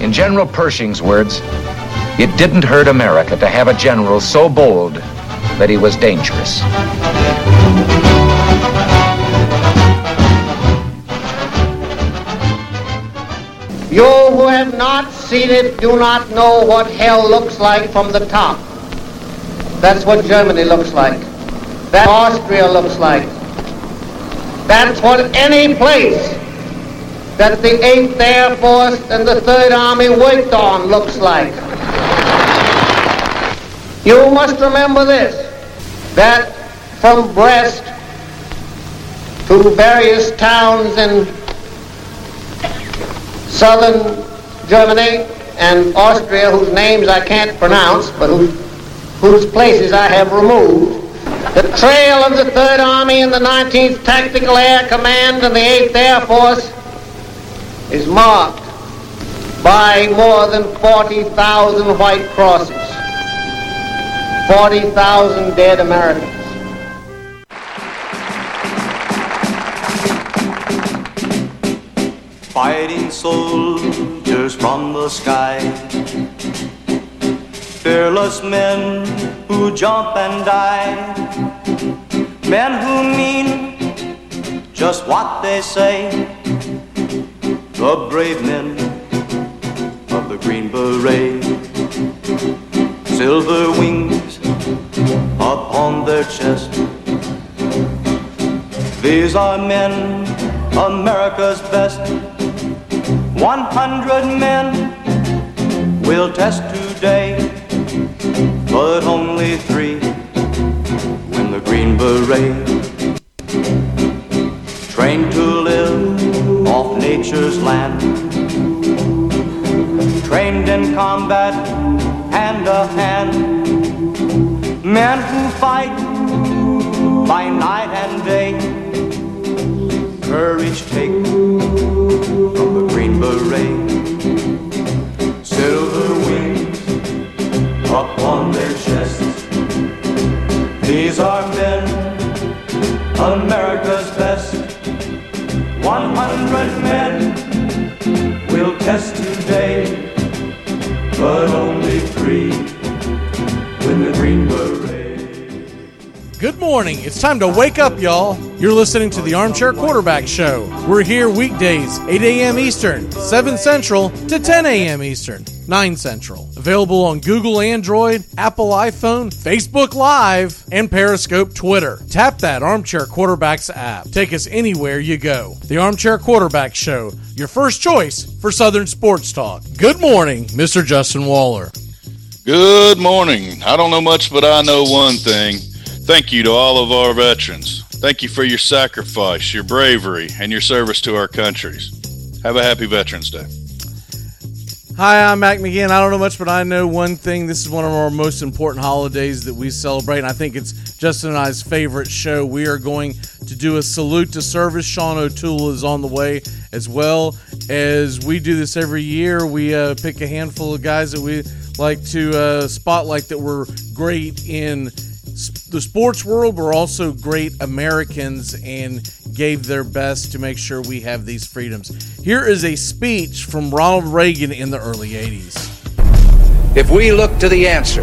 In General Pershing's words, it didn't hurt America to have a general so bold that he was dangerous. You who have not seen it do not know what hell looks like from the top. That's what Germany looks like. That Austria looks like. That's what any place that the 8th Air Force and the 3rd Army worked on looks like. You must remember this, that from Brest to various towns in southern Germany and Austria, whose names I can't pronounce, but whose, whose places I have removed, the trail of the 3rd Army and the 19th Tactical Air Command and the 8th Air Force is marked by more than 40,000 white crosses, 40,000 dead Americans. Fighting soldiers from the sky, fearless men who jump and die, men who mean just what they say the brave men of the Green Beret. Silver wings upon their chest. These are men, America's best. One hundred men will test today, but only three win the Green Beret. Trained to live nature's land. Trained in combat, hand to hand. Men who fight by night and day. Courage take from the Green Beret. Silver wings upon their chests. These are men. One hundred men will test today, but only three win the Green Beret. Good morning. It's time to wake up, y'all. You're listening to the Armchair Quarterback Show. We're here weekdays, 8 a.m. Eastern, 7 Central to 10 a.m. Eastern, 9 Central. Available on Google Android, Apple iPhone, Facebook Live, and Periscope Twitter. Tap that Armchair Quarterbacks app. Take us anywhere you go. The Armchair Quarterback Show, your first choice for Southern Sports Talk. Good morning, Mr. Justin Waller. Good morning. I don't know much, but I know one thing. Thank you to all of our veterans. Thank you for your sacrifice, your bravery, and your service to our countries. Have a happy Veterans Day. Hi, I'm Mac McGinn. I don't know much, but I know one thing. This is one of our most important holidays that we celebrate, and I think it's Justin and I's favorite show. We are going to do a salute to service. Sean O'Toole is on the way as well. As we do this every year, we uh, pick a handful of guys that we like to uh, spotlight that were great in the sports world were also great Americans and gave their best to make sure we have these freedoms. Here is a speech from Ronald Reagan in the early 80s. If we look to the answer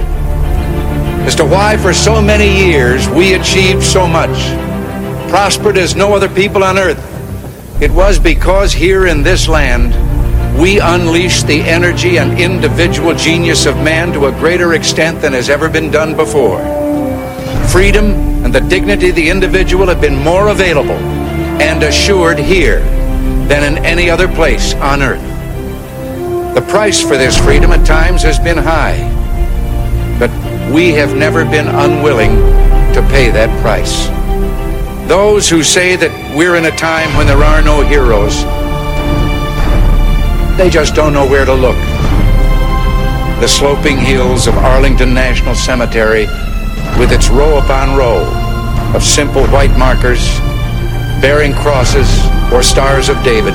as to why for so many years we achieved so much, prospered as no other people on earth, it was because here in this land we unleashed the energy and individual genius of man to a greater extent than has ever been done before freedom and the dignity of the individual have been more available and assured here than in any other place on earth. The price for this freedom at times has been high, but we have never been unwilling to pay that price. Those who say that we're in a time when there are no heroes, they just don't know where to look. The sloping hills of Arlington National Cemetery with its row upon row of simple white markers bearing crosses or stars of David,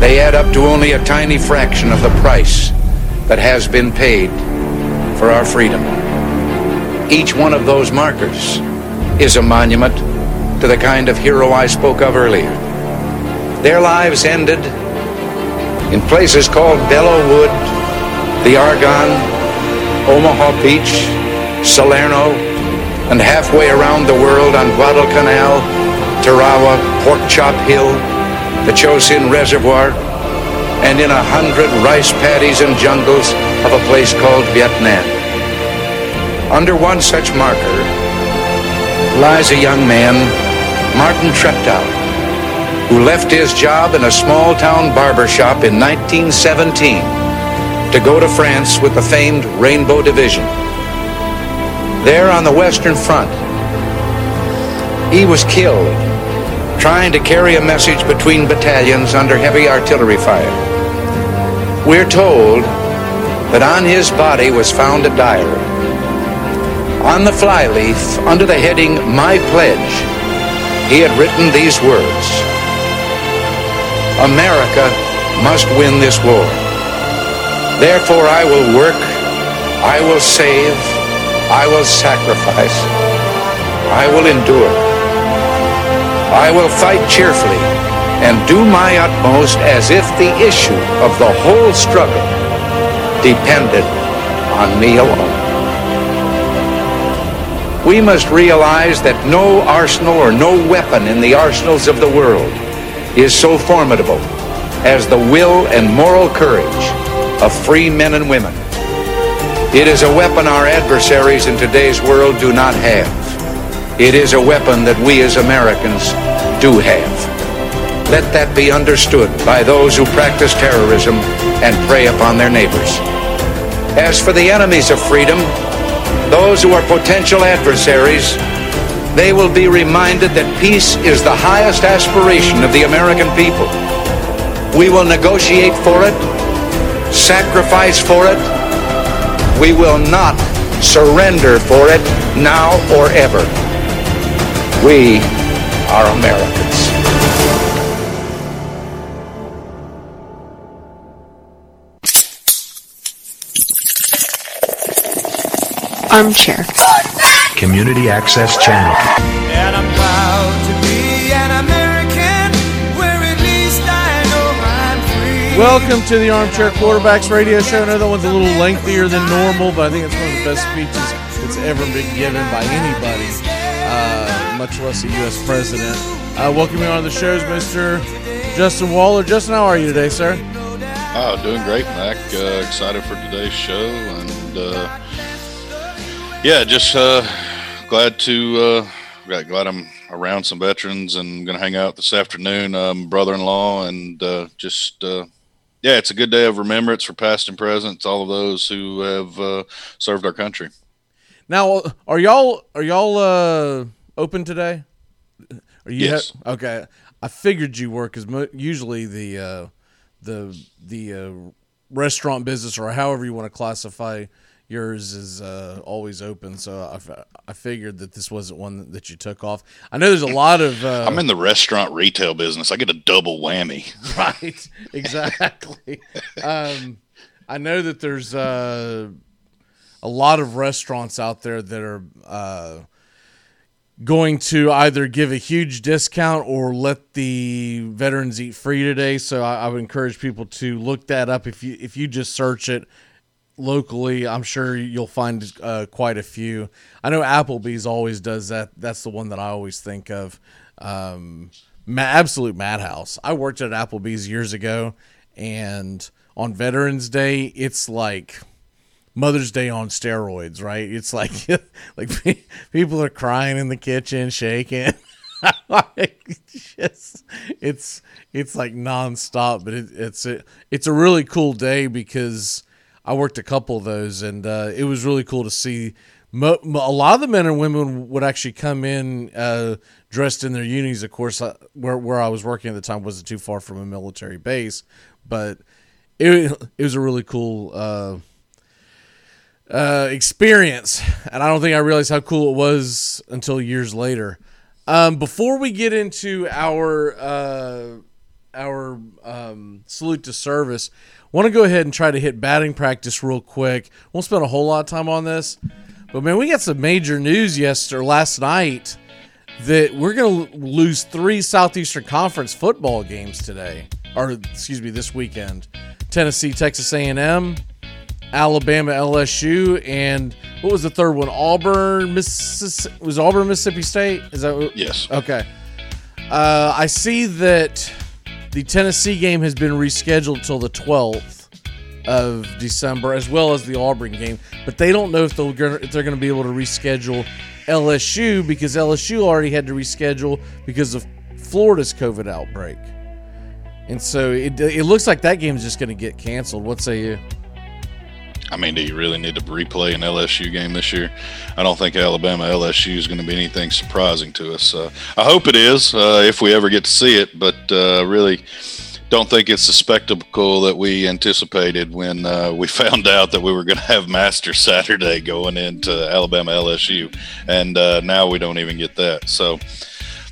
they add up to only a tiny fraction of the price that has been paid for our freedom. Each one of those markers is a monument to the kind of hero I spoke of earlier. Their lives ended in places called Belleau Wood, the Argonne, Omaha Beach, Salerno, and halfway around the world on Guadalcanal, Tarawa, Pork Chop Hill, the Chosin Reservoir, and in a hundred rice paddies and jungles of a place called Vietnam. Under one such marker lies a young man, Martin Treptow, who left his job in a small town barber shop in 1917 to go to France with the famed Rainbow Division. There on the Western Front, he was killed trying to carry a message between battalions under heavy artillery fire. We're told that on his body was found a diary. On the flyleaf, under the heading My Pledge, he had written these words America must win this war. Therefore, I will work, I will save, I will sacrifice, I will endure. I will fight cheerfully and do my utmost as if the issue of the whole struggle depended on me alone. We must realize that no arsenal or no weapon in the arsenals of the world is so formidable as the will and moral courage of free men and women. It is a weapon our adversaries in today's world do not have. It is a weapon that we as Americans do have. Let that be understood by those who practice terrorism and prey upon their neighbors. As for the enemies of freedom, those who are potential adversaries, they will be reminded that peace is the highest aspiration of the American people. We will negotiate for it, sacrifice for it. We will not surrender for it now or ever. We are Americans. Armchair. Community Access Channel. Welcome to the Armchair Quarterbacks Radio Show. Another one's a little lengthier than normal, but I think it's one of the best speeches that's ever been given by anybody, uh, much less a U.S. president. Uh, welcoming on the show Mr. Justin Waller. Justin, how are you today, sir? Oh, doing great, Mac. Uh, excited for today's show, and uh, yeah, just uh, glad to uh, glad I'm around some veterans and going to hang out this afternoon. Um, brother-in-law, and uh, just uh, yeah, it's a good day of remembrance for past and present, all of those who have uh, served our country. Now, are y'all are y'all uh, open today? Are you Yes. ha- okay. I figured you were because mo- usually the uh, the the uh, restaurant business or however you want to classify yours is uh, always open. So I, f- I figured that this wasn't one that, you took off. I know there's a lot of uh, I'm in the restaurant retail business. I get a double whammy. right exactly um i know that there's uh a lot of restaurants out there that are uh going to either give a huge discount or let the veterans eat free today so I, I would encourage people to look that up if you if you just search it locally i'm sure you'll find uh, quite a few i know applebee's always does that that's the one that i always think of um, ma- absolute madhouse i worked at applebee's years ago and on veterans day it's like Mother's Day on steroids, right? It's like like people are crying in the kitchen, shaking. just it's it's like nonstop, but it, it's a it's a really cool day because I worked a couple of those, and uh, it was really cool to see. Mo- a lot of the men and women would actually come in uh, dressed in their unis. Of course, I, where where I was working at the time wasn't too far from a military base, but it it was a really cool. Uh, uh, experience, and I don't think I realized how cool it was until years later. Um, before we get into our uh, our um, salute to service, want to go ahead and try to hit batting practice real quick. Won't spend a whole lot of time on this, but man, we got some major news yesterday, last night, that we're going to lose three Southeastern Conference football games today. or excuse me, this weekend. Tennessee, Texas A&M, Alabama, LSU, and what was the third one? Auburn, Mississippi. Was Auburn Mississippi State? Is that what- Yes. Okay. Uh, I see that the Tennessee game has been rescheduled till the 12th of December, as well as the Auburn game. But they don't know if they'll gonna- if they're going to be able to reschedule LSU because LSU already had to reschedule because of Florida's COVID outbreak. And so it, it looks like that game is just going to get canceled. What say you? I mean, do you really need to replay an LSU game this year? I don't think Alabama LSU is going to be anything surprising to us. Uh, I hope it is uh, if we ever get to see it, but uh, really don't think it's the spectacle that we anticipated when uh, we found out that we were going to have Master Saturday going into Alabama LSU, and uh, now we don't even get that. So.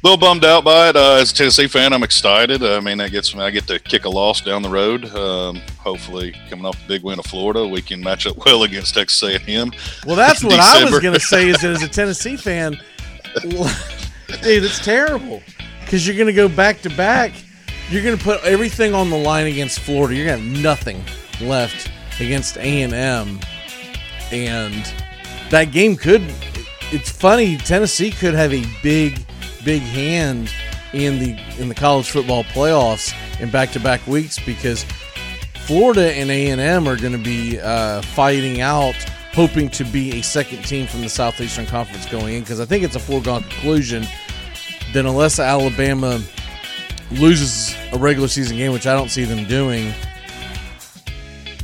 Little bummed out by it. Uh, as a Tennessee fan, I'm excited. I mean, that gets me. I get to kick a loss down the road. Um, hopefully, coming off a big win of Florida, we can match up well against Texas A&M. Well, that's what I was going to say. Is that as a Tennessee fan, dude, it's terrible because you're going to go back to back. You're going to put everything on the line against Florida. You're going to have nothing left against A and M, and that game could. It's funny. Tennessee could have a big, big hand in the in the college football playoffs in back to back weeks because Florida and A and M are going to be uh, fighting out, hoping to be a second team from the Southeastern Conference going in. Because I think it's a foregone conclusion that unless Alabama loses a regular season game, which I don't see them doing,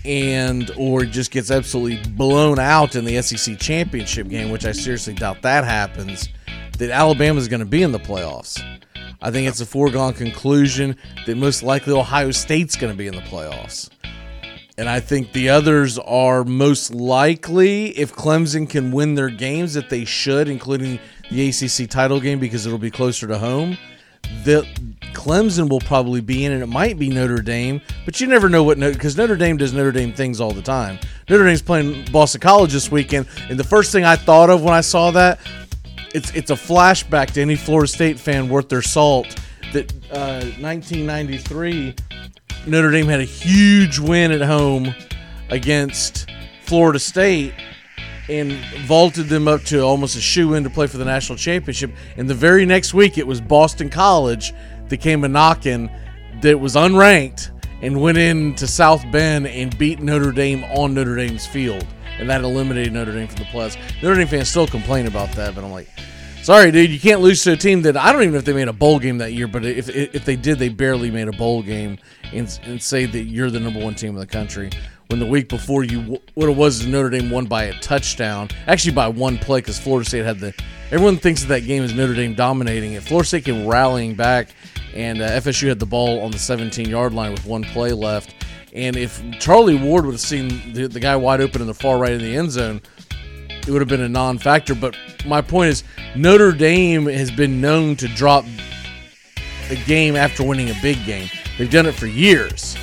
and or just gets absolutely blown out in the SEC championship game, which I seriously doubt that happens, that Alabama is going to be in the playoffs. I think it's a foregone conclusion that most likely Ohio State's going to be in the playoffs. And I think the others are most likely if Clemson can win their games that they should, including the ACC title game because it'll be closer to home. The Clemson will probably be in, and it might be Notre Dame, but you never know what because Notre Dame does Notre Dame things all the time. Notre Dame's playing Boston College this weekend, and the first thing I thought of when I saw that it's it's a flashback to any Florida State fan worth their salt that uh, 1993 Notre Dame had a huge win at home against Florida State and vaulted them up to almost a shoe in to play for the national championship. And the very next week, it was Boston College that came a knocking that was unranked and went into South Bend and beat Notre Dame on Notre Dame's field. And that eliminated Notre Dame from the playoffs. Notre Dame fans still complain about that, but I'm like, sorry, dude, you can't lose to a team that I don't even know if they made a bowl game that year, but if, if they did, they barely made a bowl game and, and say that you're the number one team in the country. When the week before you, what it was is Notre Dame won by a touchdown, actually by one play because Florida State had the. Everyone thinks that that game is Notre Dame dominating it. Florida State came rallying back, and uh, FSU had the ball on the 17 yard line with one play left. And if Charlie Ward would have seen the, the guy wide open in the far right in the end zone, it would have been a non-factor. But my point is, Notre Dame has been known to drop a game after winning a big game. They've done it for years,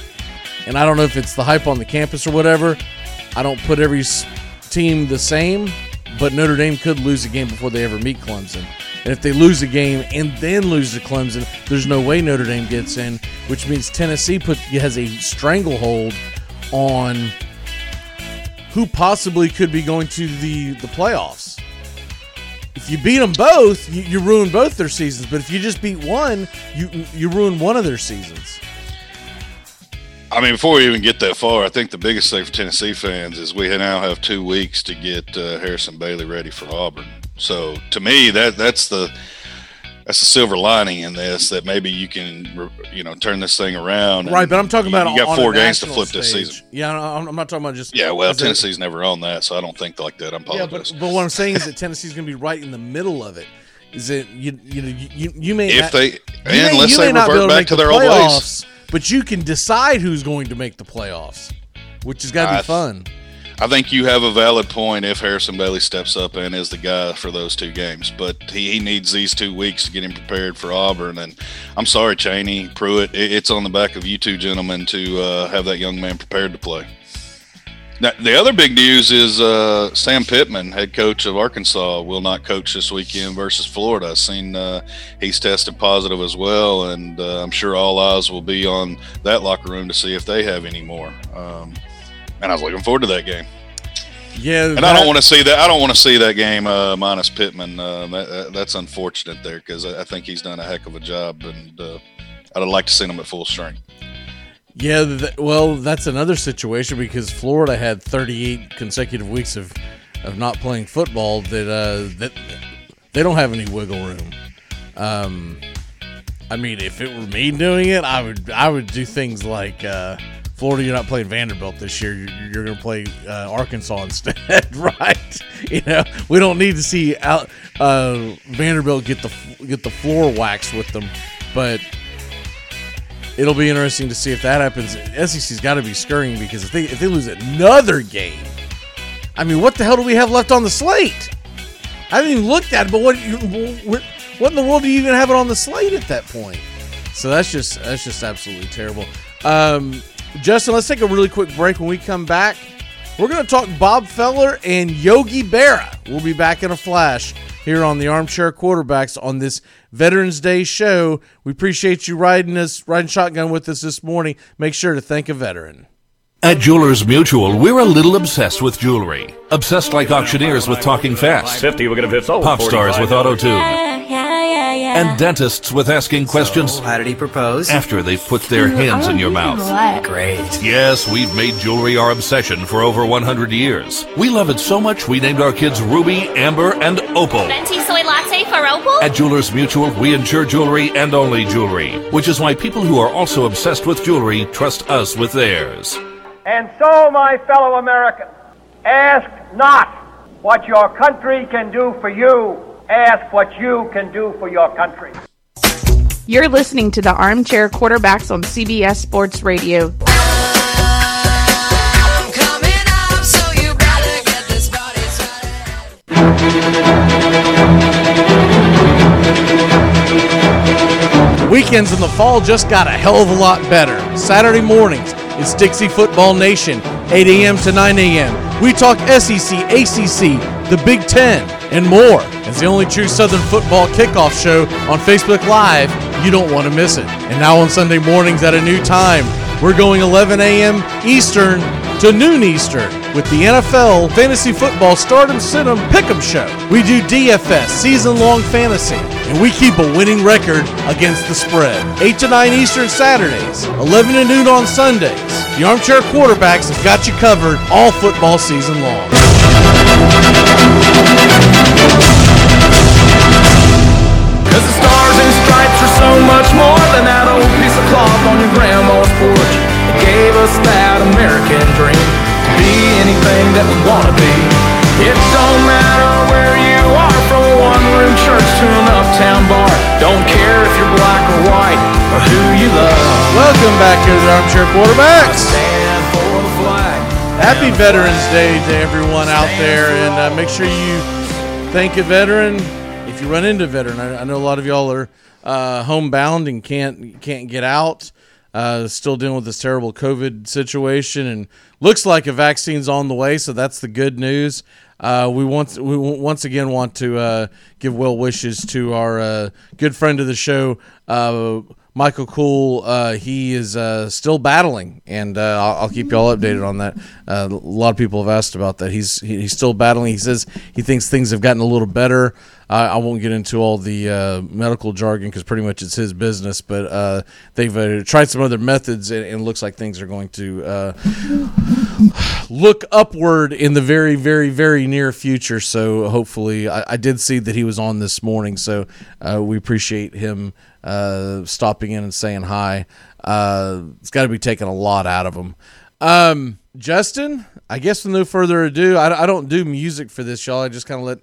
and I don't know if it's the hype on the campus or whatever. I don't put every team the same, but Notre Dame could lose a game before they ever meet Clemson. And if they lose a game and then lose to Clemson, there's no way Notre Dame gets in, which means Tennessee put has a stranglehold on who possibly could be going to the the playoffs. If you beat them both, you, you ruin both their seasons. But if you just beat one, you you ruin one of their seasons. I mean, before we even get that far, I think the biggest thing for Tennessee fans is we now have two weeks to get uh, Harrison Bailey ready for Auburn. So to me, that that's the that's the silver lining in this that maybe you can you know turn this thing around. Right, but I'm talking you- about you got four games to flip this season. Yeah, I'm I'm not talking about just Yeah, well, Tennessee's never on that, so I don't think like that. I'm Yeah, but, but what I'm saying is that Tennessee's going to be right in the middle of it. Is it you you know you, you, may if not, they you may- unless you they may be able revert back make to the their old ways, playoffs, but you can decide who's going to make the playoffs, which has got to be I- fun. I think you have a valid point if Harrison Bailey steps up and is the guy for those two games. But he, he needs these two weeks to get him prepared for Auburn. And I'm sorry, Chaney, Pruitt, it, it's on the back of you two gentlemen to uh, have that young man prepared to play. Now, the other big news is uh, Sam Pittman, head coach of Arkansas, will not coach this weekend versus Florida. I've seen uh, he's tested positive as well, and uh, I'm sure all eyes will be on that locker room to see if they have any more. Um, and I was looking forward to that game. Yeah, and I don't want to see that. I don't want to see that game uh, minus Pittman. Uh, that, that's unfortunate there because I, I, think he's done a heck of a job, and uh, I'd like to see him at full strength. Yeah, th- well, that's another situation because Florida had 38 consecutive weeks of, of not playing football. That uh, that they don't have any wiggle room. Um, I mean, if it were me doing it, I would I would do things like uh, Florida. You're not playing Vanderbilt this year. You're, you're going to play uh, Arkansas instead, right? You know, we don't need to see out uh, Vanderbilt get the get the floor waxed with them, but it'll be interesting to see if that happens. SEC's got to be scurrying because if they if they lose another game, I mean, what the hell do we have left on the slate? I haven't even looked at it, but what what in the world do you even have it on the slate at that point? So that's just that's just absolutely terrible. Um, Justin, let's take a really quick break. When we come back, we're going to talk Bob Feller and Yogi Berra. We'll be back in a flash here on the Armchair Quarterbacks on this Veterans Day show. We appreciate you riding us, riding shotgun with us this morning. Make sure to thank a veteran. At Jewelers Mutual, we're a little obsessed with jewelry. Obsessed like auctioneers with talking fast. 50, we're gonna fit. Pop stars with auto tune. Yeah, yeah, yeah. And dentists with asking questions. So, how did he propose? After they've put their mm, hands oh, in your mouth. Great. Yes, we've made jewelry our obsession for over 100 years. We love it so much we named our kids Ruby, Amber, and Opal. Venti soy latte for Opal? At Jewelers Mutual, we insure jewelry and only jewelry, which is why people who are also obsessed with jewelry trust us with theirs. And so, my fellow Americans, ask not what your country can do for you, ask what you can do for your country. You're listening to the Armchair Quarterbacks on CBS Sports Radio. Weekends in the fall just got a hell of a lot better. Saturday mornings, it's Dixie Football Nation, 8 a.m. to 9 a.m. We talk SEC, ACC, the Big Ten, and more. As the only true Southern football kickoff show on Facebook Live, you don't want to miss it. And now on Sunday mornings at a new time, we're going 11 a.m. Eastern to noon Eastern with the NFL Fantasy Football Stardom Cinema Pick'em Show. We do DFS, season long fantasy, and we keep a winning record against the spread. 8 to 9 Eastern Saturdays, 11 to noon on Sundays. The Armchair Quarterbacks have got you covered all football season long. So much more than that old piece of cloth on your grandma's porch. It gave us that American dream to be anything that we wanna be. It don't matter where you are, from a one-room church to an uptown bar. Don't care if you're black or white or who you love. Welcome back to the Armchair Quarterbacks. Stand for the flag. Happy Veterans Day to everyone out there, and uh, make sure you thank a veteran if you run into a veteran. I, I know a lot of y'all are uh, homebound and can't can't get out. Uh, still dealing with this terrible COVID situation, and looks like a vaccine's on the way. So that's the good news. Uh, we want we once again want to uh, give well wishes to our uh, good friend of the show, uh, Michael Cool. Uh, he is uh, still battling, and I'll, I'll, keep you all updated on that. a lot of people have asked about that. He's he, he's still battling. He says he thinks things have gotten a little better. I won't get into all the medical jargon because pretty much it's his business. But they've tried some other methods, and, and, it looks like things are going to look upward in the very, very, very near future. So hopefully, I, I did see that he was on this morning. So uh, we appreciate him uh, stopping in and saying hi. Uh, it's got to be taking a lot out of him. Um, Justin, I guess with no further ado, I, I don't do music for this, y'all. I just kind of let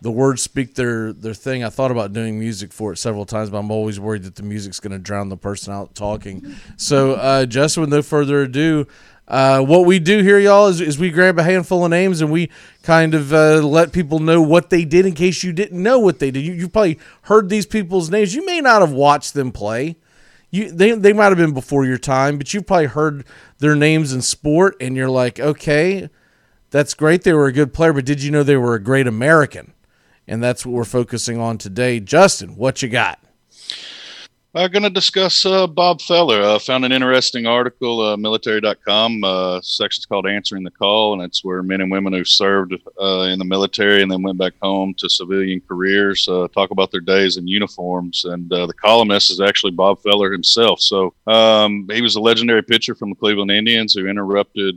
the words speak their their thing. I thought about doing music for it several times, but I'm always worried that the music's going to drown the person out talking. So, uh, Justin, with no further ado, uh, what we do here, y'all, is, is we grab a handful of names and we kind of uh, let people know what they did in case you didn't know what they did. You, you probably heard these people's names. You may not have watched them play. you they they might have been before your time, but you've probably heard their names in sport, and you're like, okay, that's great. They were a good player, but did you know they were a great American? And that's what we're focusing on today. Justin, what you got? I'm going to discuss uh, Bob Feller. I uh, found an interesting article, uh, military.com. Uh, section's called Answering the Call, and it's where men and women who served uh, in the military and then went back home to civilian careers uh, talk about their days in uniforms. And uh, the columnist is actually Bob Feller himself. So um, he was a legendary pitcher from the Cleveland Indians who interrupted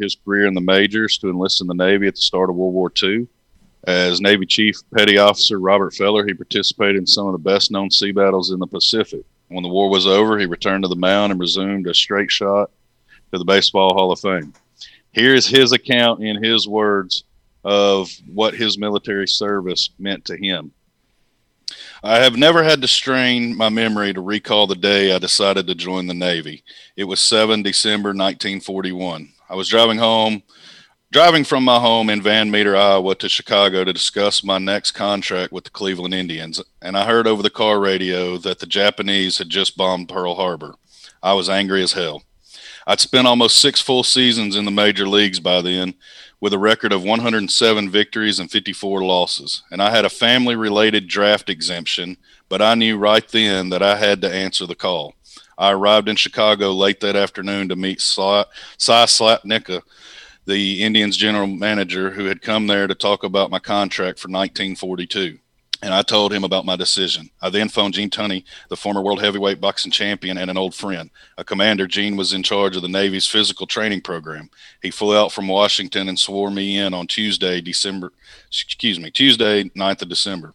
his career in the majors to enlist in the Navy at the start of World War II. As Navy Chief Petty Officer Robert Feller, he participated in some of the best known sea battles in the Pacific. When the war was over, he returned to the mound and resumed a straight shot to the Baseball Hall of Fame. Here's his account in his words of what his military service meant to him. I have never had to strain my memory to recall the day I decided to join the Navy. It was 7 December 1941. I was driving home driving from my home in Van Meter, Iowa to Chicago to discuss my next contract with the Cleveland Indians, and I heard over the car radio that the Japanese had just bombed Pearl Harbor. I was angry as hell. I'd spent almost six full seasons in the major leagues by then with a record of 107 victories and 54 losses, and I had a family related draft exemption, but I knew right then that I had to answer the call. I arrived in Chicago late that afternoon to meet Cy Slapnicka, the Indians general manager who had come there to talk about my contract for 1942. And I told him about my decision. I then phoned Gene Tunney, the former world heavyweight boxing champion and an old friend. A commander, Gene was in charge of the Navy's physical training program. He flew out from Washington and swore me in on Tuesday, December, excuse me, Tuesday, 9th of December.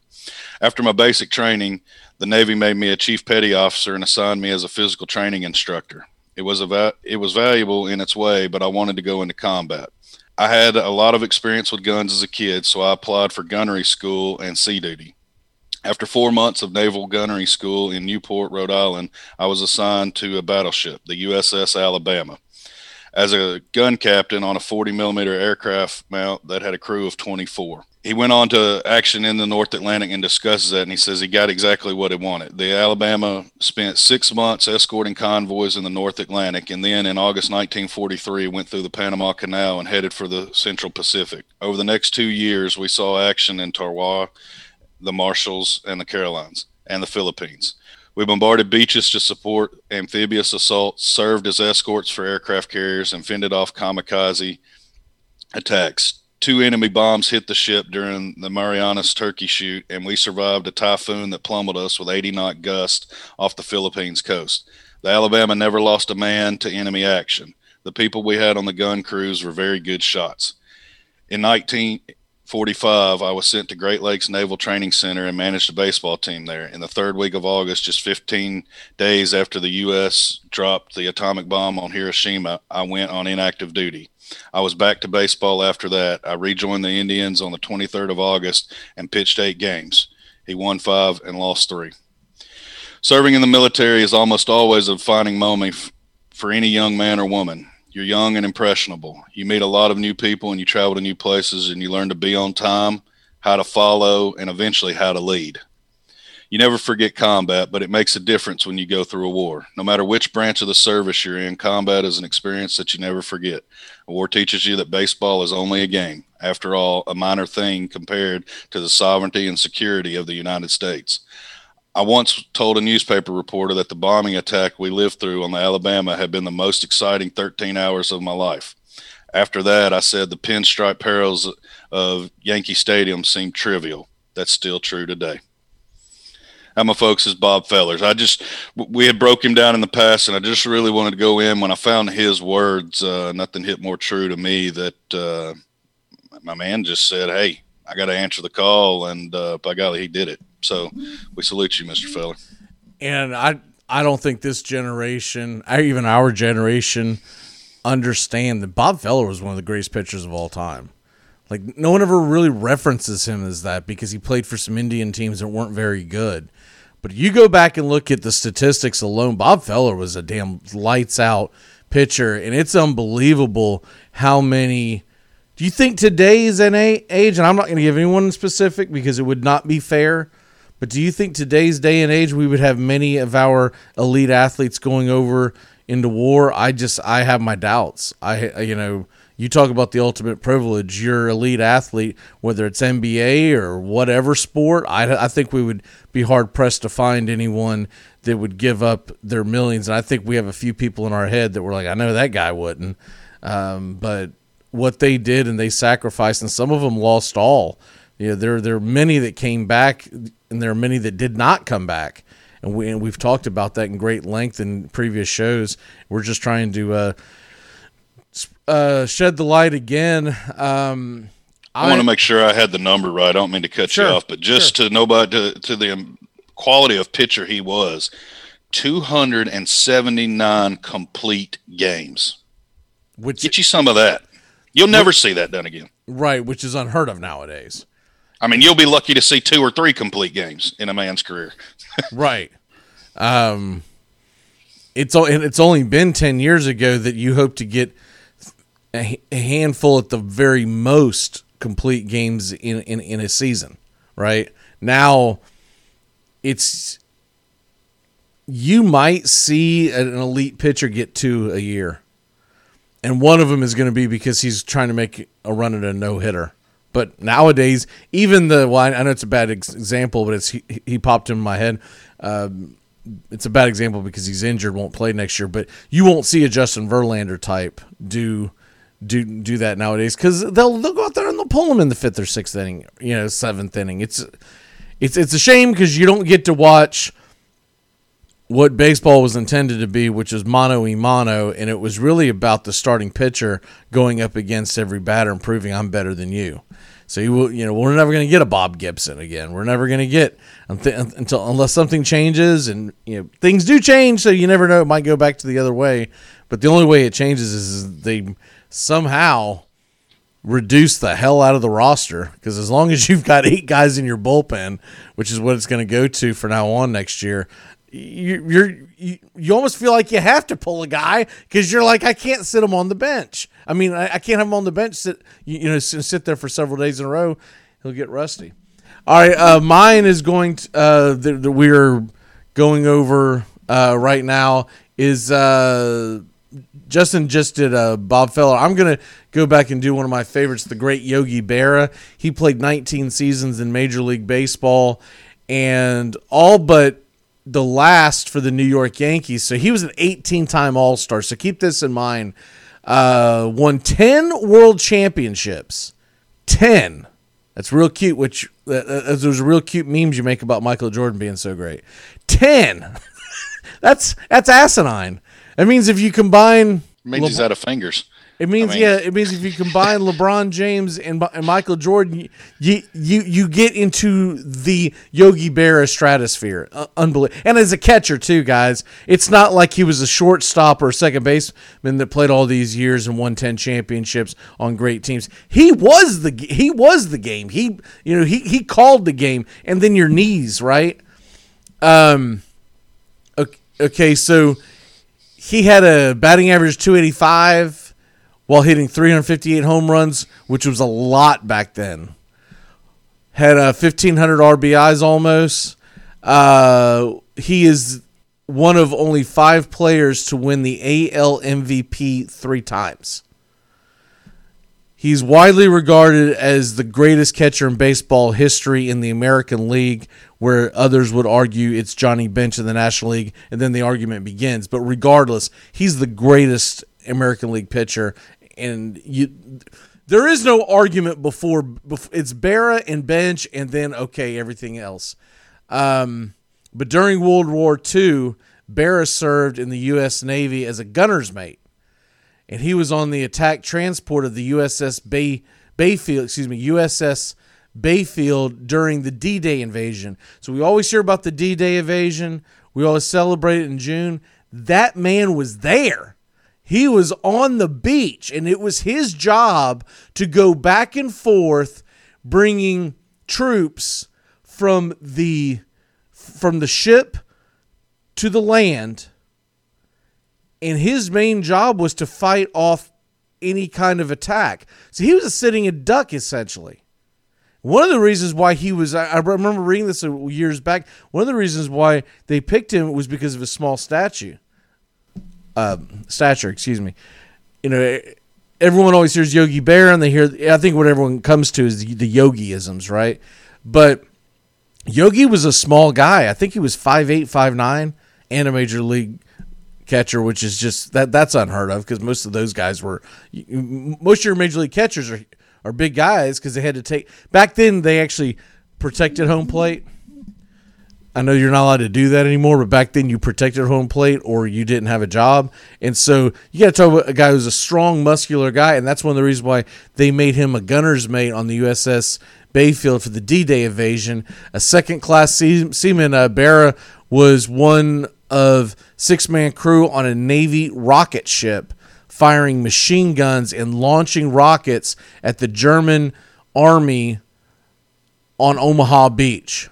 After my basic training, the Navy made me a chief petty officer and assigned me as a physical training instructor. It was a va- it was valuable in its way, but I wanted to go into combat. I had a lot of experience with guns as a kid, so I applied for gunnery school and sea duty. After four months of naval gunnery school in Newport, Rhode Island, I was assigned to a battleship, the USS Alabama, as a gun captain on a 40 millimeter aircraft mount that had a crew of 24 he went on to action in the North Atlantic and discusses that, and he says he got exactly what he wanted. The Alabama spent six months escorting convoys in the North Atlantic, and then in August 1943 went through the Panama Canal and headed for the Central Pacific. Over the next two years, we saw action in Tarawa, the Marshalls, and the Carolines, and the Philippines. We bombarded beaches to support amphibious assaults, served as escorts for aircraft carriers, and fended off kamikaze attacks two enemy bombs hit the ship during the Marianas turkey shoot, and we survived a typhoon that plummeted us with 80 knot gusts off the Philippines coast. The Alabama never lost a man to enemy action. The people we had on the gun crews were very good shots. In 1945, I was sent to Great Lakes Naval Training Center and managed a baseball team there. In the third week of August, just 15 days after the U.S. dropped the atomic bomb on Hiroshima, I went on inactive duty. I was back to baseball after that. I rejoined the Indians on the 23rd of August and pitched eight games. He won five and lost three. Serving in the military is almost always a defining moment for any young man or woman. You're young and impressionable. You meet a lot of new people and you travel to new places and you learn to be on time, how to follow, and eventually how to lead. You never forget combat, but it makes a difference when you go through a war. No matter which branch of the service you're in, combat is an experience that you never forget. A war teaches you that baseball is only a game. After all, a minor thing compared to the sovereignty and security of the United States. I once told a newspaper reporter that the bombing attack we lived through on the Alabama had been the most exciting 13 hours of my life. After that, I said the pinstripe perils of Yankee Stadium seemed trivial. That's still true today. And my folks is Bob Fellers. I just we had broke him down in the past, and I just really wanted to go in when I found his words. Uh, nothing hit more true to me that uh, my man just said, "Hey, I got to answer the call," and uh, by golly, he did it. So we salute you, Mister Feller. And I I don't think this generation, even our generation, understand that Bob Feller was one of the greatest pitchers of all time. Like no one ever really references him as that because he played for some Indian teams that weren't very good. But you go back and look at the statistics alone. Bob Feller was a damn lights out pitcher, and it's unbelievable how many. Do you think today's age, and I'm not going to give anyone specific because it would not be fair, But do you think today's day and age we would have many of our elite athletes going over into war? I just I have my doubts. I you know you talk about the ultimate privilege. You're elite athlete, whether it's NBA or whatever sport. I, I think we would be hard pressed to find anyone that would give up their millions. And I think we have a few people in our head that were like, I know that guy wouldn't. Um, but what they did and they sacrificed, and some of them lost all. You know, there there are many that came back, and there are many that did not come back. And we and we've talked about that in great length in previous shows. We're just trying to. Uh, uh, shed the light again. Um, I, I want to make sure I had the number right. I don't mean to cut sure, you off, but just sure. to nobody to, to the quality of pitcher he was, 279 complete games. Which get you some of that. You'll never which, see that done again. Right, which is unheard of nowadays. I mean, you'll be lucky to see two or three complete games in a man's career. right. Um, it's it's only been ten years ago that you hope to get a, handful at the very most complete games in, in, in a season, right? Now it's you might see an elite pitcher get two a year. And one of them is going to be because he's trying to make a run at a no hitter. But nowadays, even the well, I know it's a bad example, but it's he, he popped in my head. Um, it's a bad example because he's injured, won't play next year. But you won't see a Justin Verlander type do do do that nowadays because they'll they'll go out there and they'll pull them in the fifth or sixth inning, you know, seventh inning. It's it's it's a shame because you don't get to watch what baseball was intended to be, which is mono e mono, and it was really about the starting pitcher going up against every batter and proving I'm better than you. So you will, you know, we're never going to get a Bob Gibson again. We're never going to get until unless something changes, and you know things do change. So you never know; it might go back to the other way. But the only way it changes is they somehow reduce the hell out of the roster because as long as you've got eight guys in your bullpen, which is what it's going to go to for now on next year, you, you're you, you almost feel like you have to pull a guy because you're like I can't sit him on the bench. I mean I, I can't have him on the bench sit you, you know sit there for several days in a row. He'll get rusty. All right, uh, mine is going to uh, that we're going over uh, right now is uh Justin just did a Bob Feller. I'm gonna go back and do one of my favorites, the great Yogi Berra. He played 19 seasons in Major League Baseball, and all but the last for the New York Yankees. So he was an 18 time All Star. So keep this in mind. Uh, won 10 World Championships. 10. That's real cute. Which uh, those real cute memes you make about Michael Jordan being so great. 10. that's that's asinine. That means if you combine, it means Le- he's out of fingers. It means I mean, yeah. It means if you combine LeBron James and, and Michael Jordan, you you you get into the Yogi Berra stratosphere. Uh, unbelievable. And as a catcher too, guys, it's not like he was a shortstop or a second baseman that played all these years and won ten championships on great teams. He was the he was the game. He you know he he called the game. And then your knees, right? Um. Okay, okay so he had a batting average 285 while hitting 358 home runs, which was a lot back then. Had a 1500 RBIs almost. Uh, he is one of only five players to win the AL MVP three times. He's widely regarded as the greatest catcher in baseball history in the American League, where others would argue it's Johnny Bench in the National League, and then the argument begins. But regardless, he's the greatest American League pitcher, and you. There is no argument before, before it's Berra and Bench, and then okay, everything else. Um, but during World War II, Berra served in the U.S. Navy as a gunner's mate and he was on the attack transport of the USS Bay Bayfield, excuse me, USS Bayfield during the D-Day invasion. So we always hear about the D-Day invasion. We always celebrate it in June. That man was there. He was on the beach, and it was his job to go back and forth, bringing troops from the from the ship to the land and his main job was to fight off any kind of attack. So he was a sitting a duck essentially. One of the reasons why he was, I, remember reading this years back. One of the reasons why they picked him was because of his small statue, uh, stature. Excuse me. You know, everyone always hears Yogi Bear, and they hear. I think what everyone comes to is the, the Yogiisms, right? But Yogi was a small guy. I think he was five eight, five nine, and a major league catcher, which is just that that's unheard of because most of those guys were most of your major league catchers are are big guys because they had to take back then they actually protected home plate. I know you're not allowed to do that anymore, but back then you protected home plate or you didn't have a job. And so you got to talk about a guy who's a strong, muscular guy. And that's one of the reasons why they made him a gunner's mate on the USS Bayfield for the D Day invasion. A second class seaman, uh, Berra, was one of six man crew on a Navy rocket ship firing machine guns and launching rockets at the German army on Omaha Beach.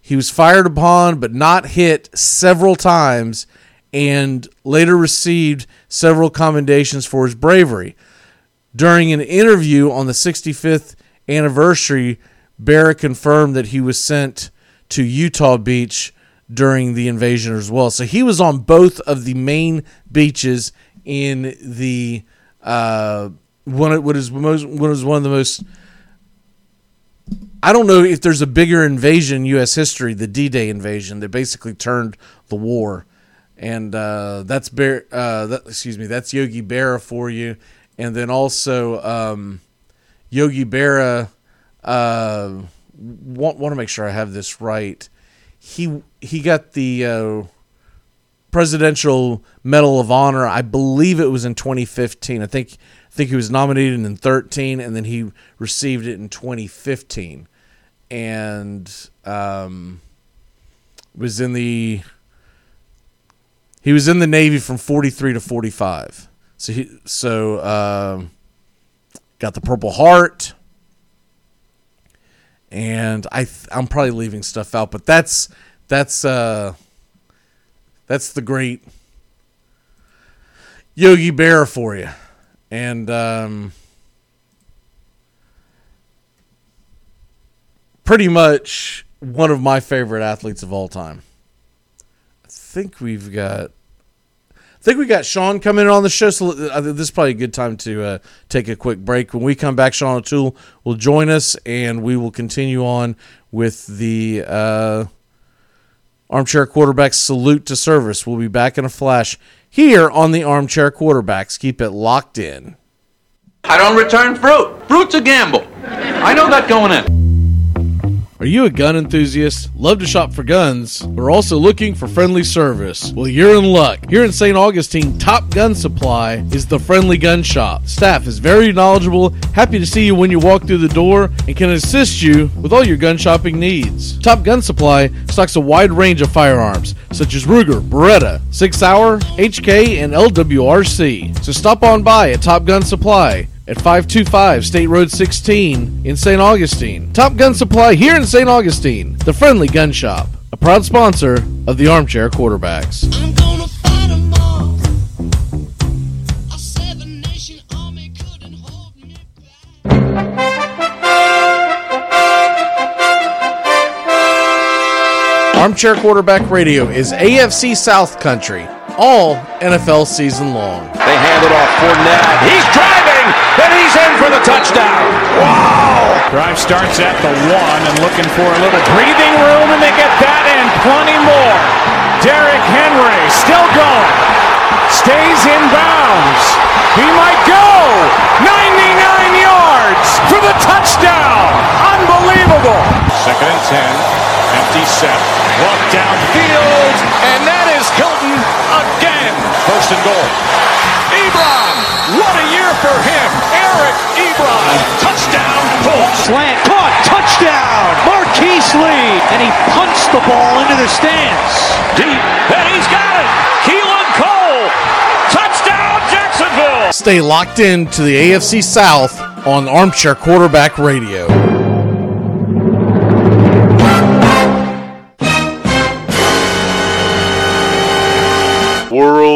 He was fired upon but not hit several times and later received several commendations for his bravery. During an interview on the 65th anniversary, Berra confirmed that he was sent to Utah Beach during the invasion as well. So he was on both of the main beaches in the uh, one what is most what is one of the most I don't know if there's a bigger invasion in U.S. history, the D-Day invasion that basically turned the war, and uh, that's Bear. Uh, that, excuse me, that's Yogi Berra for you, and then also um, Yogi Berra. Uh, want want to make sure I have this right he he got the uh, presidential medal of honor. I believe it was in 2015. I think I think he was nominated in 13, and then he received it in 2015, and um, was in the he was in the Navy from 43 to 45. So he so uh, got the Purple Heart and I th- I'm probably leaving stuff out, but that's that's uh that's the great Yogi Bear for you, and um, pretty much one of my favorite athletes of all time. I think we've got think we got Sean coming in on the show, so this is probably a good time to uh, take a quick break. When we come back, Sean O'Toole will join us, and we will continue on with the uh, Armchair Quarterbacks Salute to Service. We'll be back in a flash here on the Armchair Quarterbacks. Keep it locked in. I don't return fruit. Fruit's a gamble. I know that going in. Are you a gun enthusiast? Love to shop for guns, are also looking for friendly service? Well, you're in luck. Here in St. Augustine, Top Gun Supply is the friendly gun shop. Staff is very knowledgeable, happy to see you when you walk through the door, and can assist you with all your gun shopping needs. Top Gun Supply stocks a wide range of firearms, such as Ruger, Beretta, Sig Sauer, HK, and LWRC. So stop on by at Top Gun Supply at 525 State Road 16 in St. Augustine. Top Gun Supply here in St. Augustine, the friendly gun shop, a proud sponsor of the Armchair Quarterbacks. Armchair Quarterback Radio is AFC South Country, all NFL season long. They hand it off for Fournette. He's driving, and he's in for the touchdown. Wow! Drive starts at the one and looking for a little breathing room, and they get that and plenty more. Derrick Henry still going. Stays in bounds. He might go. 99 yards for the touchdown. Unbelievable. Second and 10. Empty set. Walk downfield. And that is Hilton again. First and goal. Ebron. What a year for him. Eric Ebron. Touchdown. Colts. Slant. Caught. Touchdown. Marquise Lee. And he punched the ball into the stands. Deep. And he's got it. Keelan Cole. Touchdown Jacksonville. Stay locked in to the AFC South on Armchair Quarterback Radio.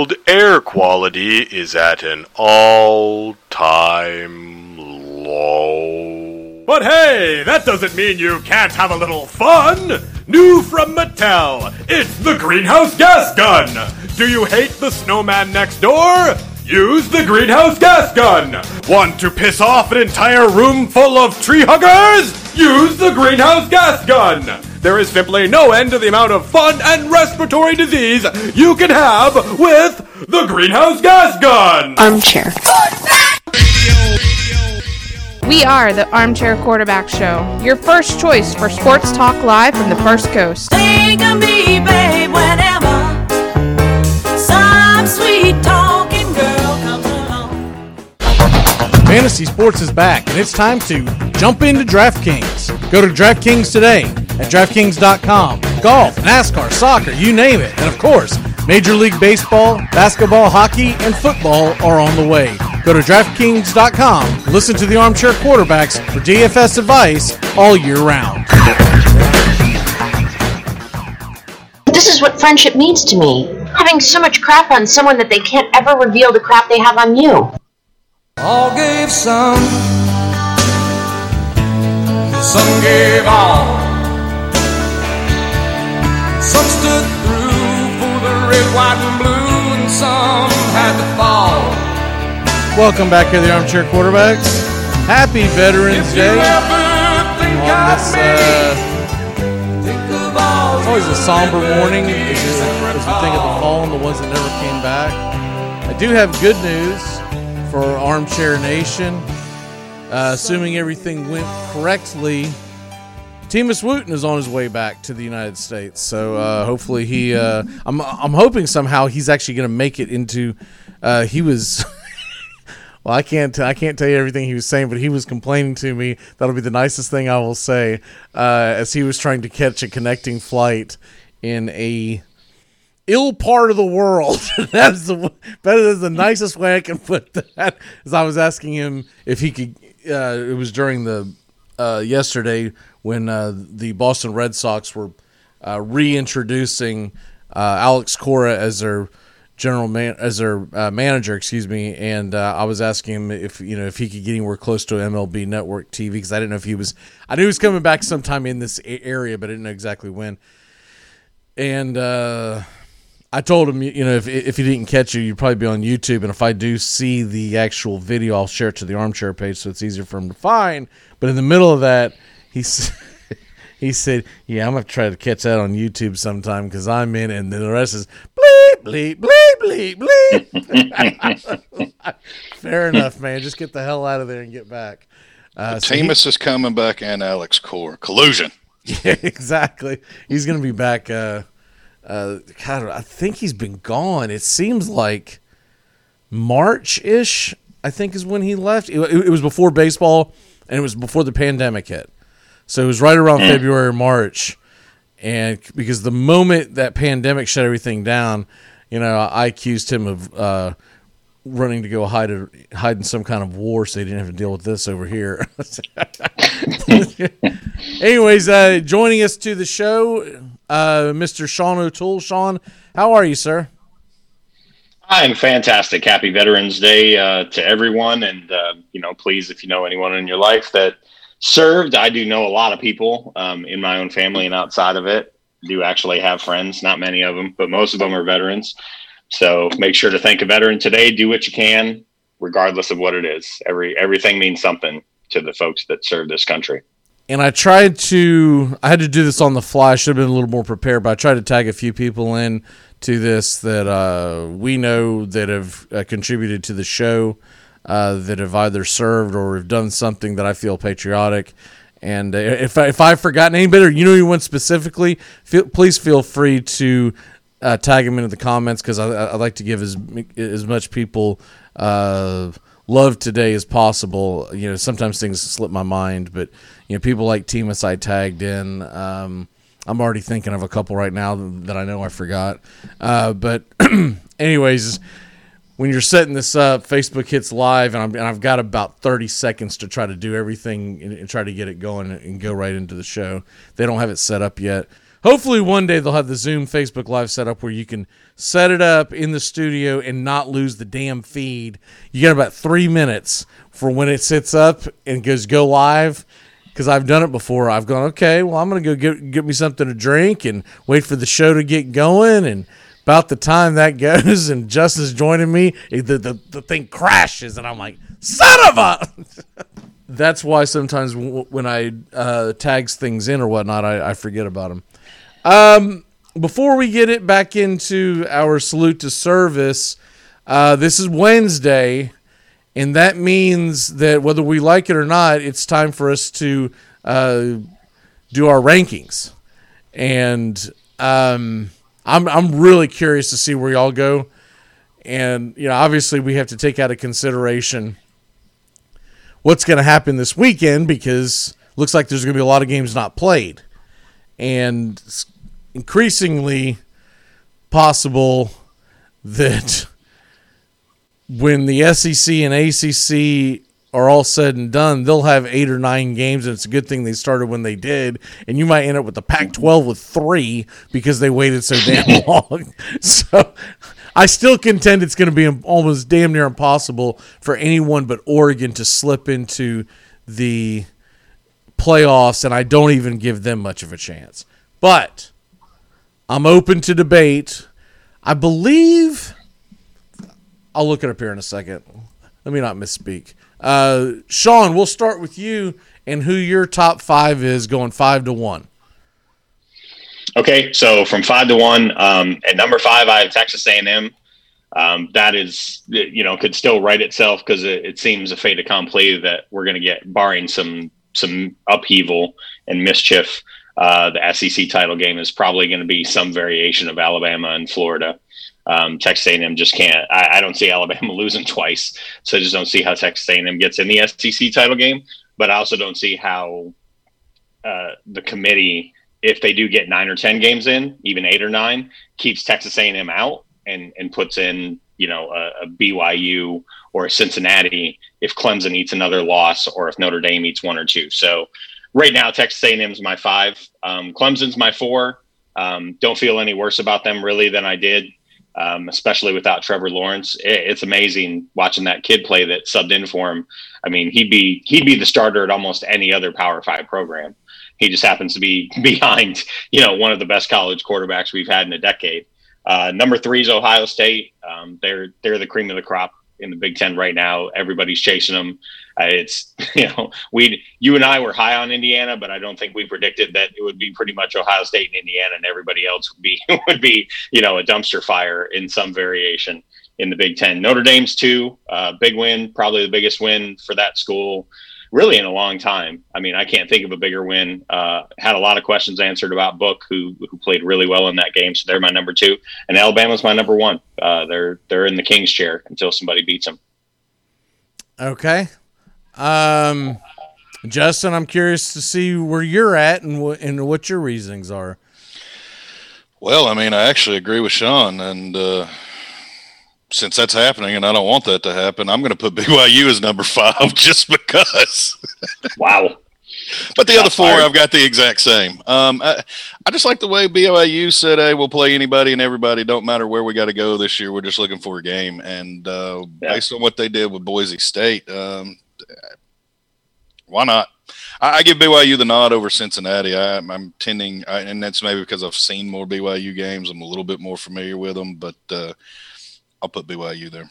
World air quality is at an all time low. But hey, that doesn't mean you can't have a little fun. New from Mattel, it's the greenhouse gas gun. Do you hate the snowman next door? Use the greenhouse gas gun. Want to piss off an entire room full of tree huggers? Use the greenhouse gas gun. There is simply no end to the amount of fun and respiratory disease you can have with the greenhouse gas gun. Armchair. We are the Armchair Quarterback Show, your first choice for sports talk live from the First Coast. Think of me, babe, whenever some sweet talking girl comes along. Fantasy sports is back, and it's time to jump into DraftKings. Go to DraftKings today at DraftKings.com. Golf, NASCAR, soccer, you name it. And of course, Major League Baseball, basketball, hockey, and football are on the way. Go to DraftKings.com. Listen to the Armchair Quarterbacks for DFS advice all year round. This is what friendship means to me. Having so much crap on someone that they can't ever reveal the crap they have on you. All gave some, some gave all. Some stood through for the red, white, and blue, and some had to fall. Welcome back to the Armchair Quarterbacks. Happy Veterans Day. On this, uh, it's always a somber morning as, you- as we think of the fallen, and the ones that never came back. I do have good news for Armchair Nation. Uh, assuming everything went correctly, Timus Wooten is on his way back to the United States. So uh, hopefully he, uh, I'm, I'm hoping somehow he's actually going to make it into. Uh, he was. Well, I can't. I can't tell you everything he was saying, but he was complaining to me. That'll be the nicest thing I will say. Uh, as he was trying to catch a connecting flight in a ill part of the world. that is the that is the nicest way I can put that. As I was asking him if he could. Uh, it was during the uh, yesterday when uh, the Boston Red Sox were uh, reintroducing uh, Alex Cora as their general man as their uh, manager, excuse me, and uh, I was asking him if you know if he could get anywhere close to MLB Network TV because I didn't know if he was. I knew he was coming back sometime in this area, but I didn't know exactly when. And uh, I told him, you know, if if he didn't catch you, you'd probably be on YouTube, and if I do see the actual video, I'll share it to the armchair page so it's easier for him to find. But in the middle of that, he's. He said, "Yeah, I'm gonna try to catch that on YouTube sometime because I'm in, and then the rest is bleep bleep bleep bleep bleep." Fair enough, man. Just get the hell out of there and get back. Uh, so he- Timus is coming back and Alex Cora. Collusion. yeah, exactly. He's gonna be back. Uh, uh, God, I think he's been gone. It seems like March ish. I think is when he left. It, it was before baseball, and it was before the pandemic hit. So it was right around February or March, and because the moment that pandemic shut everything down, you know, I accused him of uh, running to go hide hide in some kind of war, so he didn't have to deal with this over here. Anyways, uh, joining us to the show, uh, Mr. Sean O'Toole. Sean, how are you, sir? I'm fantastic. Happy Veterans Day uh, to everyone. And, uh, you know, please, if you know anyone in your life that served, I do know a lot of people um, in my own family and outside of it. Do actually have friends, not many of them, but most of them are veterans. So make sure to thank a veteran today. Do what you can, regardless of what it is. Every everything means something to the folks that serve this country. And I tried to, I had to do this on the fly. I should have been a little more prepared, but I tried to tag a few people in to this that uh, we know that have uh, contributed to the show, uh, that have either served or have done something that I feel patriotic. And uh, if I, if I've forgotten anybody, or you know anyone specifically, feel, please feel free to uh, tag them into the comments because I, I like to give as as much people uh, love today as possible. You know, sometimes things slip my mind, but you know, people like Timus I tagged in. Um, I'm already thinking of a couple right now that I know I forgot. Uh, but anyways, when you're setting this up, Facebook hits live, and, I'm, and I've got about 30 seconds to try to do everything and, and try to get it going and go right into the show. They don't have it set up yet. Hopefully, one day they'll have the Zoom Facebook Live set up where you can set it up in the studio and not lose the damn feed. You get about three minutes for when it sits up and goes go live, because I've done it before. I've gone, okay, well, I'm going to go get get me something to drink and wait for the show to get going. And about the time that goes, and Justin's joining me, the the, the thing crashes, and I'm like, son of a. That's why sometimes w- when I uh, tags things in or whatnot, I, I forget about them. Um, before we get it back into our salute to service, uh, this is Wednesday, and that means that whether we like it or not, it's time for us to uh, do our rankings. And um, I'm I'm really curious to see where y'all go. And you know, obviously, we have to take out of consideration what's going to happen this weekend because looks like there's going to be a lot of games not played, and increasingly possible that when the SEC and ACC are all said and done, they'll have eight or nine games, and it's a good thing they started when they did. And you might end up with the Pac-12 with three because they waited so damn long. so I still contend it's going to be almost damn near impossible for anyone but Oregon to slip into the playoffs, and I don't even give them much of a chance. But I'm open to debate. I believe. I'll look it up here in a second. Let me not misspeak. Uh, Sean, we'll start with you and who your top five is going five to one. Okay, so from five to one, um, at number five, I have Texas A&M. Um, that is, you know, could still write itself because it, it, seems a fait accompli that we're going to get, barring some some upheaval and mischief. Uh, the SEC title game is probably going to be some variation of Alabama and Florida. Um, Texas A&M just can't. I, I, don't see Alabama losing twice, so I just don't see how Texas A&M gets in the SEC title game. But I also don't see how uh, the committee if they do get nine or ten games in, even eight or nine, keeps Texas A&M out and and puts in you know a, a BYU or a Cincinnati if Clemson eats another loss or if Notre Dame eats one or two. So right now Texas A&M is my five, um, Clemson's my four. Um, don't feel any worse about them really than I did, um, especially without Trevor Lawrence. It, it's amazing watching that kid play that subbed in for him. I mean, he'd be he'd be the starter at almost any other Power Five program. He just happens to be behind, you know, one of the best college quarterbacks we've had in a decade. Uh, number three is Ohio State. Um, they're they're the cream of the crop in the Big Ten right now. Everybody's chasing them. Uh, it's you know we you and I were high on Indiana, but I don't think we predicted that it would be pretty much Ohio State and Indiana, and everybody else would be would be you know a dumpster fire in some variation in the Big Ten. Notre Dame's two, uh, big win, probably the biggest win for that school really in a long time. I mean, I can't think of a bigger win. Uh, had a lot of questions answered about Book, who who played really well in that game. So they're my number two, and Alabama's my number one. Uh, they're they're in the king's chair until somebody beats them. Okay, um, Justin, I'm curious to see where you're at and what and what your reasonings are. Well, I mean, I actually agree with Sean, and uh, since that's happening and I don't want that to happen, I'm going to put BYU as number five just because. wow. But the other four, I've got the exact same. Um, I, I just like the way BYU said, "Hey, we'll play anybody and everybody. Don't matter where we got to go this year. We're just looking for a game." And uh, yeah. based on what they did with Boise State, um, why not? I, I, give BYU the nod over Cincinnati. I, am tending, I, and that's maybe because I've seen more BYU games. I'm a little bit more familiar with them, but uh, I'll put BYU there.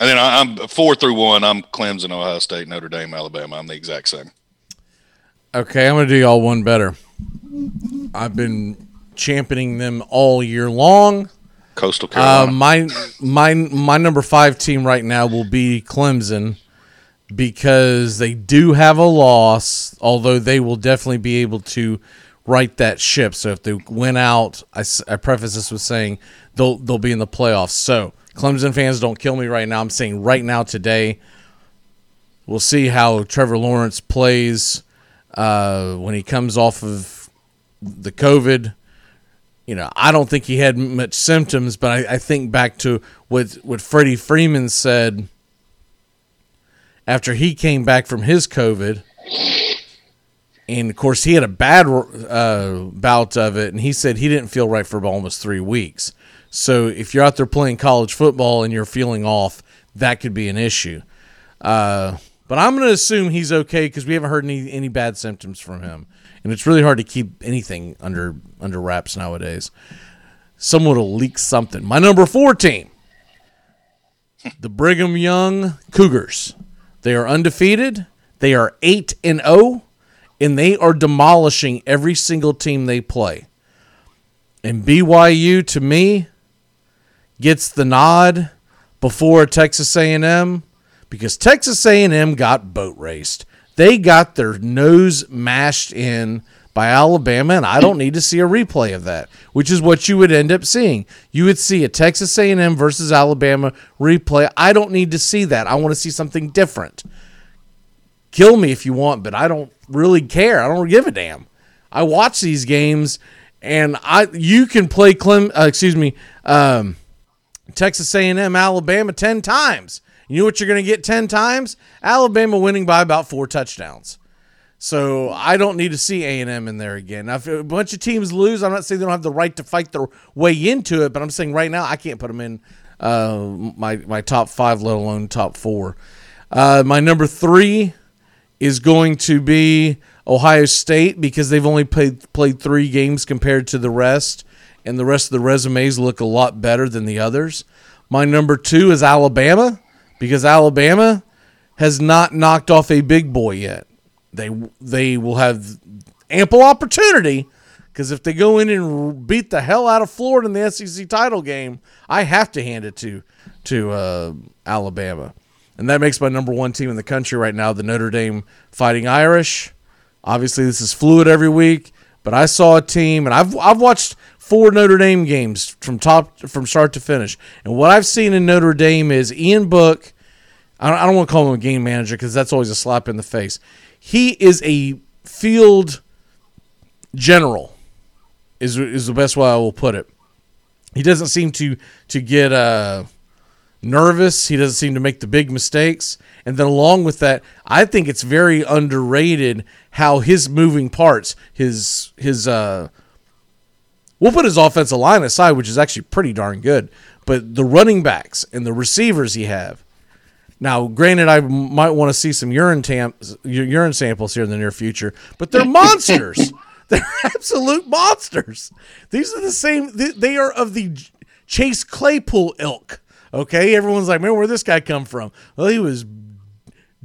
And then I, am four through one. I'm Clemson, Ohio State, Notre Dame, Alabama. I'm the exact same. Okay, I'm going to do y'all one better. I've been championing them all year long. Coastal uh, Carolina. Uh, my my my number five team right now will be Clemson because they do have a loss, although they will definitely be able to right that ship. So if they win out, I, I preface this with saying they'll they'll be in the playoffs. So Clemson fans, don't kill me right now. I'm saying right now today, we'll see how Trevor Lawrence plays uh, when he comes off of the COVID. You know, I don't think he had much symptoms, but I, I think back to what what Freddie Freeman said after he came back from his COVID and of course he had a bad uh, bout of it, and he said he didn't feel right for almost three weeks. So if you're out there playing college football and you're feeling off, that could be an issue. Uh, But I'm going to assume he's okay because we haven't heard any any bad symptoms from him, and it's really hard to keep anything under under wraps nowadays. Someone will leak something. My number four team, the Brigham Young Cougars. They are undefeated. They are eight and zero, and they are demolishing every single team they play. And BYU to me gets the nod before Texas A&M because Texas A&M got boat raced. They got their nose mashed in by Alabama and I don't need to see a replay of that, which is what you would end up seeing. You would see a Texas A&M versus Alabama replay. I don't need to see that. I want to see something different. Kill me if you want, but I don't really care. I don't give a damn. I watch these games and I you can play Clem uh, excuse me um, Texas A&M Alabama 10 times. You know what you're going to get 10 times? Alabama winning by about 4 touchdowns. So I don't need to see A&M in there again. Now, if a bunch of teams lose, I'm not saying they don't have the right to fight their way into it, but I'm saying right now I can't put them in uh, my my top 5 let alone top 4. Uh, my number 3 is going to be Ohio State because they've only played played 3 games compared to the rest and the rest of the resumes look a lot better than the others. My number 2 is Alabama because Alabama has not knocked off a big boy yet. They they will have ample opportunity because if they go in and beat the hell out of Florida in the SEC title game, I have to hand it to to uh, Alabama, and that makes my number one team in the country right now, the Notre Dame Fighting Irish. Obviously, this is fluid every week, but I saw a team, and I've I've watched four Notre Dame games from top from start to finish, and what I've seen in Notre Dame is Ian Book. I don't, I don't want to call him a game manager because that's always a slap in the face. He is a field general, is is the best way I will put it. He doesn't seem to to get uh, nervous. He doesn't seem to make the big mistakes. And then along with that, I think it's very underrated how his moving parts, his his uh, we'll put his offensive line aside, which is actually pretty darn good. But the running backs and the receivers he have. Now, granted, I might want to see some urine tam- urine samples here in the near future, but they're monsters. they're absolute monsters. These are the same. They are of the Chase Claypool ilk. Okay, everyone's like, man, where this guy come from? Well, he was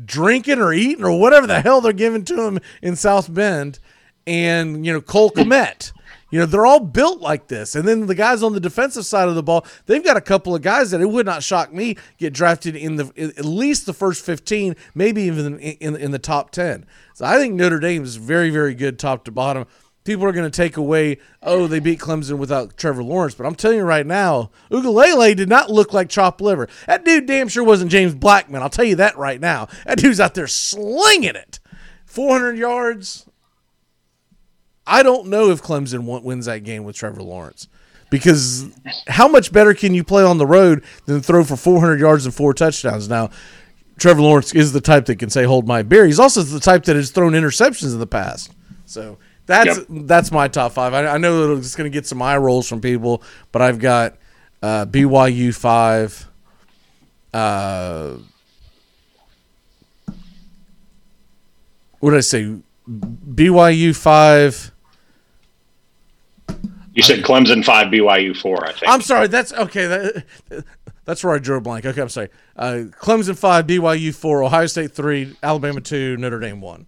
drinking or eating or whatever the hell they're giving to him in South Bend, and you know Cole Kmet. You know, they're all built like this. And then the guys on the defensive side of the ball, they've got a couple of guys that it would not shock me get drafted in the at least the first 15, maybe even in, in, in the top 10. So I think Notre Dame is very, very good top to bottom. People are going to take away, oh, they beat Clemson without Trevor Lawrence. But I'm telling you right now, Uiagalelei did not look like chopped liver. That dude damn sure wasn't James Blackman. I'll tell you that right now. That dude's out there slinging it. 400 yards, I don't know if Clemson wins that game with Trevor Lawrence because how much better can you play on the road than throw for 400 yards and four touchdowns? Now, Trevor Lawrence is the type that can say "hold my beer." He's also the type that has thrown interceptions in the past. So that's yep. that's my top five. I, I know it's going to get some eye rolls from people, but I've got uh, BYU five. Uh, what did I say? BYU five. You said Clemson five, BYU four. I think. I'm sorry. That's okay. That, that's where I drew a blank. Okay, I'm sorry. Uh, Clemson five, BYU four, Ohio State three, Alabama two, Notre Dame one.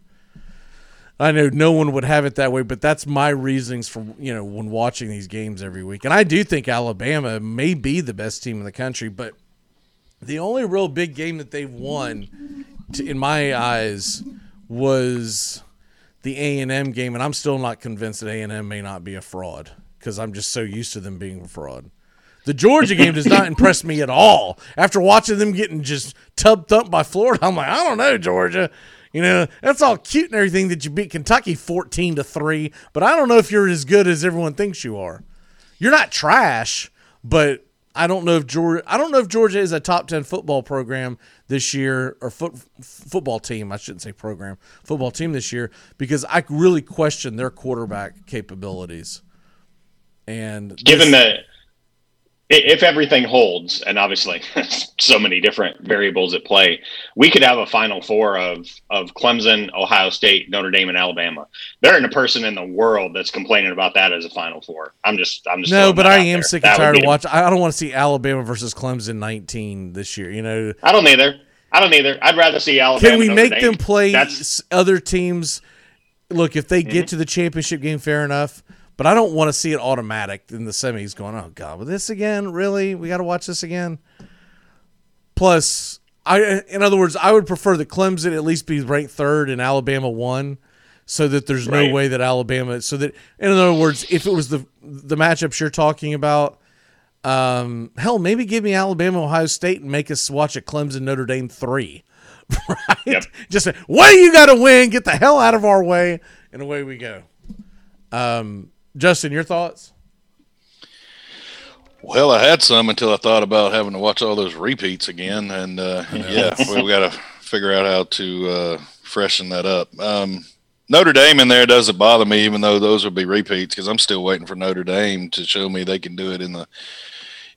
I know no one would have it that way, but that's my reasons for you know when watching these games every week. And I do think Alabama may be the best team in the country, but the only real big game that they've won, to, in my eyes, was the A and M game, and I'm still not convinced that A and M may not be a fraud because I'm just so used to them being a fraud. The Georgia game does not impress me at all. After watching them getting just tub thumped by Florida, I'm like, I don't know, Georgia. You know, that's all cute and everything that you beat Kentucky 14 to 3, but I don't know if you're as good as everyone thinks you are. You're not trash, but I don't know if Georgia I don't know if Georgia is a top 10 football program this year or foot, football team, I shouldn't say program, football team this year because I really question their quarterback capabilities. And given this, i- if everything holds, and obviously so many different variables at play, we could have a Final Four of of Clemson, Ohio State, Notre Dame, and Alabama. There ain't a person in the world that's complaining about that as a Final Four. I'm just, I'm just No, but I am there. sick and would tired of watching. I don't want to see Alabama versus Clemson 19 this year. You know, I don't either. I don't either. I'd rather see Alabama. can we make Dame. them play That's other teams? Look, if they mm-hmm. get to the championship game, fair enough. But I don't want to see it automatic in the semis. Going, oh god, with this again? Really? We got to watch this again? Plus, I, in other words, I would prefer that Clemson at least be ranked third and Alabama one, so that there's no Right. way that Alabama. So that, in other words, if it was the the matchups you're talking about, um, hell, maybe give me Alabama, Ohio State, and make us watch a Clemson Notre Dame three, right? Just say, what do you got to win? Get the hell out of our way, and away we go. Um, Justin, your thoughts? Well, I had some until I thought about having to watch all those repeats again, and uh, yeah, we, we got to figure out how to uh, freshen that up. Um, Notre Dame in there doesn't bother me, even though those would be repeats, because I'm still waiting for Notre Dame to show me they can do it in the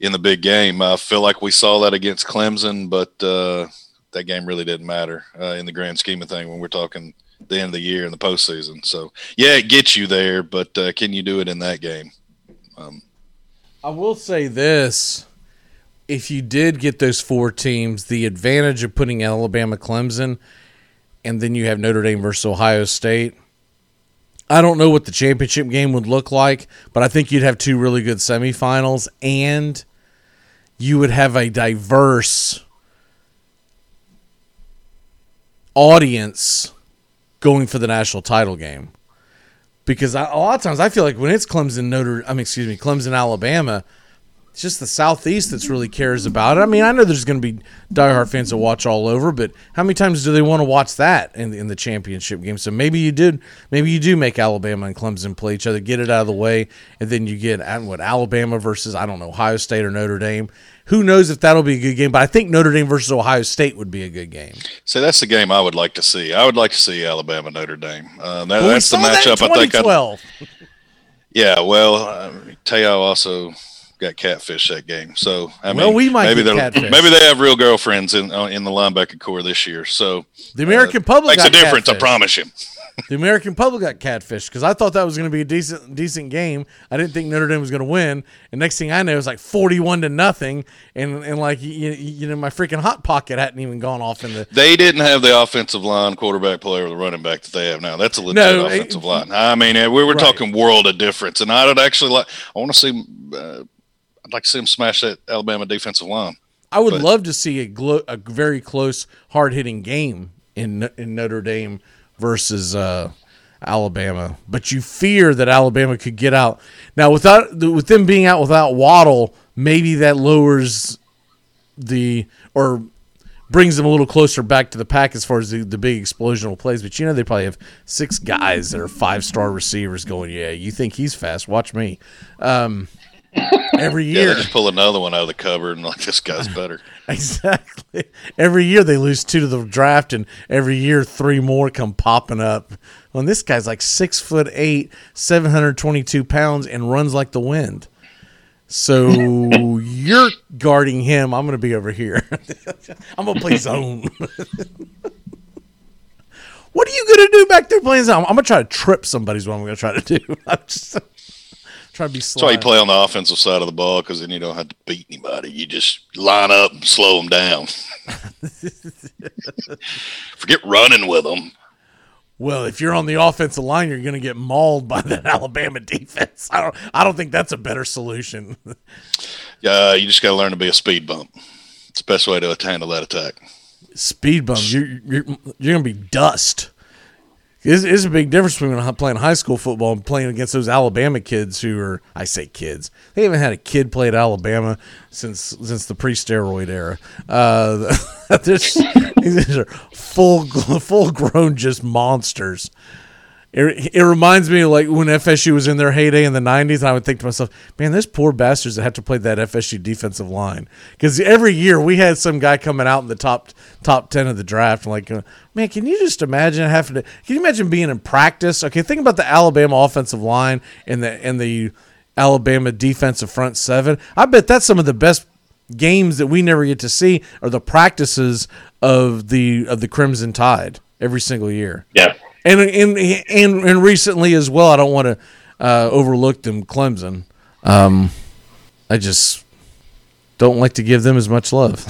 in the big game. I feel like we saw that against Clemson, but uh, that game really didn't matter uh, in the grand scheme of thing when we're talking the end of the year in the postseason. So yeah, it gets you there, but uh, can you do it in that game? Um, I will say this. If you did get those four teams, the advantage of putting Alabama, Clemson, and then you have Notre Dame versus Ohio State. I don't know what the championship game would look like, but I think you'd have two really good semifinals and you would have a diverse audience going for the national title game. Because I, a lot of times I feel like when it's Clemson Notre, I mean, excuse me, Clemson Alabama, it's just the Southeast that's really cares about it. I mean, I know there's going to be diehard fans that watch all over, but how many times do they want to watch that in the, in the championship game? So maybe you did, maybe you do make Alabama and Clemson play each other, get it out of the way, and then you get what Alabama versus I don't know Ohio State or Notre Dame. Who knows if that'll be a good game? But I think Notre Dame versus Ohio State would be a good game. So that's the game I would like to see. I would like to see Alabama Notre Dame. Uh, that, But we that's the saw that matchup. I think. 2012. yeah. Well, uh, Te'o also got catfish that game. So I mean, Well, we might maybe they're- maybe they have real girlfriends in uh, in the linebacker corps this year. So The American public makes a difference. I promise you. The American public got catfished because I thought that was going to be a decent decent game. I didn't think Notre Dame was going to win. And next thing I know, it was like forty one to nothing. And and like you, you know, my freaking hot pocket hadn't even gone off in the. They didn't have the offensive line, quarterback player, or the running back that they have now. That's a legit No, it- offensive line. I mean, uh, we were Right. talking world of difference, and I would actually like. I want to see. Uh, I'd like to see him smash that Alabama defensive line. I would But- love to see a glo- a very close, hard hitting game in in Notre Dame versus uh, Alabama. But you fear that Alabama could get out now without with them being out without Waddle. Maybe that lowers the or brings them a little closer back to the pack as far as the, the big explosional plays. But you know they probably have six guys that are five star receivers going. Yeah, you think he's fast? Watch me. Um, every Yeah, year, they just pull another one out of the cupboard and like this guy's better. Exactly. Every year they lose two to the draft, and every year three more come popping up. Well, this guy's like six foot eight, seven hundred twenty-two pounds, and runs like the wind. So you're guarding him. I'm going to be over here. I'm going to play zone. what are you going to do back there playing zone? I'm going to try to trip somebody's what I'm going to try to do. I'm just trying to be. That's why you play on the offensive side of the ball because then you don't have to beat anybody. You just line up and slow them down. Forget running with them. Well, if you're on the offensive line, you're going to get mauled by that Alabama defense. I don't. I don't think that's a better solution. Yeah, you just got to learn to be a speed bump. It's the best way to handle that attack. Speed bump. You're you're, you're going to be dust. It's, it's a big difference between playing high school football and playing against those Alabama kids who are. I say kids. They haven't had a kid play at Alabama since since the pre-steroid era. Uh, these are full full grown just monsters. It, it reminds me of like when FSU was in their heyday in the 90s, and I would think to myself, man, those poor bastards that have to play that FSU defensive line. Because every year we had some guy coming out in the top top 10 of the draft. Like, uh, man, can you just imagine having to, can you imagine being in practice? Okay, think about the Alabama offensive line and the, and the, Alabama defensive front seven. I bet that's some of the best games that we never get to see are the practices of the of the Crimson Tide every single year. Yeah. And and and, and recently as well, I don't want to uh, overlook them Clemson. Um, I just don't like to give them as much love.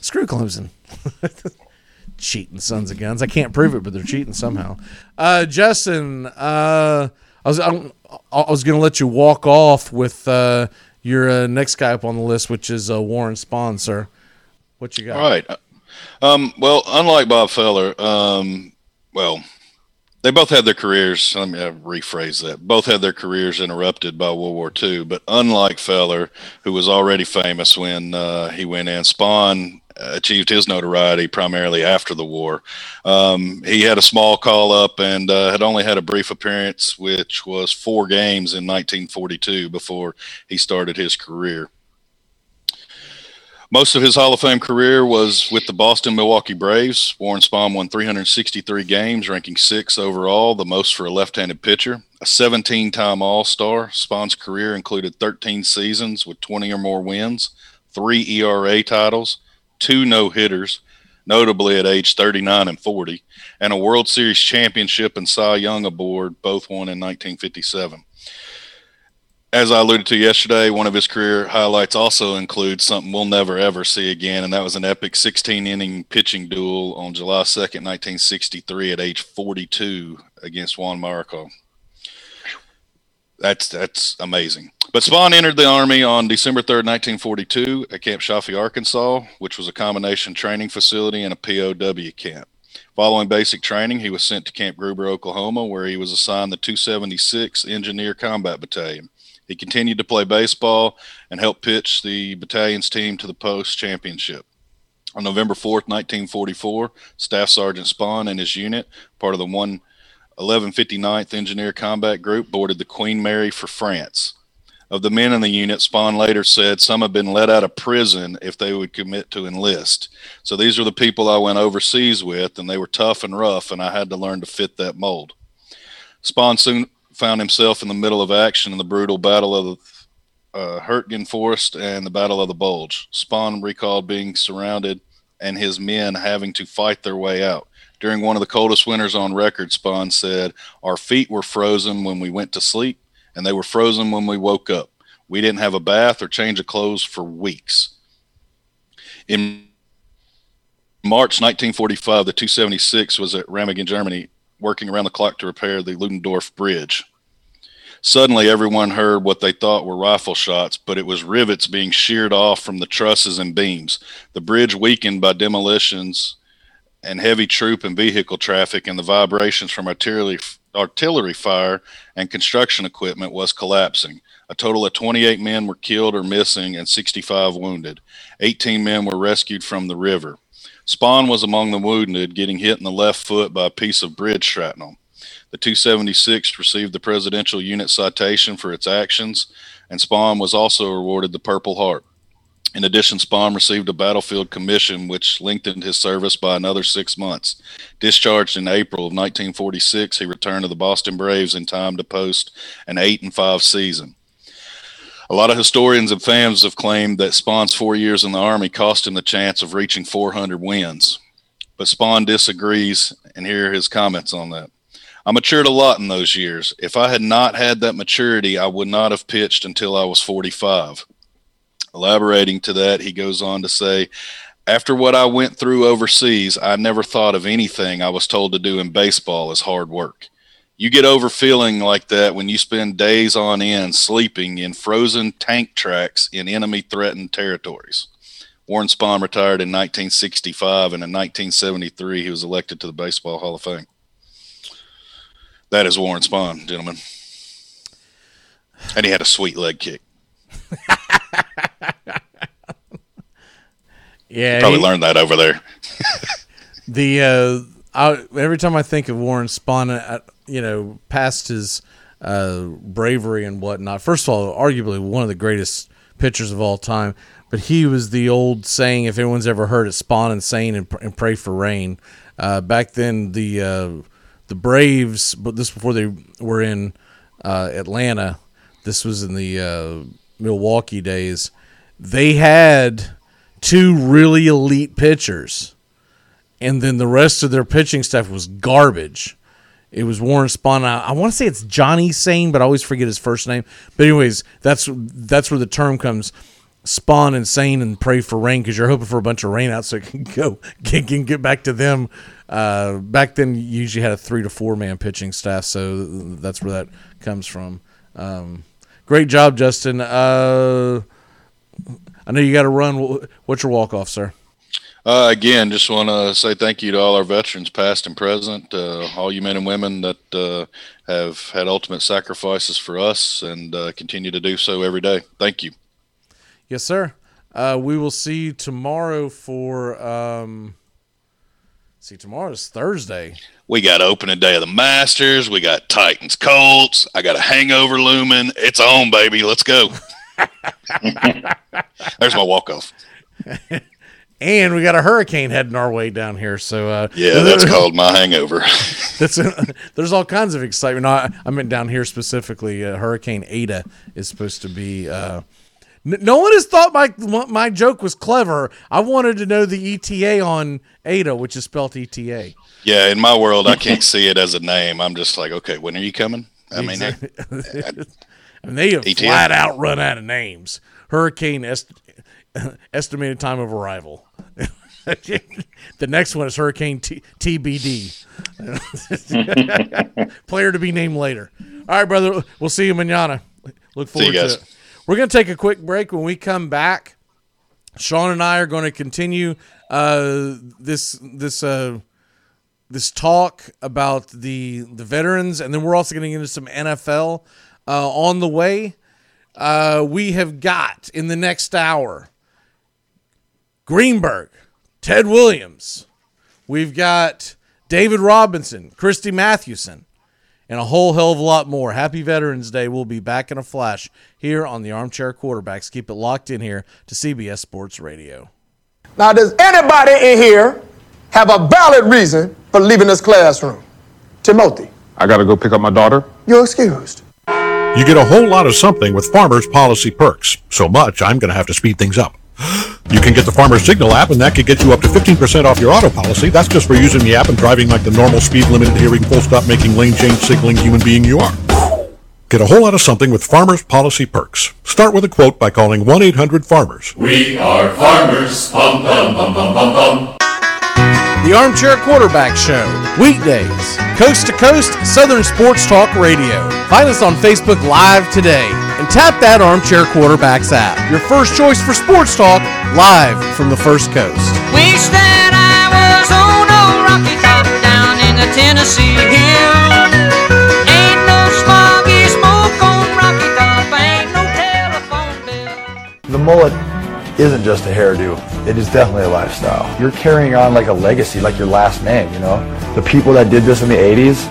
Screw Clemson. cheating sons of guns. I can't prove it, but they're cheating somehow. Uh, Justin, uh, I was I, I was going to let you walk off with uh, your uh, next guy up on the list, which is uh, Warren Spahn, sir. What you got? All right. Um, well, unlike Bob Feller, um, well, they both had their careers. Let me uh, rephrase that. Both had their careers interrupted by World War II. But unlike Feller, who was already famous when uh, he went in, Spahn achieved his notoriety primarily after the war. Um, he had a small call up and uh, had only had a brief appearance, which was four games in 1942 before he started his career. Most of his Hall of Fame career was with the Boston Milwaukee Braves. Warren Spahn won 363 games, ranking sixth overall, the most for a left handed pitcher. A 17 time All Star, Spahn's career included 13 seasons with 20 or more wins, three ERA titles, two no hitters, notably at age 39 and 40, and a World Series championship and Cy Young award, both won in 1957 as I alluded to yesterday, one of his career highlights also includes something we'll never ever see again, and that was an epic 16 inning pitching duel on July 2nd, 1963, at age 42 against Juan Marichal. That's that's amazing. But Spahn entered the Army on December 3rd, 1942, at Camp Chaffee, Arkansas, which was a combination training facility and a POW camp. Following basic training, he was sent to Camp Gruber, Oklahoma, where he was assigned the 276 Engineer Combat Battalion. He continued to play baseball and helped pitch the battalion's team to the post championship. On November 4th, 1944, Staff Sergeant Spahn and his unit, part of the 1 1159th Engineer Combat Group, boarded the Queen Mary for France. Of the men in the unit, Spahn later said some had been let out of prison if they would commit to enlist. So these are the people I went overseas with, and they were tough and rough, and I had to learn to fit that mold. Spahn soon found himself in the middle of action in the brutal Battle of the uh, Hurtgen Forest and the Battle of the Bulge. Spahn recalled being surrounded and his men having to fight their way out. During one of the coldest winters on record, Spahn said, Our feet were frozen when we went to sleep, and they were frozen when we woke up. We didn't have a bath or change of clothes for weeks. In March 1945, the 276 was at Remagen, Germany, working around the clock to repair the Ludendorff Bridge. Suddenly, everyone heard what they thought were rifle shots, but it was rivets being sheared off from the trusses and beams. The bridge weakened by demolitions and heavy troop and vehicle traffic, and the vibrations from artillery, artillery fire and construction equipment was collapsing. A total of 28 men were killed or missing and 65 wounded. 18 men were rescued from the river. Spahn was among the wounded, getting hit in the left foot by a piece of bridge shrapnel. The 276 received the Presidential Unit Citation for its actions, and Spahn was also awarded the Purple Heart. In addition, Spahn received a battlefield commission, which lengthened his service by another six months. Discharged in April of 1946, he returned to the Boston Braves in time to post an eight and five season. A lot of historians and fans have claimed that Spahn's four years in the Army cost him the chance of reaching 400 wins. But Spahn disagrees, and here are his comments on that. I matured a lot in those years. If I had not had that maturity, I would not have pitched until I was 45. Elaborating to that, he goes on to say, after what I went through overseas, I never thought of anything I was told to do in baseball as hard work. You get over feeling like that when you spend days on end sleeping in frozen tank tracks in enemy threatened territories. Warren Spahn retired in 1965, and in 1973, he was elected to the Baseball Hall of Fame. That is Warren Spahn, gentlemen. And he had a sweet leg kick. Yeah, You probably he- learned that over there. the uh, I, every time I think of Warren Spahn, uh, you know, past his uh, bravery and whatnot. First of all, arguably one of the greatest pitchers of all time. But he was the old saying, if anyone's ever heard it, Spahn and Sain and, and pray for rain. Uh, back then, the uh, the Braves, but this before they were in uh, Atlanta. This was in the uh, Milwaukee days. They had two really elite pitchers, and then the rest of their pitching staff was garbage. It was Warren Spahn. I, want to say it's Johnny Sain, but I always forget his first name. But anyways, that's that's where the term comes. Spahn and Sain and pray for rain because you're hoping for a bunch of rain out so it can go can, can get back to them. Uh, back then, you usually had a three to four man pitching staff, so that's where that comes from. Um, great job, Justin. Uh, I know you got to run. What's your walk off, sir? Uh, again, just want to say thank you to all our veterans, past and present, uh, all you men and women that uh, have had ultimate sacrifices for us and uh, continue to do so every day. Thank you. Yes, sir. Uh, we will see you tomorrow for. Um, see, tomorrow's Thursday. We got opening day of the Masters. We got Titans Colts. I got a hangover looming. It's on, baby. Let's go. There's my walk off. and we got a hurricane heading our way down here. So uh, Yeah, that's called my hangover. that's there's all kinds of excitement. I, I meant down here specifically. Uh, Hurricane Eta is supposed to be. Uh, n- no one has thought my my joke was clever. I wanted to know the ETA on Eta, which is spelled ETA. Yeah, in my world, I can't see it as a name. I'm just like, okay, when are you coming? I mean, I, I mean, they have ETA? flat out run out of names. Hurricane est- estimated time of arrival. the next one is Hurricane T- TBD. Player to be named later. All right, brother. We'll see you manana. Look forward to it. We're going to take a quick break. When we come back, Sean and I are going to continue uh, this this uh, this talk about the the veterans, and then we're also going to get into some NFL uh, on the way. Uh, we have got in the next hour Greenberg, Ted Williams. We've got David Robinson, Christy Mathewson, and a whole hell of a lot more. Happy Veterans Day. We'll be back in a flash here on the Armchair Quarterbacks. Keep it locked in here to CBS Sports Radio. Now, does anybody in here have a valid reason for leaving this classroom? Timothy, I gotta go pick up my daughter. you're excused. You get a whole lot of something with Farmers Policy Perks. So much, I'm gonna have to speed things up. You can get the Farmers Signal app, and that could get you up to 15% off your auto policy. That's just for using the app and driving like the normal speed limit adhering, full stop making, lane change signaling human being you are. Get a whole lot of something with Farmers Policy Perks. Start with a quote by calling 1 800 Farmers. We are farmers. Bum, bum, bum, bum, bum, bum. The Armchair Quarterback Show, weekdays, coast to coast, Southern Sports Talk Radio. Find us on Facebook Live today and tap that Armchair Quarterbacks app. Your first choice for sports talk, live from the First Coast. Wish that I was on a rocky top down in the Tennessee hills. Ain't no smoggy smoke on Rocky Top, ain't no telephone bill. The mullet isn't just a hairdo. It is definitely a lifestyle. You're carrying on like a legacy, like your last name, you know? The people that did this in the 80s,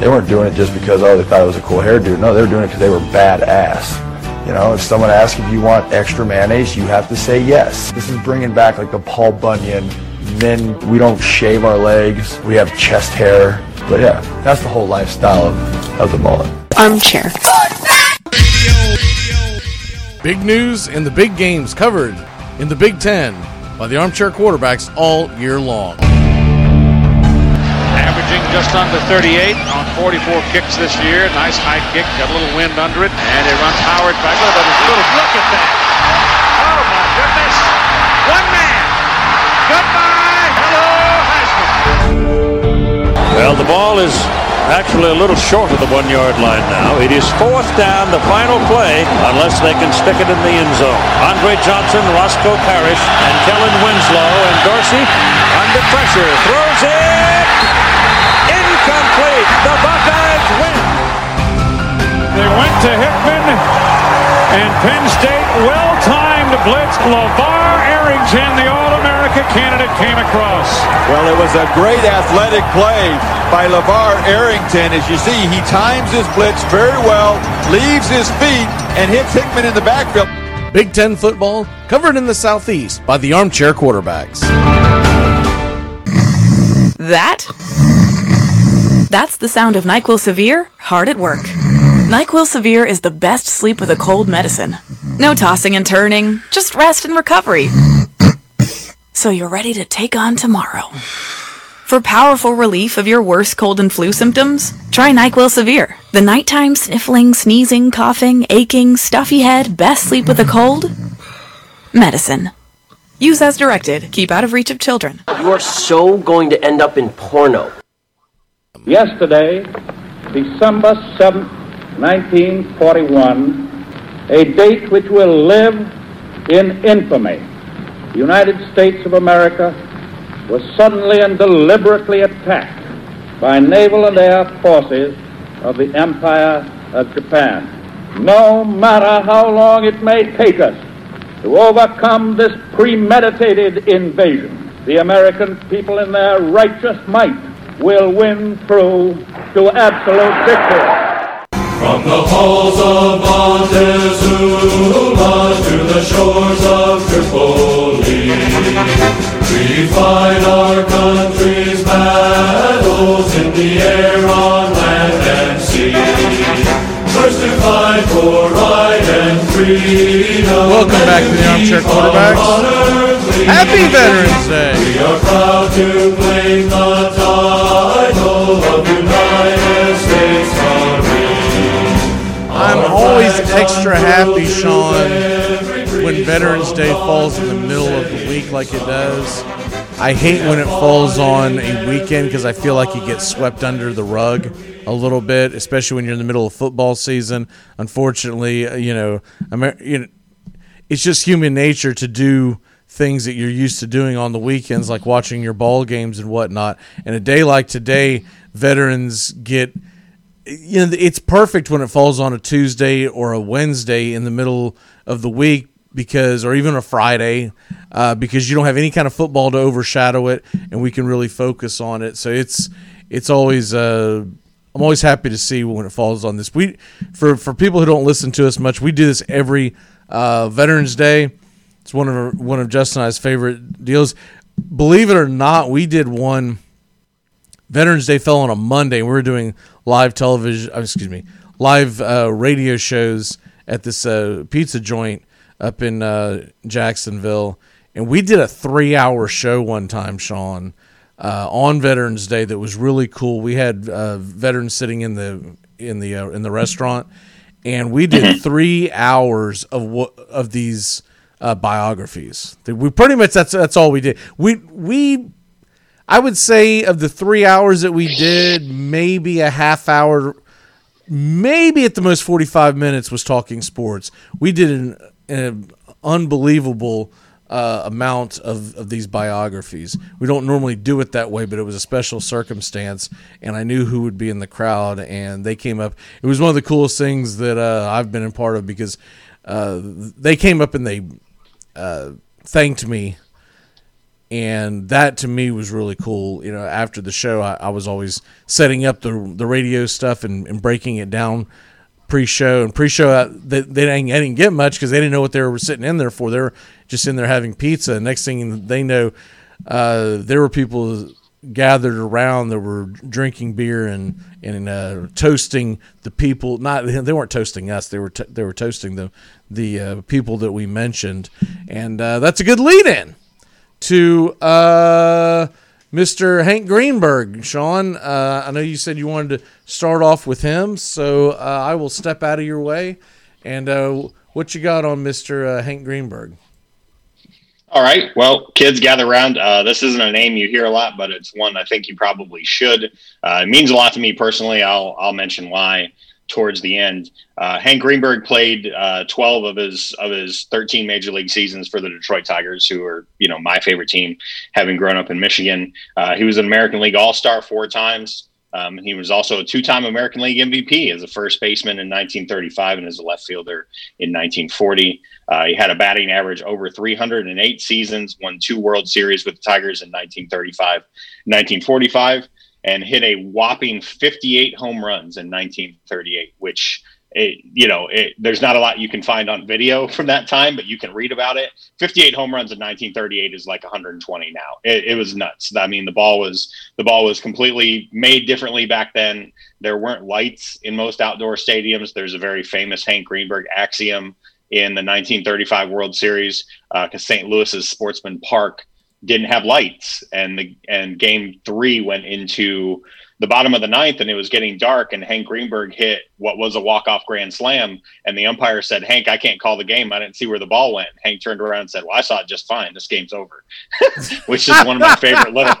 they weren't doing it just because, oh, they thought it was a cool hairdo. No, they were doing it because they were badass. You know, if someone asks if you want extra mayonnaise, you have to say yes. This is bringing back like the Paul Bunyan. Men, we don't shave our legs. We have chest hair. But yeah, that's the whole lifestyle of, of the mullet. Armchair. Big news and the big games covered in the Big Ten by the Armchair Quarterbacks all year long. Averaging just under 38 on 44 kicks this year. Nice high kick, got a little wind under it, and it runs Howard back. Oh, look at this little look at that! Oh my goodness! One man. Goodbye. Hello, Heisman. Well, the ball is actually a little short of the one yard line now. It is fourth down, the final play, unless they can stick it in the end zone. Andre Johnson, Roscoe Parrish, and Kellen Winslow, and Dorsey under pressure. Throws it! Incomplete! The Buckeyes win! They went to Hickman, and Penn State well-timed blitz. LeVar Arrington, the All-America candidate, came across. Well, it was a great athletic play by LeVar Arrington. As you see, he times his blitz very well, leaves his feet, and hits Hickman in the backfield. Big Ten football covered in the Southeast by the Armchair Quarterbacks. That? That's the sound of NyQuil Severe hard at work. NyQuil Severe is the best sleep with a cold medicine. No tossing and turning, just rest and recovery. So you're ready to take on tomorrow. For powerful relief of your worst cold and flu symptoms, try NyQuil Severe. The nighttime sniffling, sneezing, coughing, aching, stuffy head, best sleep with a cold? Medicine. Use as directed. Keep out of reach of children. You are so going to end up in porno. Yesterday, December 7th, 1941, a date which will live in infamy. The United States of America was suddenly and deliberately attacked by naval and air forces of the Empire of Japan. No matter how long it may take us to overcome this premeditated invasion, the American people in their righteous might will win through to absolute victory. From the halls of Montezuma to the shores of Tripoli, we fight our country's battles in the air, on land and sea. First to fight for right and freedom. Welcome back to the Armchair Quarterbacks. Happy Veterans Day. We are proud to claim the I'm always extra happy, Sean, when Veterans Day falls in the middle of the week like it does. I hate when it falls on a weekend because I feel like you get swept under the rug a little bit, especially when you're in the middle of football season. Unfortunately, uh, you know, Amer- you know it's just human nature to do things that you're used to doing on the weekends, like watching your ball games and whatnot. And a day like today, veterans get you know it's perfect when it falls on a Tuesday or a Wednesday in the middle of the week because or even a Friday uh, because you don't have any kind of football to overshadow it and we can really focus on it. So it's it's always uh, I'm always happy to see when it falls on this. We for for people who don't listen to us much we do this every uh, Veterans Day it's one of one of Justin and I's favorite deals believe it or not we did one Veterans Day fell on a Monday. We were doing live television, uh, excuse me, live uh, radio shows at this uh, pizza joint up in uh, Jacksonville, and we did a three-hour show one time, Sean, uh, on Veterans Day. That was really cool. We had uh, veterans sitting in the in the in the restaurant, and we did three hours of what of these biographies. We pretty much that's that's all we did. We we I would say of the three hours that we did, maybe a half hour, maybe at the most 45 minutes was talking sports. We did an, an unbelievable uh, amount of, of these biographies. We don't normally do it that way, but it was a special circumstance, and I knew who would be in the crowd, and they came up. It was one of the coolest things that uh, I've been a part of because uh, they came up and they uh, thanked me and that to me was really cool. You know, after the show, I, I was always setting up the the radio stuff and, and breaking it down pre-show and pre-show. uh, They, they didn't, didn't get much because they didn't know what they were sitting in there for. They were just in there having pizza. Next thing they know, uh, there were people gathered around that were drinking beer and and uh, toasting the people. Not they weren't toasting us. They were t- they were toasting the the uh, people that we mentioned, and uh, that's a good lead in to uh, Mr. Hank Greenberg. Sean, uh, I know you said you wanted to start off with him, so uh, I will step out of your way. And uh, what you got on Mr. Hank Greenberg? All right. Well, kids, gather around. Uh, this isn't a name you hear a lot, but it's one I think you probably should. Uh, it means a lot to me personally. I'll I'll mention why towards the end. Uh, Hank Greenberg played uh, 12 of his of his 13 major league seasons for the Detroit Tigers, who are you know my favorite team, having grown up in Michigan. Uh, he was an American League All Star four times. Um, he was also a two-time American League MVP as a first baseman in 1935 and as a left fielder in 1940. Uh, he had a batting average over 308 seasons, won two World Series with the Tigers in 1935, 1945 and hit a whopping 58 home runs in 1938, which it, you know, it, there's not a lot you can find on video from that time, but you can read about it. 58 home runs in 1938 is like 120 now. It, it was nuts. I mean, the ball was the ball was completely made differently back then. There weren't lights in most outdoor stadiums. There's a very famous Hank Greenberg axiom in the 1935 World Series because uh, St. Louis's Sportsman Park didn't have lights, and the and Game Three went into the bottom of the ninth and it was getting dark and Hank Greenberg hit what was a walk-off grand slam and the umpire said, Hank, I can't call the game. I didn't see where the ball went. Hank turned around and said, well, I saw it just fine. This game's over, which is one of my favorite little,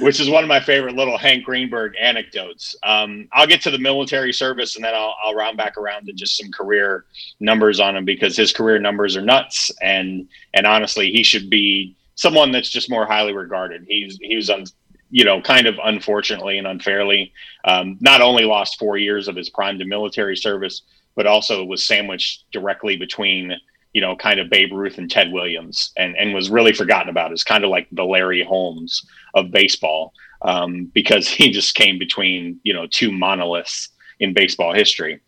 which is one of my favorite little Hank Greenberg anecdotes. Um, I'll get to the military service and then I'll, I'll round back around to just some career numbers on him because his career numbers are nuts. And, and honestly, he should be someone that's just more highly regarded. He's, he was on you know, kind of unfortunately and unfairly, um, not only lost four years of his prime to military service, but also was sandwiched directly between, you know, kind of Babe Ruth and Ted Williams, and and was really forgotten about as kind of like the Larry Holmes of baseball, um, because he just came between, you know, two monoliths in baseball history.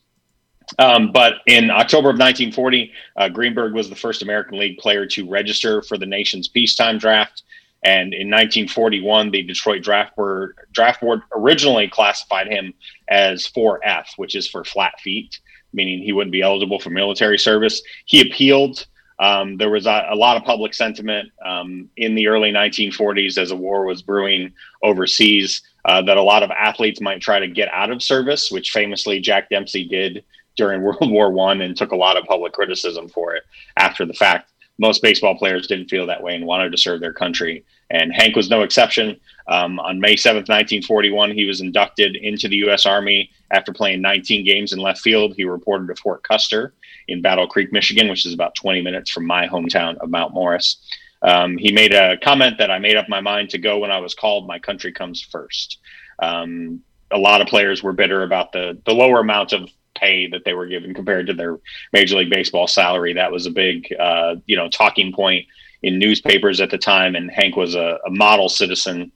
Um, but in October of 1940, uh, Greenberg was the first American League player to register for the nation's peacetime draft. And in 1941, the Detroit Draft Board, draft board originally classified him as 4F, which is for flat feet, meaning he wouldn't be eligible for military service. He appealed. Um, there was a, a, lot of public sentiment um, in the early 1940s as a war was brewing overseas uh, that a lot of athletes might try to get out of service, which famously Jack Dempsey did during World War One and took a lot of public criticism for it after the fact most baseball players didn't feel that way and wanted to serve their country. And Hank was no exception. Um, on May 7th, 1941, he was inducted into the U.S. Army after playing 19 games in left field. He reported to Fort Custer in Battle Creek, Michigan, which is about 20 minutes from my hometown of Mount Morris. Um, he made a comment that I made up my mind to go when I was called. My country comes first. Um, a lot of players were bitter about the the lower amount of pay that they were given compared to their Major League Baseball salary. That was a big, uh, you know, talking point in newspapers at the time. And Hank was a, a model citizen.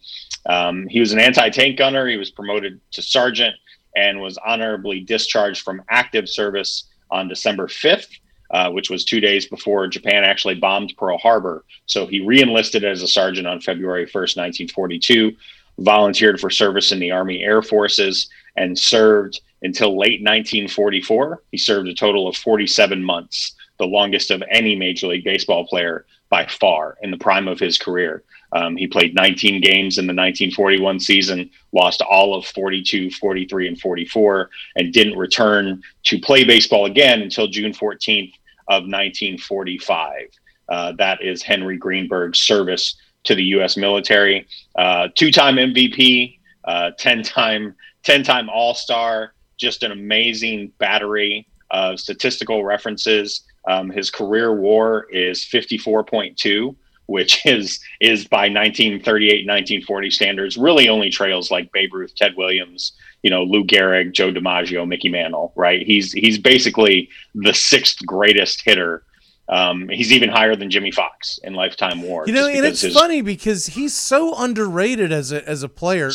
Um, he was an anti-tank gunner. He was promoted to sergeant and was honorably discharged from active service on December 5th. Uh, which was two days before Japan actually bombed Pearl Harbor. So he reenlisted as a sergeant on February 1st, 1942, volunteered for service in the Army Air Forces, and served until late 1944. He served a total of 47 months, the longest of any Major League Baseball player by far in the prime of his career. Um, he played 19 games in the 1941 season, lost all of 42, 43, and 44, and didn't return to play baseball again until June 14th of 1945. Uh, that is Henry Greenberg's service to the U.S. military. Uh, two-time MVP, 10-time uh, 10-time All-Star, just an amazing battery of statistical references. Um, his career WAR is 54.2, which is is by 1938 1940 standards really only trails like Babe Ruth, Ted Williams, you know Lou Gehrig, Joe DiMaggio, Mickey Mantle. Right? He's he's basically the sixth greatest hitter. Um, he's even higher than Jimmie Foxx in lifetime WAR. You know, and it's his, funny because he's so underrated as a as a player.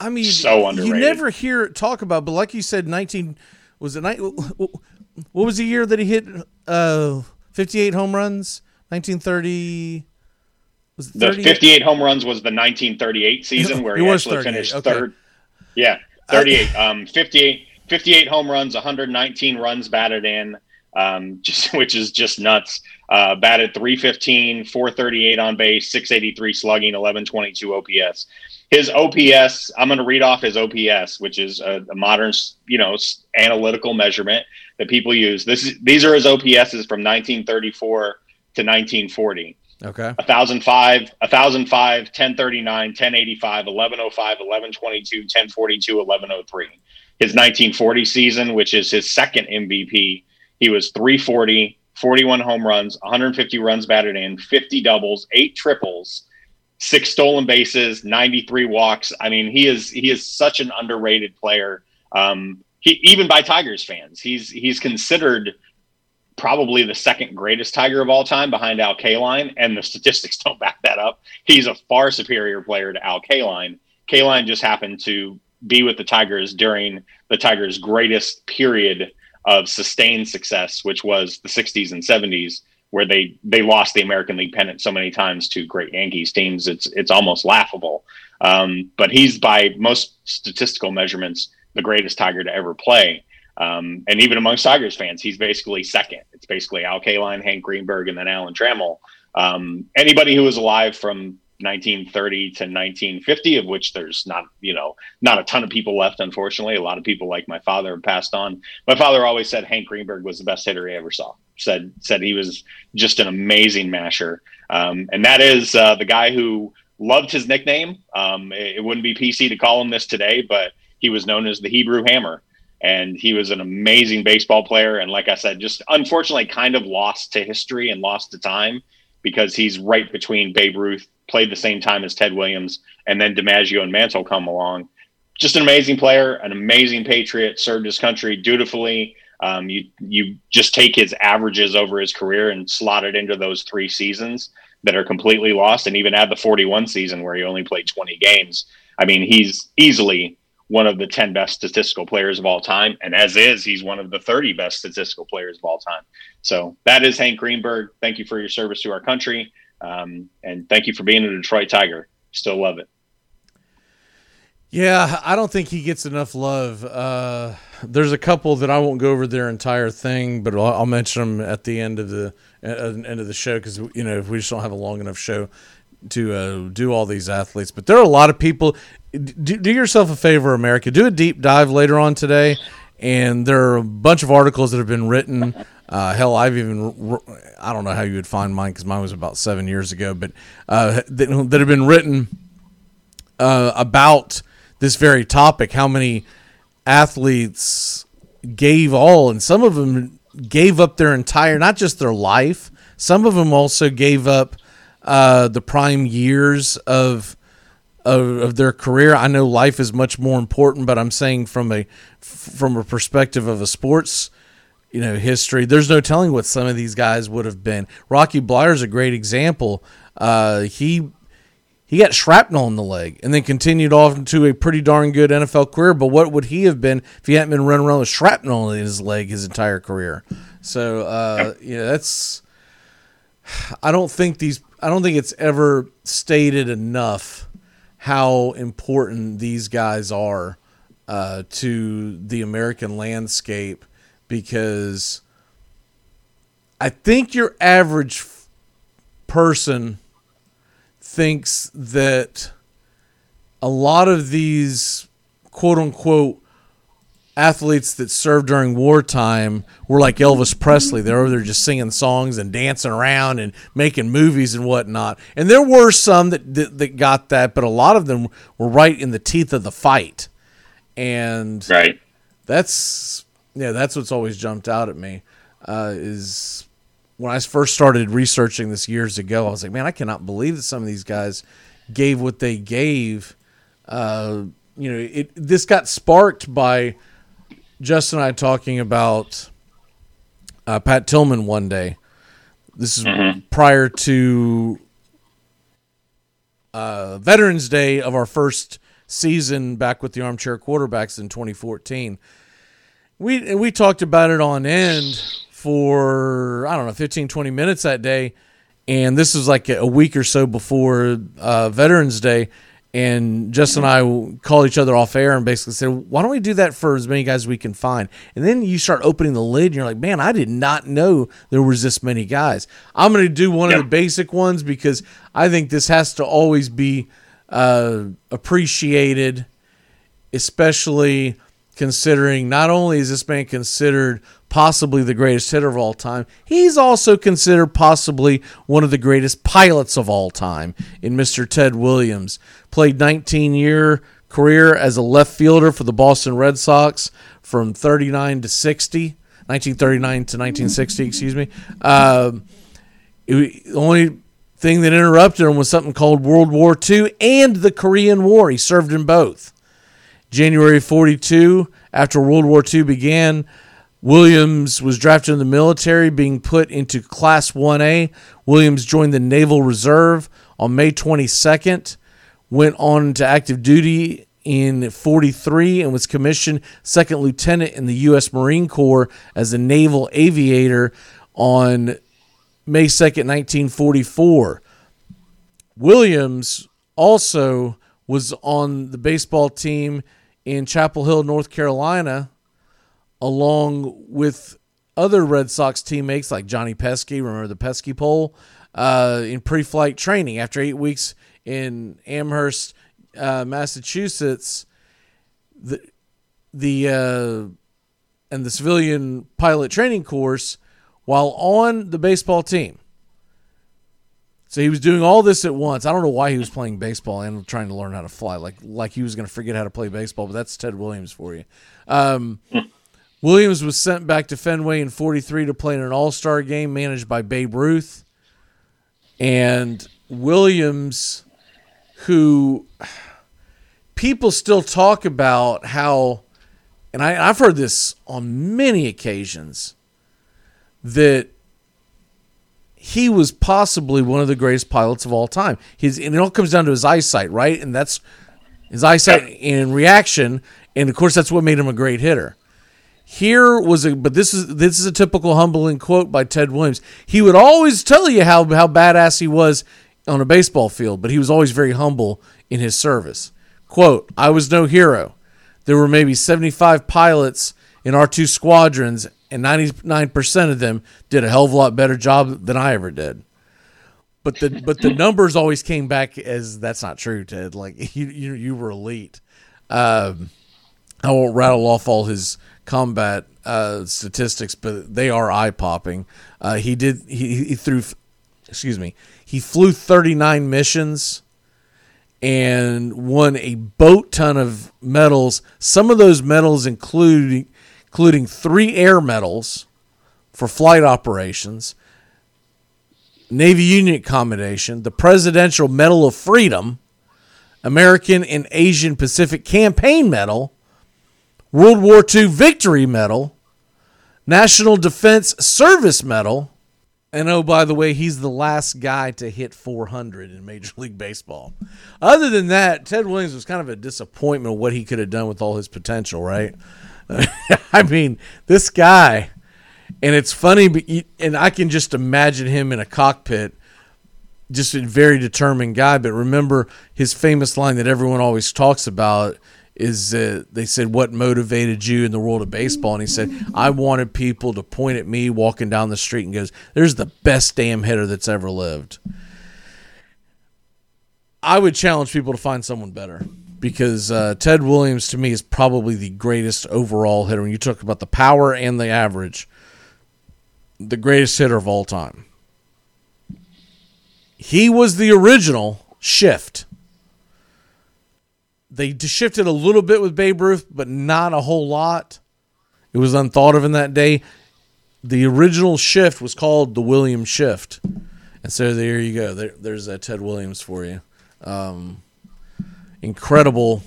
I mean, so underrated. You never hear talk about, but like you said, nineteen was it? What was the year that he hit uh, fifty-eight home runs? Nineteen thirty. Was the fifty-eight home runs was the nineteen thirty-eight season where he, he actually finished okay. third. Yeah, thirty-eight. um, 58, 58 home runs, one hundred nineteen runs batted in. Um, just which is just nuts. Uh, batted 315, 438 on base, 683 slugging, 1122 OPS his OPS, I'm going to read off his OPS, which is a, a, modern, you know, analytical measurement that people use. This is these are his OPSs from 1934 to 1940. Okay. 1005, 1005, 1039, 1085, 1105, 1122, 1042, 1103. His 1940 season, which is his second MVP, he was 340, 41 home runs, 150 runs batted in, 50 doubles, eight triples, six stolen bases, 93 walks. I mean, he is he is such an underrated player. Um, he, even by Tigers fans, he's he's considered probably the second greatest Tiger of all time behind Al Kaline, and the statistics don't back that up. He's a far superior player to Al Kaline. Kaline just happened to be with the Tigers during the Tigers' greatest period of sustained success, which was the 60s and 70s, where they they lost the American League pennant so many times to great Yankees teams. It's it's almost laughable. Um, but he's by most statistical measurements the greatest Tiger to ever play. Um, and even amongst Tigers fans, he's basically second. It's basically Al Kaline, Hank Greenberg, and then Alan Trammell. Um, anybody who was alive from 1930 to 1950, of which there's not, you know, not a ton of people left, unfortunately. A lot of people like my father passed on. My father always said Hank Greenberg was the best hitter he ever saw. Said said he was just an amazing masher, um, and that is uh, the guy who loved his nickname. Um, it, it wouldn't be PC to call him this today, but he was known as the Hebrew Hammer and he was an amazing baseball player. And like I said, just unfortunately kind of lost to history and lost to time because he's right between Babe Ruth, played the same time as Ted Williams, and then DiMaggio and Mantle come along. Just an amazing player, an amazing patriot, served his country dutifully. Um, you you just take his averages over his career and slot it into those three seasons that are completely lost, and even add the 41 season where he only played 20 games. I mean, he's easily one of the 10 best statistical players of all time. And as is, he's one of the 30 best statistical players of all time. So that is Hank Greenberg. Thank you for your service to our country. Um, and thank you for being a Detroit Tiger. Still love it. Yeah, I don't think he gets enough love. Uh, there's a couple that I won't go over their entire thing, but I'll, I'll mention them at the end of the uh, end of the show because you know if we just don't have a long enough show to uh, do all these athletes. But there are a lot of people. Do, do yourself a favor, America. Do a deep dive later on today, and there are a bunch of articles that have been written. Uh, hell, I've even I don't know how you would find mine because mine was about seven years ago, but uh, that, that have been written uh, about this very topic. How many athletes gave all, and some of them gave up their entire, not just their life. Some of them also gave up uh, the prime years of, of of their career. I know life is much more important, but I'm saying from a from a perspective of a sports you know history, there's no telling what some of these guys would have been. Rocky Bleier is a great example. Uh, he he got shrapnel in the leg and then continued off into a pretty darn good NFL career. But what would he have been if he hadn't been running around with shrapnel in his leg his entire career? So uh, yeah, that's. I don't think these I don't think it's ever stated enough how important these guys are uh, to the American landscape because I think your average person thinks that a lot of these quote unquote athletes that served during wartime were like Elvis Presley. They're over there just singing songs and dancing around and making movies and whatnot. And there were some that, that, that got that, but a lot of them were right in the teeth of the fight. And right. that's yeah, that's what's always jumped out at me. Uh, is when I first started researching this years ago, I was like, man, I cannot believe that some of these guys gave what they gave. Uh, you know, it this got sparked by Justin and I talking about uh, Pat Tillman one day. This is Mm-hmm. prior to uh, Veterans Day of our first season back with the Armchair Quarterbacks in 2014. We we talked about it on end for I don't know 15 20 minutes that day and this was like a week or so before uh, Veterans Day and Justin and I call each other off air and basically said, "Why don't we do that for as many guys as we can find?" And then you start opening the lid, and you're like, "Man, I did not know there was this many guys." I'm going to do one of the basic ones because I think this has to always be uh, appreciated, especially considering not only is this man considered possibly the greatest hitter of all time, he's also considered possibly one of the greatest pilots of all time in Mr. Ted Williams. Played 19 year career as a left fielder for the Boston Red Sox from 39 to 60, 1939 to 1960, excuse me. Um, it, the only thing that interrupted him was something called World War II and the Korean War. He served in both. January 42, after World War II began, Williams was drafted in the military, being put into Class 1A. Williams joined the Naval Reserve on May 22nd, went on to active duty in 43 and was commissioned second lieutenant in the U.S. Marine Corps as a naval aviator on May 2nd, 1944. Williams also was on the baseball team in Chapel Hill, North Carolina, along with other Red Sox teammates like Johnny Pesky. Remember the Pesky pole? Uh, in pre flight training. After eight weeks in Amherst, uh, Massachusetts, the, the uh, and the civilian pilot training course while on the baseball team. So he was doing all this at once. I don't know why he was playing baseball and trying to learn how to fly, like like he was going to forget how to play baseball. But that's Ted Williams for you. Um, Williams was sent back to Fenway in '43 to play in an All Star game managed by Babe Ruth, and Williams, who people still talk about how, and I, I've heard this on many occasions, that he was possibly one of the greatest pilots of all time. His and it all comes down to his eyesight, right? And that's his eyesight in reaction, and of course that's what made him a great hitter. Here was a but this is this is a typical humbling quote by Ted Williams. He would always tell you how how badass he was on a baseball field, but he was always very humble in his service. Quote, I was no hero. There were maybe 75 pilots in our two squadrons and 99% of them did a hell of a lot better job than I ever did. But the but the numbers always came back as that's not true, Ted. Like you you, you were elite. Um, I won't rattle off all his combat uh, statistics, but they are eye popping. Uh, he did he, he threw, excuse me, he flew 39 missions and won a boat ton of medals. Some of those medals include including three air medals for flight operations, Navy Union accommodation, the Presidential Medal of Freedom, American and Asian Pacific Campaign Medal, World War II Victory Medal, National Defense Service Medal, and oh, by the way, he's the last guy to hit 400 in Major League Baseball. Other than that, Ted Williams was kind of a disappointment of what he could have done with all his potential, right? I mean, this guy, and it's funny, and I can just imagine him in a cockpit, just a very determined guy. But remember his famous line that everyone always talks about is uh, they said, What motivated you in the world of baseball? And he said, I wanted people to point at me walking down the street and goes, There's the best damn hitter that's ever lived. I would challenge people to find someone better because uh, Ted Williams to me is probably the greatest overall hitter. When you talk about the power and the average, the greatest hitter of all time. He was the original shift. They shifted a little bit with Babe Ruth, but not a whole lot. It was unthought of in that day. The original shift was called the Williams shift. And so there you go. There, there's that Ted Williams for you. Um, incredible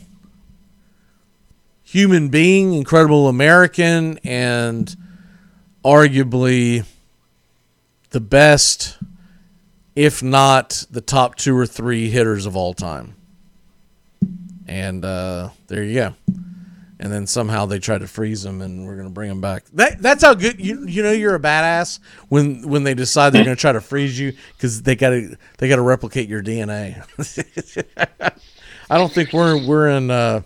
human being, incredible American, and arguably the best, if not the top two or three hitters of all time. And uh, there you go. And then somehow they tried to freeze him, and we're gonna bring him back. That that's how good you you know you're a badass when when they decide they're gonna try to freeze you because they gotta they gotta replicate your DNA. I don't think we're we're in uh,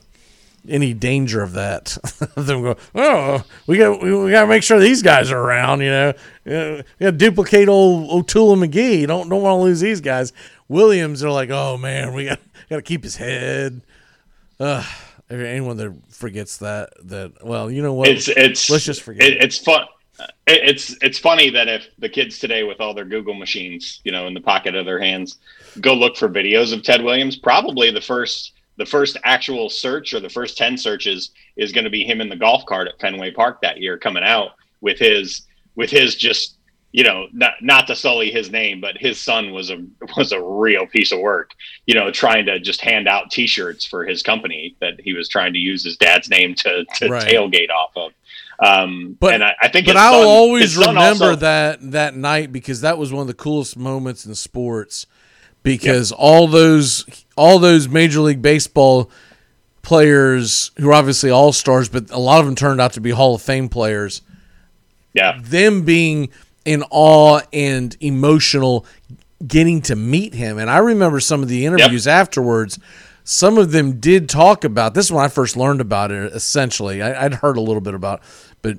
any danger of that. Them go, oh, we got we, we got to make sure these guys are around. You know, we got to duplicate old O'Toole and McGee. Don't don't want to lose these guys. Williams are like, oh man, we got got to keep his head. Uh, anyone that forgets that that well, you know what? It's it's let's just forget. It, it's fun. It, it's it's funny that if the kids today with all their Google machines, you know, in the pocket of their hands, go look for videos of Ted Williams, probably the first the first actual search or the first 10 searches is going to be him in the golf cart at Fenway Park that year coming out with his with his just you know not not to sully his name but his son was a was a real piece of work you know trying to just hand out t-shirts for his company that he was trying to use his dad's name to, to Right. tailgate off of um But and I, I think but I will son- always remember also- that that night because that was one of the coolest moments in sports. Because all those all those Major League Baseball players who are obviously all stars, but a lot of them turned out to be Hall of Fame players. Yeah. Them being in awe and emotional getting to meet him. And I remember some of the interviews afterwards. Some of them did talk about this is when I first learned about it essentially. I, I'd heard a little bit about but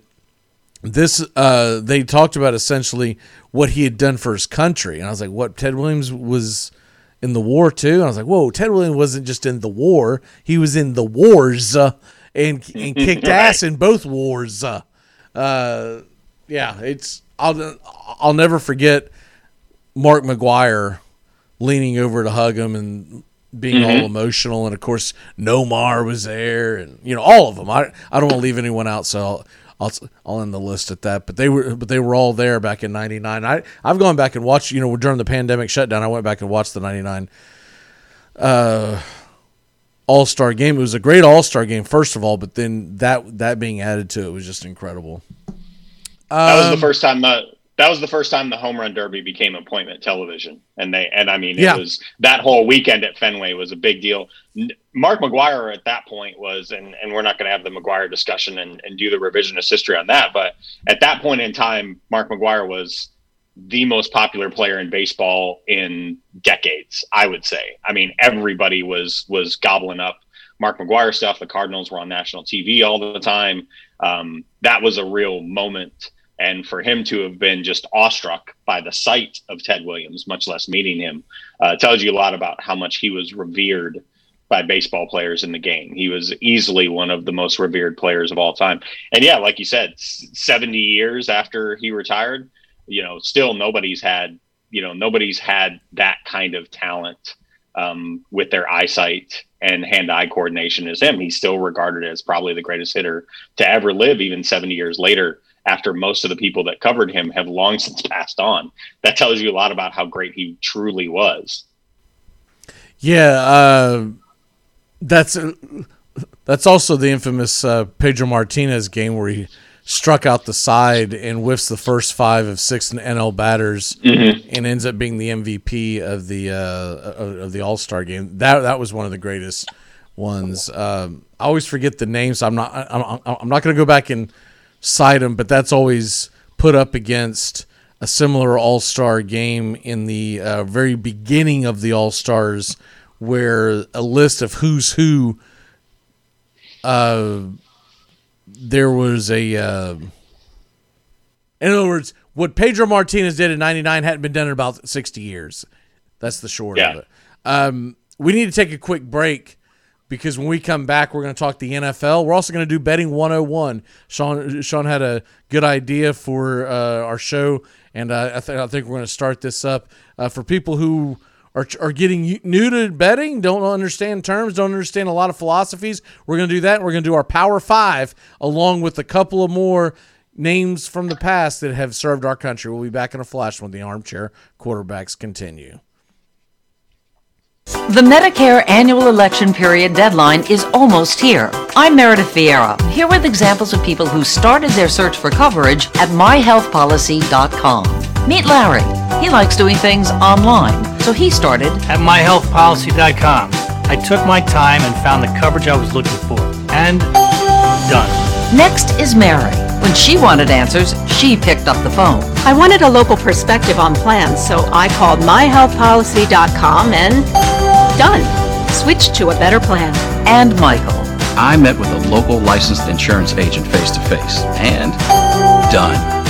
this uh they talked about essentially what he had done for his country. And I was like, what Ted Williams was in the war too? And I was like, whoa, Ted Williams wasn't just in the war, he was in the wars uh, and and kicked ass in both wars. Uh, uh yeah, it's I'll I'll never forget Mark McGwire leaning over to hug him and being all Mhm. emotional, and of course Nomar was there, and you know all of them. I I don't want to leave anyone out, so I'll, I'll I'll end the list at that. But they were but they were all there back in '99. I I've gone back and watched. You know during the pandemic shutdown, I went back and watched the '99 uh, All Star game. It was a great All Star game, first of all, but then that that being added to it was just incredible. That was the Um, first time the that was the first time the home run derby became appointment television, and they and I mean Yeah. was that whole weekend at Fenway was a big deal. Mark McGwire at that point was, and and we're not going to have the McGwire discussion and, and do the revisionist history on that, but at that point in time, Mark McGwire was the most popular player in baseball in decades. I would say. I mean, everybody was was gobbling up Mark McGwire stuff. The Cardinals were on national TV all the time. Um, that was a real moment. And for him to have been just awestruck by the sight of Ted Williams, much less meeting him, uh, tells you a lot about how much he was revered by baseball players in the game. He was easily one of the most revered players of all time. And yeah, like you said, 70 years after he retired, you know, still nobody's had, you know, nobody's had that kind of talent um, with their eyesight and hand-eye coordination as him. He's still regarded as probably the greatest hitter to ever live, even 70 years later. After most of the people that covered him have long since passed on, that tells you a lot about how great he truly was. Yeah, uh, that's that's also the infamous uh, Pedro Martinez game where he struck out the side and whiffs the first five of six NL batters Mhm. and ends up being the MVP of the uh, of of the All Star game. That that was one of the greatest ones. Um, I always forget the names. I'm not I'm, I'm- I'm not going to go back and cite them, but that's always put up against a similar All Star game in the uh, very beginning of the All Stars, where a list of who's who. Uh, there was a. Uh, in other words, what Pedro Martinez did in '99 hadn't been done in about 60 years. That's the short Yeah. of it. Um, we need to take a quick break because when we come back, we're going to talk the NFL. We're also going to do betting 101. Sean Sean had a good idea for uh, our show, and uh, I, th- I think we're going to start this up uh, for people who are, are getting new to betting, don't understand terms, don't understand a lot of philosophies. We're going to do that. We're going to do our Power Five along with a couple of more names from the past that have served our country. We'll be back in a flash when the armchair quarterbacks continue. The Medicare annual election period deadline is almost here. I'm Meredith Vieira, here with examples of people who started their search for coverage at myhealthpolicy.com. Meet Larry. He likes doing things online, so he started At myhealthpolicy.com, I took my time and found the coverage I was looking for. And done. Next is Mary. When she wanted answers, she picked up the phone. I wanted a local perspective on plans, so I called myhealthpolicy.com and done. Switched to a better plan. And Michael. I met with a local licensed insurance agent face to face and done.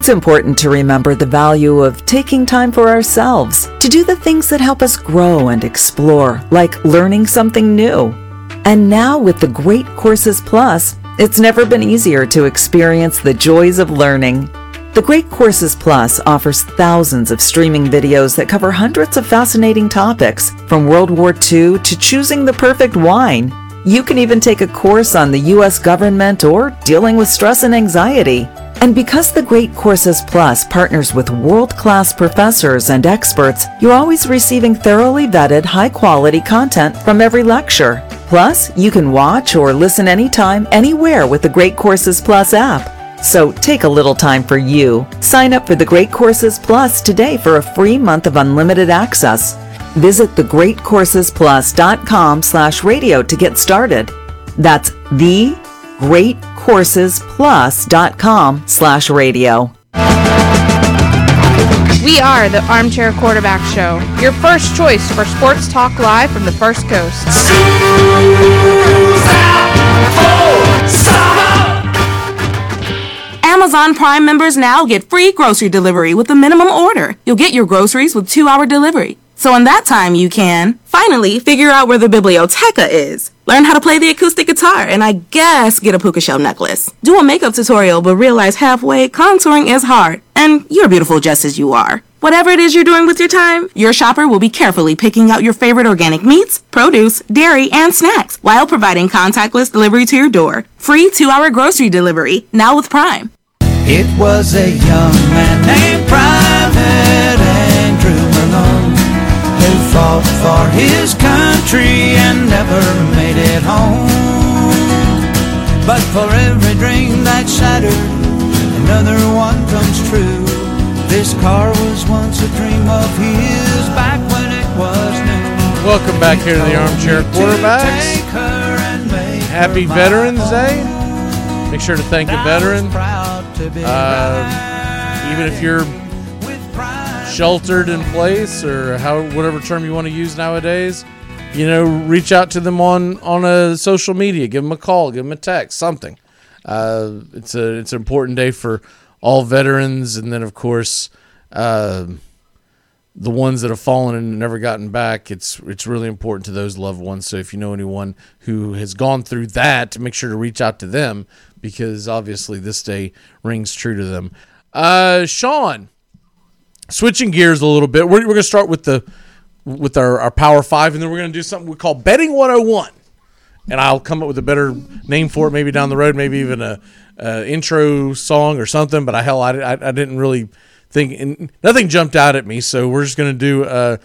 It's important to remember the value of taking time for ourselves to do the things that help us grow and explore, like learning something new. And now, with the Great Courses Plus, it's never been easier to experience the joys of learning. The Great Courses Plus offers thousands of streaming videos that cover hundreds of fascinating topics, from World War II to choosing the perfect wine. You can even take a course on the U.S. government or dealing with stress and anxiety. And because the Great Courses Plus partners with world class professors and experts, you're always receiving thoroughly vetted, high quality content from every lecture. Plus, you can watch or listen anytime, anywhere with the Great Courses Plus app. So take a little time for you. Sign up for the Great Courses Plus today for a free month of unlimited access. Visit thegreatcoursesplus.com slash radio to get started. That's thegreatcoursesplus.com slash radio. We are the Armchair Quarterback Show, your first choice for sports talk live from the First Coast. Amazon Prime members now get free grocery delivery with a minimum order. You'll get your groceries with two hour delivery. So in that time, you can finally figure out where the biblioteca is, learn how to play the acoustic guitar, and I guess get a puka shell necklace. Do a makeup tutorial, but realize halfway contouring is hard, and you're beautiful just as you are. Whatever it is you're doing with your time, your shopper will be carefully picking out your favorite organic meats, produce, dairy, and snacks while providing contactless delivery to your door. Free two hour grocery delivery, now with Prime. It was a young man named Private fought for his country and never made it home. But for every dream that shattered, another one comes true. This car was once a dream of his back when it was new. Welcome back here to the Armchair Quarterbacks. Happy Veterans Day. Make sure to thank a veteran. Uh, even if you're sheltered in place or how whatever term you want to use nowadays, you know, reach out to them on on a social media. Give them a call. Give them a text. Something. Uh, it's a it's an important day for all veterans, and then of course. Uh, the ones that have fallen and never gotten back, it's it's really important to those loved ones. So if you know anyone who has gone through that, make sure to reach out to them because obviously this day rings true to them. Uh, Sean, switching gears a little bit, we're, we're gonna start with the with our, our Power Five, and then we're gonna do something we call Betting 101, and I'll come up with a better name for it maybe down the road, maybe even a, a intro song or something. But I hell, I, I, I didn't really think and nothing jumped out at me, so we're just gonna do uh,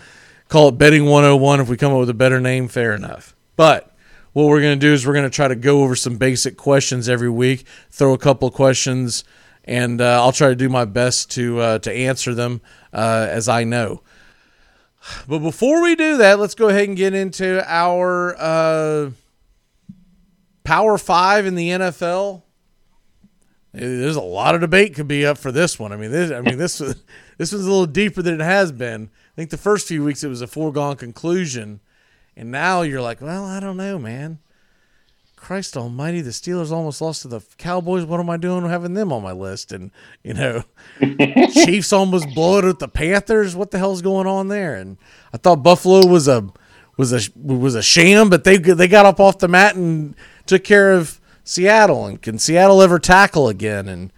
call it Betting 101. If we come up with a better name, fair enough. But what we're going to do is we're going to try to go over some basic questions every week, throw a couple questions, and uh, I'll try to do my best to uh, to answer them uh, as I know. But before we do that, let's go ahead and get into our uh, Power Five in the NFL. There's a lot of debate could be up for this one. I mean, this I mean this this was a little deeper than it has been. I think the first few weeks it was a foregone conclusion. And now you're like, well, I don't know, man. Christ Almighty, the Steelers almost lost to the Cowboys. What am I doing having them on my list? And you know, Chiefs almost blow it with the Panthers. What the hell's going on there? And I thought Buffalo was a was a was a sham, but they they got up off the mat and took care of Seattle. And can Seattle ever tackle again? And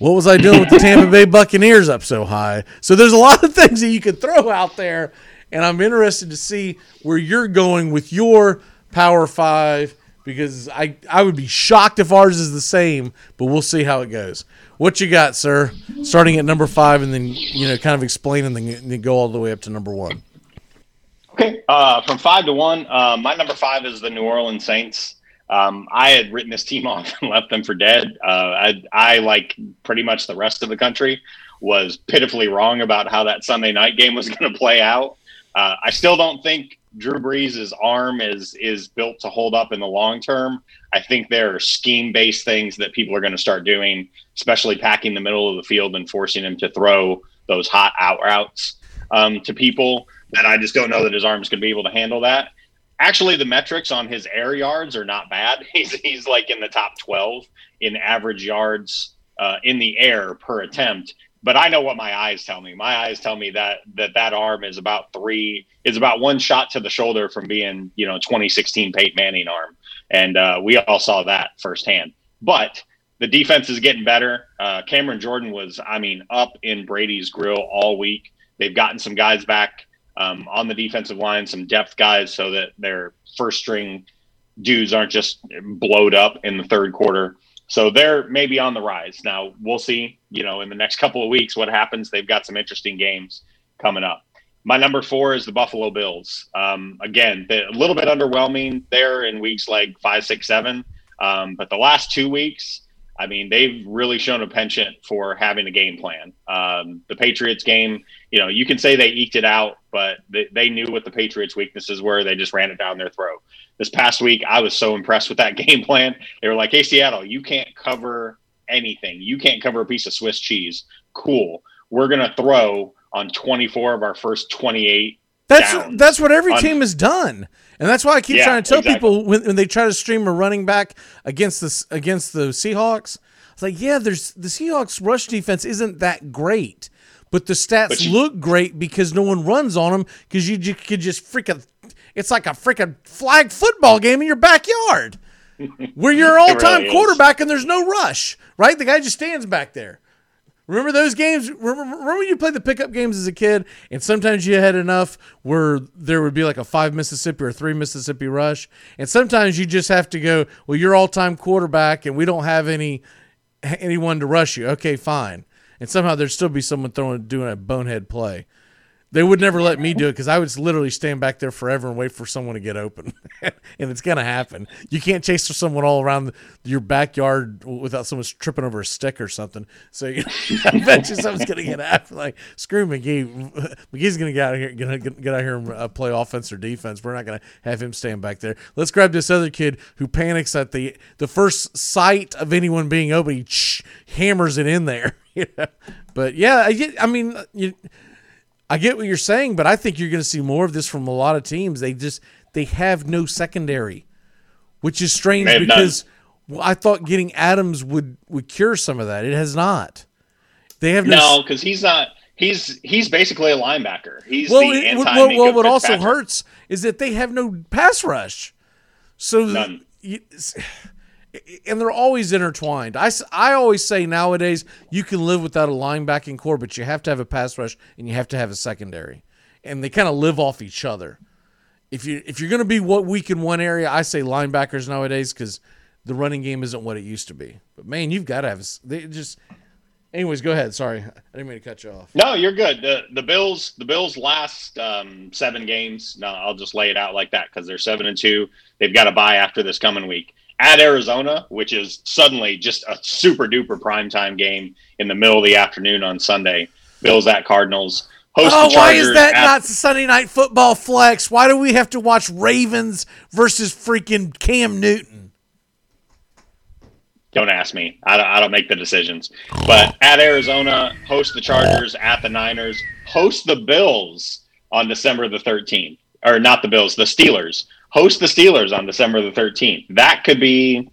what was I doing with the Tampa Bay Buccaneers up so high? So there's a lot of things that you could throw out there and I'm interested to see where you're going with your Power Five because I I would be shocked if ours is the same, but we'll see how it goes. What you got, sir? Starting at number five, and then you know, kind of explain, and then, then go all the way up to number one. Okay, uh, from five to one, uh, my number five is the New Orleans Saints. Um, I had written this team off and left them for dead. Uh, I, I, like pretty much the rest of the country, was pitifully wrong about how that Sunday night game was going to play out. Uh, I still don't think Drew Brees' arm is is built to hold up in the long term. I think there are scheme based things that people are going to start doing, especially packing the middle of the field and forcing him to throw those hot out routes um, to people. That I just don't know that his arm is going to be able to handle that. Actually, the metrics on his air yards are not bad. He's he's like in the top twelve in average yards uh, in the air per attempt but I know what my eyes tell me. My eyes tell me that that that arm is about three is about one shot to the shoulder from being you know 2016 Peyton Manning arm, and uh, we all saw that firsthand. But the defense is getting better. Uh, Cameron Jordan was, I mean, up in Brady's grill all week. They've gotten some guys back um, on the defensive line, some depth guys, so that their first string dudes aren't just blowed up in the third quarter. So they're maybe on the rise. Now we'll see, you know, in the next couple of weeks what happens. They've got some interesting games coming up. My number four is the Buffalo Bills. Um, again, a little bit underwhelming there in weeks like five, six, seven. Um, but the last two weeks, I mean, they've really shown a penchant for having a game plan. Um, the Patriots game, you know, you can say they eked it out, but they, they knew what the Patriots' weaknesses were. They just ran it down their throat. This past week, I was so impressed with that game plan. They were like, hey, Seattle, you can't cover anything. You can't cover a piece of Swiss cheese. Cool. We're going to throw on 24 of our first 28 That's that's what every on- team has done, and that's why I keep Yeah, trying to tell exactly. people when, when they try to stream a running back against this against the Seahawks. It's like, yeah, there's the Seahawks rush defense isn't that great, but the stats But you- look great because no one runs on them because you, ju- could just freaking. It's like a freaking flag football game in your backyard where you're an all time really is. quarterback and there's no rush, right? The guy just stands back there. Remember those games? Remember, remember you played the pickup games as a kid, and sometimes you had enough where there would be like a five Mississippi or three Mississippi rush, and sometimes you just have to go. Well, you're all time quarterback, and we don't have any anyone to rush you. Okay, fine. And somehow there'd still be someone throwing doing a bonehead play. They would never let me do it because I would literally stand back there forever and wait for someone to get open, and it's gonna happen. You can't chase someone all around your backyard without someone tripping over a stick or something. So you I bet you someone's gonna get happen. Like screw McGee, McGee's gonna get out of here, gonna get, get out here and uh, play offense or defense. We're not gonna have him stand back there. Let's grab this other kid who panics at the the first sight of anyone being open. He hammers it in there. know? But yeah, I. I mean, you. I get what you're saying, but I think you're going to see more of this from a lot of teams. They just they have no secondary, which is strange because well, I thought getting Adams would would cure some of that. It has not. They have no. No, because he's not. He's he's basically a linebacker. He's well, the it- what, what, what also hurts is that they have no pass rush. So None. you- and they're always intertwined. I, I always say nowadays you can live without a linebacking corps, but you have to have a pass rush and you have to have a secondary, and they kind of live off each other. If you if you're going to be what weak in one area, I say linebackers nowadays because the running game isn't what it used to be. But man, you've got to have they just. Anyways, go ahead. Sorry, I didn't mean to cut you off. No, you're good. The the Bills the Bills last um, seven games. No, I'll just lay it out like that because they're seven and two. They've got to buy after this coming week at Arizona, which is suddenly just a super duper primetime game in the middle of the afternoon on Sunday. Bills at Cardinals. Host Oh, why is that at- not Sunday night football flex? Why do we have to watch Ravens versus freaking Cam Newton? Don't ask me. I don't, I don't make the decisions. But at Arizona, host the Chargers, at the Niners, host the Bills on December the 13th. Or not the Bills, the Steelers. Host the Steelers on December the 13th. That could be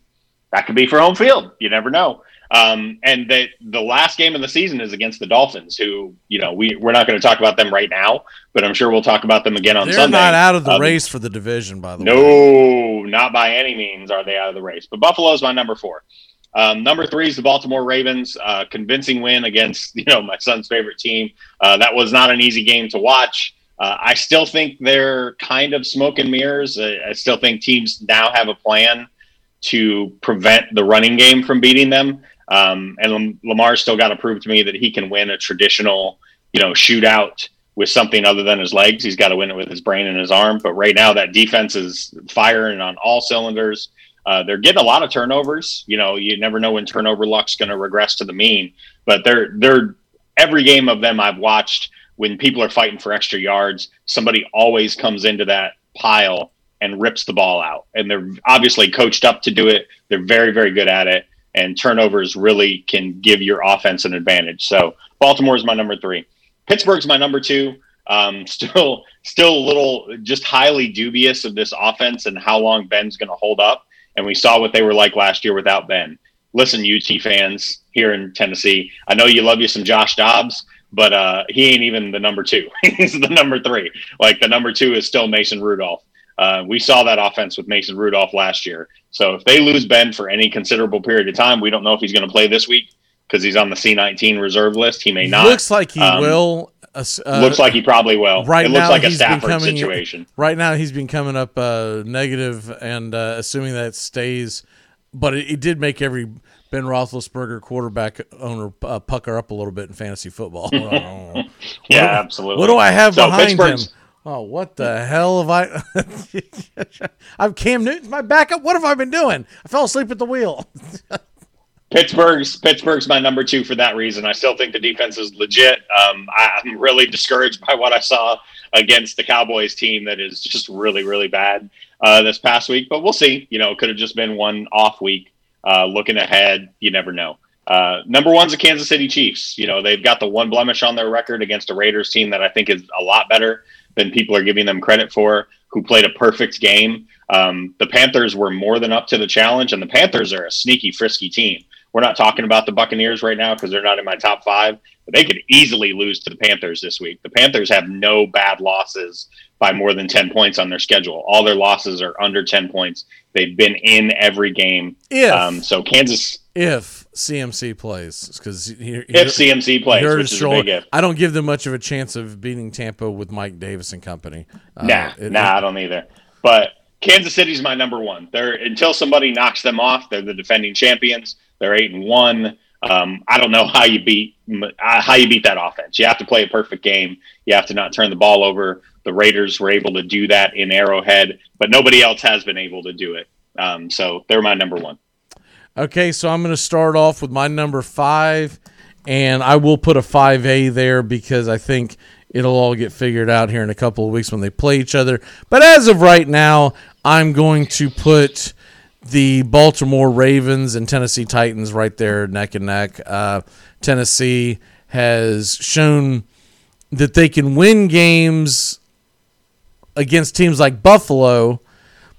that could be for home field. You never know. Um, and the the last game of the season is against the Dolphins, who you know we we're not going to talk about them right now, but I'm sure we'll talk about them again on Sunday. They're Sunday. not out of the Um, race for the division, by the way. no, not by any means are they out of the race. But Buffalo's my number four. Um, number three is the Baltimore Ravens. Uh, convincing win against you know my son's favorite team. Uh, that was not an easy game to watch. Uh, I still think they're kind of smoke and mirrors. I, I still think teams now have a plan to prevent the running game from beating them. Um, and Lam- Lamar's still got to prove to me that he can win a traditional, you know, shootout with something other than his legs. He's got to win it with his brain and his arm. But right now, that defense is firing on all cylinders. Uh, they're getting a lot of turnovers. You know, you never know when turnover luck's going to regress to the mean. But they're they're every game of them I've watched when people are fighting for extra yards, somebody always comes into that pile and rips the ball out. And they're obviously coached up to do it. They're very, very good at it. And turnovers really can give your offense an advantage. So Baltimore is my number three. Pittsburgh's my number two. Um, still, still a little just highly dubious of this offense and how long Ben's going to hold up. And we saw what they were like last year without Ben. Listen, UT fans here in Tennessee, I know you love you some Josh Dobbs, but uh, he ain't even the number two. He's the number three. Like the number two is still Mason Rudolph. Uh, we saw that offense with Mason Rudolph last year. So if they lose Ben for any considerable period of time, we don't know if he's going to play this week because he's on the C19 reserve list. He may not. Looks like he Um, will. Uh, uh, looks like he probably will. Right it looks now, like a Stafford coming- situation. Right now, he's been coming up uh, negative, and uh, assuming that stays, but it, it did make every Ben Roethlisberger, quarterback owner, uh, pucker up a little bit in fantasy football. yeah, Yeah, absolutely. What do I have So behind him? Oh, what the hell have I? I'm Cam Newton's my backup. What have I been doing? I fell asleep at the wheel. Pittsburgh's Pittsburgh's my number two for that reason. I still think the defense is legit. Um, I, I'm really discouraged by what I saw against the Cowboys team that is just really really bad uh, this past week. But we'll see. You know, it could have just been one off week. Uh, looking ahead, you never know. Uh, number one's the Kansas City Chiefs. You know, they've got the one blemish on their record against a Raiders team that I think is a lot better than people are giving them credit for, who played a perfect game. Um, the Panthers were more than up to the challenge, and the Panthers are a sneaky, frisky team. We're not talking about the Buccaneers right now because they're not in my top five, but they could easily lose to the Panthers this week. The Panthers have no bad losses by more than 10 points on their schedule. All their losses are under 10 points. They've been in every game. If- um, so Kansas, if CMC plays, because If CMC plays, which is a big if. I don't give them much of a chance of beating Tampa with Mike Davis and company. Uh, nah, it- nah, it- I don't either. But Kansas City's my number one. They're until somebody knocks them off. They're the defending champions. They're eight and one. Um, I don't know how you beat uh, how you beat that offense. You have to play a perfect game. You have to not turn the ball over. The Raiders were able to do that in Arrowhead, but nobody else has been able to do it. Um, so they're my number one. Okay, so I'm going to start off with my number five, and I will put a 5A there because I think it'll all get figured out here in a couple of weeks when they play each other. But as of right now, I'm going to put the Baltimore Ravens and Tennessee Titans right there, neck and neck. Uh, Tennessee has shown that they can win games against teams like Buffalo,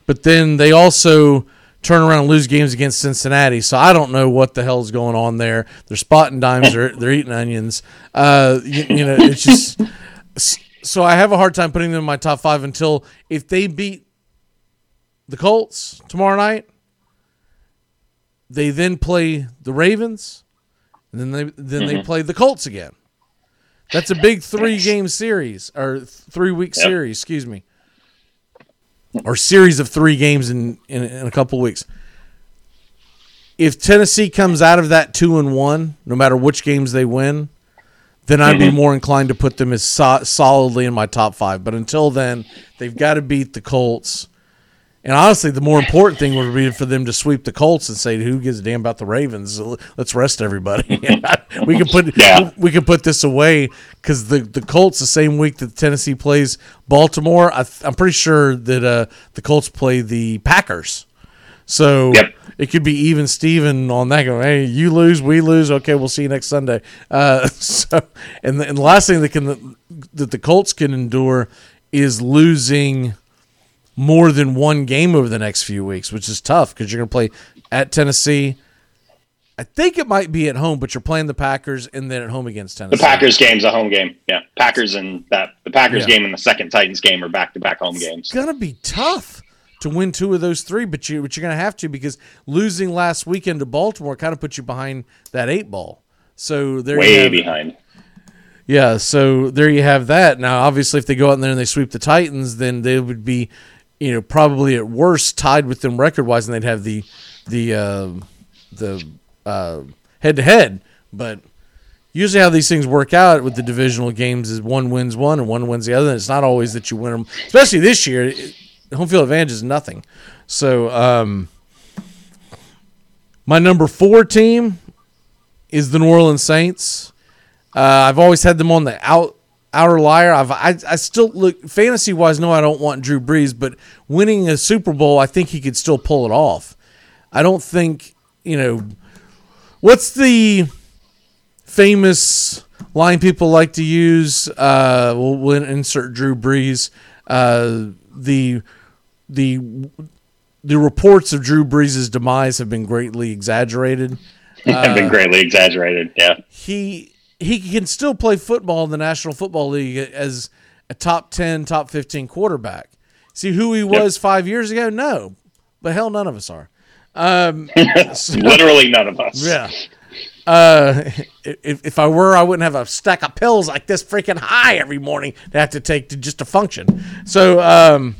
but then they also turn around and lose games against Cincinnati. So I don't know what the hell's going on there. They're spotting dimes. They're they're eating onions. Uh, you, you know, it's just so I have a hard time putting them in my top five until if they beat the Colts tomorrow night. They then play the Ravens, and then they then they Mhm. play the Colts again. That's a big three game series or three week Yep. series, excuse me, or series of three games in, in, in a couple weeks. If Tennessee comes out of that two and one, no matter which games they win, then I'd be Mhm. more inclined to put them as so- solidly in my top five. But until then, they've got to beat the Colts. And honestly, the more important thing would be for them to sweep the Colts and say, "Who gives a damn about the Ravens? Let's rest everybody." we can put Yeah. we can put this away because the the Colts the same week that Tennessee plays Baltimore. I, th- I'm pretty sure that uh, the Colts play the Packers, so it could be even Steven on that. Go, hey, you lose, we lose. Okay, we'll see you next Sunday. Uh, so, and the, and the last thing that can that the Colts can endure is losing more than one game over the next few weeks, which is tough because you're going to play at Tennessee. I think it might be at home, but you're playing the Packers and then at home against Tennessee. The Packers game's a home game. Yeah, Packers and that the Packers Yeah. game and the second Titans game are back to back home games. It's gonna be tough to win two of those three, but you but you're gonna have to because losing last weekend to Baltimore kind of puts you behind that eight ball. So there you Way have behind. Yeah, so there you have that. Now, obviously, if they go out there and they sweep the Titans, then they would be, you know, probably at worst tied with them record wise, and they'd have the the uh, the head to head. But usually, how these things work out with the divisional games is one wins one and one wins the other. And it's not always that you win them, especially this year. It, home field advantage is nothing. So, um, my number four team is the New Orleans Saints. Uh, I've always had them on the out outer liar. I've I, I still look fantasy wise. No, I don't want Drew Brees, but winning a Super Bowl, I think he could still pull it off. I don't think you know what's the famous line people like to use. Uh, we'll, we'll insert Drew Brees. Uh, the the the reports of Drew Brees' demise have been greatly exaggerated. have been Uh, greatly exaggerated. Yeah. he he can still play football in the National Football League as a top 10, top 15 quarterback. See who he was 5 years ago? No. But hell none of us are. Um, so- Literally none of us. Yeah. Uh, if, if I were, I wouldn't have a stack of pills like this freaking high every morning to have to take to just to function. So, um,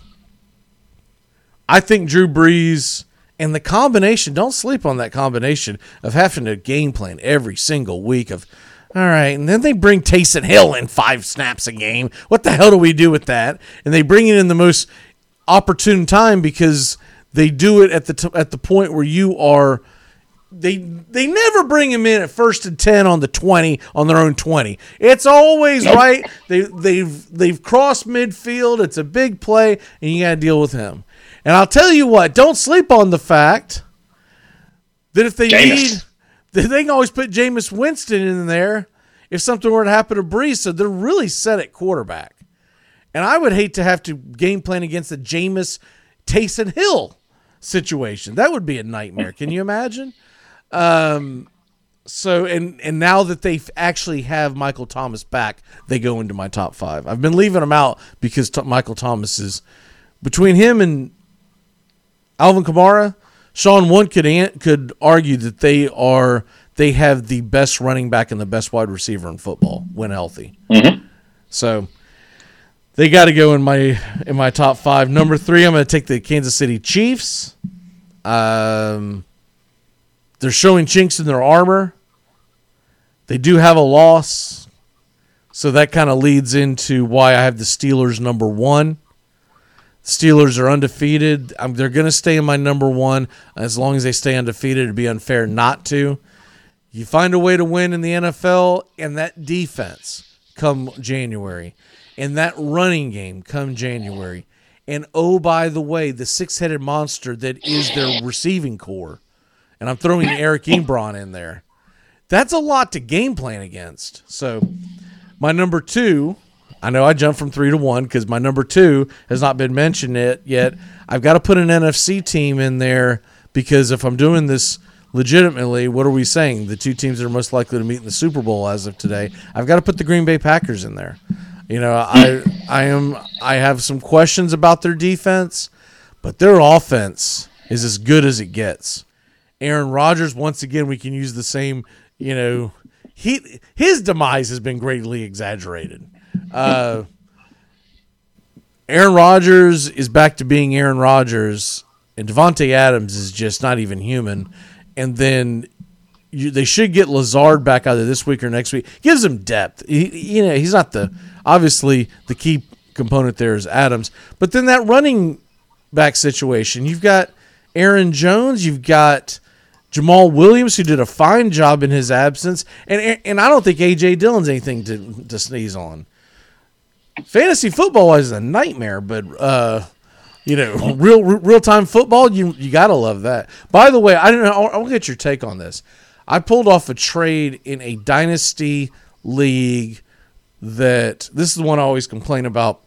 I think Drew Brees And the combination, don't sleep on that combination of having to game plan every single week of all right, and then they bring Taysom Hill in five snaps a game. What the hell do we do with that? And they bring it in the most opportune time because they do it at the t- at the point where you are they they never bring him in at first and 10 on the 20 on their own 20 it's always right. They they've they've crossed midfield. It's a big play and you got to deal with him. And i'll tell you what don't sleep on the fact that if they need they can always put Jameis Winston in there if something were to happen to Brees so they're really set at quarterback and I would hate to have to game plan against the Jameis Taysom Hill situation. That would be a nightmare. Can you imagine? Um, so and and now that they actually have Michael Thomas back, they go into my top five. I've been leaving them out because t- Michael Thomas is between him and Alvin Kamara. Sean one could could argue that they are they have the best running back and the best wide receiver in football when healthy. So they got to go in my in my top five. Number three, I'm going to take the Kansas City Chiefs. Um, they're showing chinks in their armor. They do have a loss, so that kind of leads into why I have the Steelers number one. Steelers are undefeated. Um, they're going to stay in my number one as long as they stay undefeated. It'd be unfair not to. You find a way to win in the NFL, and that defense come January, and that running game come January, and oh by the way, the six-headed monster that is their receiving corps, and I'm throwing Eric Ebron in there. That's a lot to game plan against. So, my number two, I know I jumped from three to one because my number two has not been mentioned yet. Yet I've got to put an NFC team in there because if I'm doing this legitimately, what are we saying? The two teams that are most likely to meet in the Super Bowl as of today. I've got to put the Green Bay Packers in there. You know, I I am I have some questions about their defense, but their offense is as good as it gets. Aaron Rodgers, once again, we can use the same. You know, he his demise has been greatly exaggerated. Uh, Aaron Rodgers is back to being Aaron Rodgers, and Davante Adams is just not even human. And then you, they should get Lazard back either this week or next week. Gives him depth. He, you know, he's not the obviously the key component there is Adams, but then that running back situation, you've got Aaron Jones, you've got Jamaal Williams, who did a fine job in his absence, and and I don't think AJ Dillon's anything to to sneeze on. Fantasy football is a nightmare, but uh, you know, real real time football, you you gotta love that. By the way, I don't know. I want to get your take on this. I pulled off a trade in a dynasty league that this is the one I always complain about.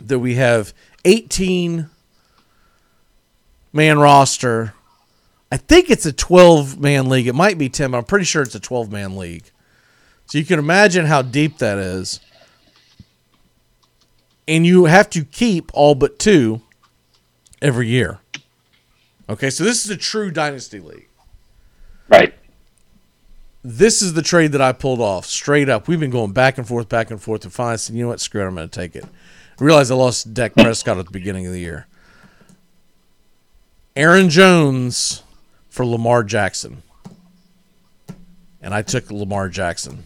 That we have eighteen man roster. I think it's a 12 man league. It might be 10, but I'm pretty sure it's a 12 man league. So you can imagine how deep that is. And you have to keep all but two every year. Okay, so this is a true dynasty league. Right. This is the trade that I pulled off straight up. We've been going back and forth, back and forth, and finally said, you know what, screw it, I'm going to take it. I realized I lost Dak hmm. Prescott at the beginning of the year. Aaron Jones for Lamar Jackson. And I took Lamar Jackson.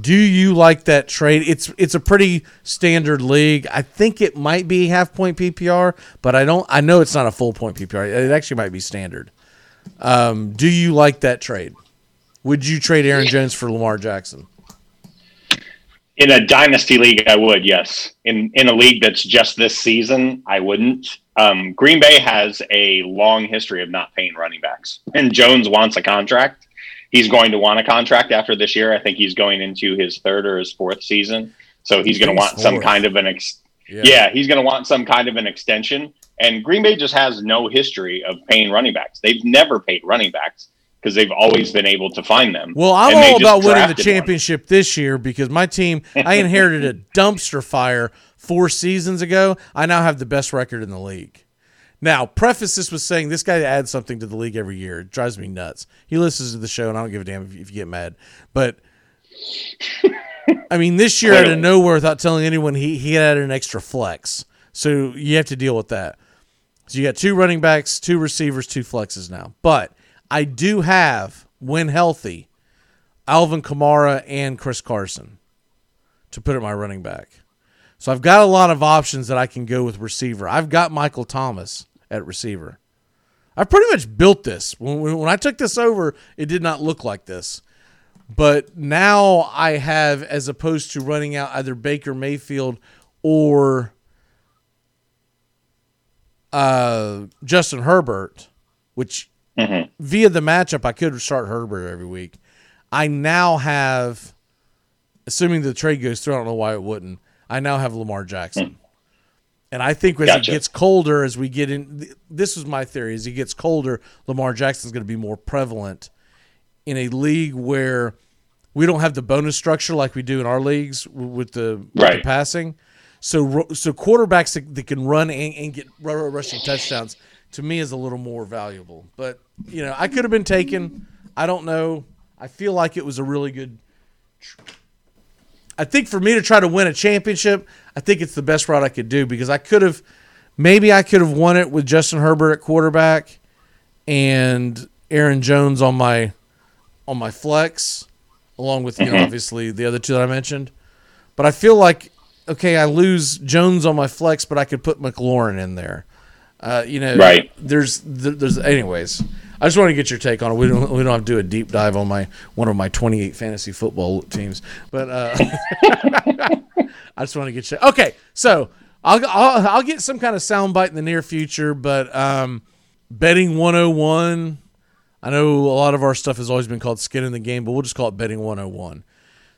Do you like that trade? It's it's a pretty standard league. I think it might be half point PPR, but I don't I know it's not a full point PPR. It actually might be standard. Um, do you like that trade? Would you trade Aaron Jones for Lamar Jackson? In a dynasty league, I would. Yes. In in a league that's just this season, I wouldn't. Um, Green Bay has a long history of not paying running backs, and Jones wants a contract. He's going to want a contract after this year. I think he's going into his third or his fourth season, so he's going to want some kind of an ex- Yeah. yeah. he's going to want some kind of an extension. And Green Bay just has no history of paying running backs. They've never paid running backs because they've always been able to find them. Well, I'm all about winning the drafted one. championship this year because my team, I inherited a dumpster fire four seasons ago. I now have the best record in the league. Now, preface this with saying this guy adds something to the league every year. It drives me nuts. He listens to the show, and I don't give a damn if, if you get mad. But I mean, this year out of nowhere, without telling anyone, he he added an extra flex. So you have to deal with that. So you got two running backs, two receivers, two flexes now. But I do have, when healthy, Alvin Kamara and Chris Carson to put at my running back. So I've got a lot of options that I can go with receiver. I've got Michael Thomas at receiver. I've pretty much built this. When, when I took this over, it did not look like this. But now I have, as opposed to running out either Baker Mayfield or uh, Justin Herbert, which via the matchup I could start Herbert every week. I now have, assuming the trade goes through, I don't know why it wouldn't. I now have Lamar Jackson. Hmm. And I think as Gotcha. it gets colder, as we get in, this was my theory. As it gets colder, Lamar Jackson is going to be more prevalent in a league where we don't have the bonus structure like we do in our leagues with the, with the passing. So, so quarterbacks that, that can run and, and get ru- ru- rushing touchdowns to me is a little more valuable. But you know, I could have been taken. I don't know. I feel like it was a really good. I think for me to try to win a championship, I think it's the best route I could do because I could have, maybe I could have won it with Justin Herbert at quarterback, and Aaron Jones on my, on my flex, along with you know Mhm. obviously the other two that I mentioned. But I feel like okay, I lose Jones on my flex, but I could put McLaurin in there. Uh, you know, Right. There's there's anyways. I just want to get your take on it. We don't we don't have to do a deep dive on my one of my 28 fantasy football teams, but uh, I just want to get you. Okay, so I'll, I'll I'll get some kind of soundbite in the near future, but um, betting 101. I know a lot of our stuff has always been called skin in the game, but we'll just call it betting 101.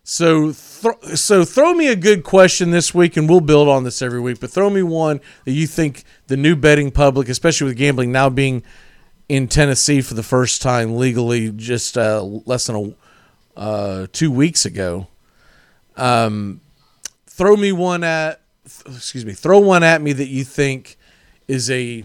So, thro- so throw me a good question this week, and we'll build on this every week. But throw me one that you think the new betting public, especially with gambling now being in Tennessee for the first time legally, just uh, less than a uh, two weeks ago. Um, throw me one at, excuse me, throw one at me that you think is a,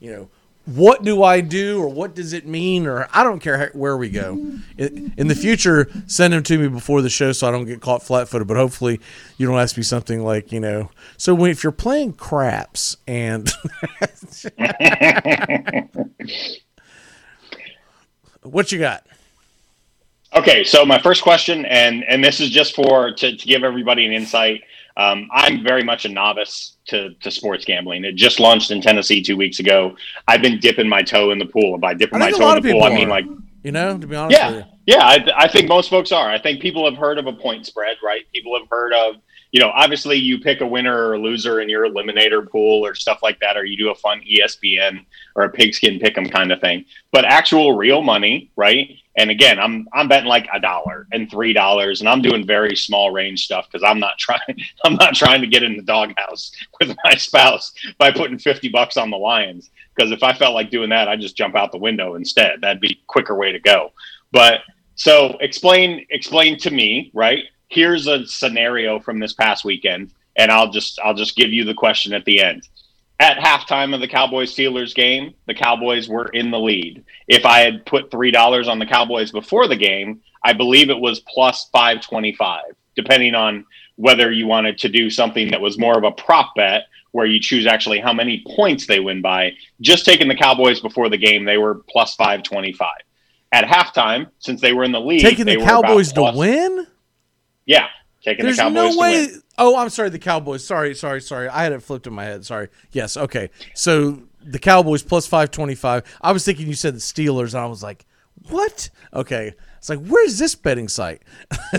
you know, what do I do or what does it mean or I don't care where we go. In the future, send them to me before the show so I don't get caught flat-footed. But hopefully, you don't ask me something like, you know, so if you're playing craps and what you got? Okay, so my first question, and and this is just for to, to give everybody an insight. Um, I'm very much a novice to, to sports gambling. It just launched in Tennessee two weeks ago. I've been dipping my toe in the pool. And by dipping my toe in the pool, I mean like You know, to be honest with you. yeah, yeah. I, I think most folks are. I think people have heard of a point spread, right? People have heard of, you know, obviously you pick a winner or a loser in your eliminator pool or stuff like that, or you do a fun ESPN or a pigskin pick'em kind of thing. But actual real money, right? And again, I'm I'm betting like a dollar and three dollars, and I'm doing very small range stuff because I'm not trying I'm not trying to get in the doghouse with my spouse by putting fifty bucks on the Lions. Because if I felt like doing that, I'd just jump out the window instead. That'd be quicker way to go. But so explain explain to me, right? Here's a scenario from this past weekend, and I'll just I'll just give you the question at the end. At halftime of the Cowboys Steelers game, the Cowboys were in the lead. If I had put three dollars on the Cowboys before the game, I believe it was plus five twenty five, depending on whether you wanted to do something that was more of a prop bet where you choose actually how many points they win by. Just taking the Cowboys before the game, they were plus five twenty five. At halftime, since they were in the lead, Taking they the Cowboys to win? Yeah, taking There's the Cowboys no way. Oh, I'm sorry. The Cowboys. Sorry, sorry, sorry. I had it flipped in my head. Sorry. Yes. Okay. So the Cowboys plus five twenty five. I was thinking you said the Steelers, and I was like, what? Okay. It's like, where's this betting site?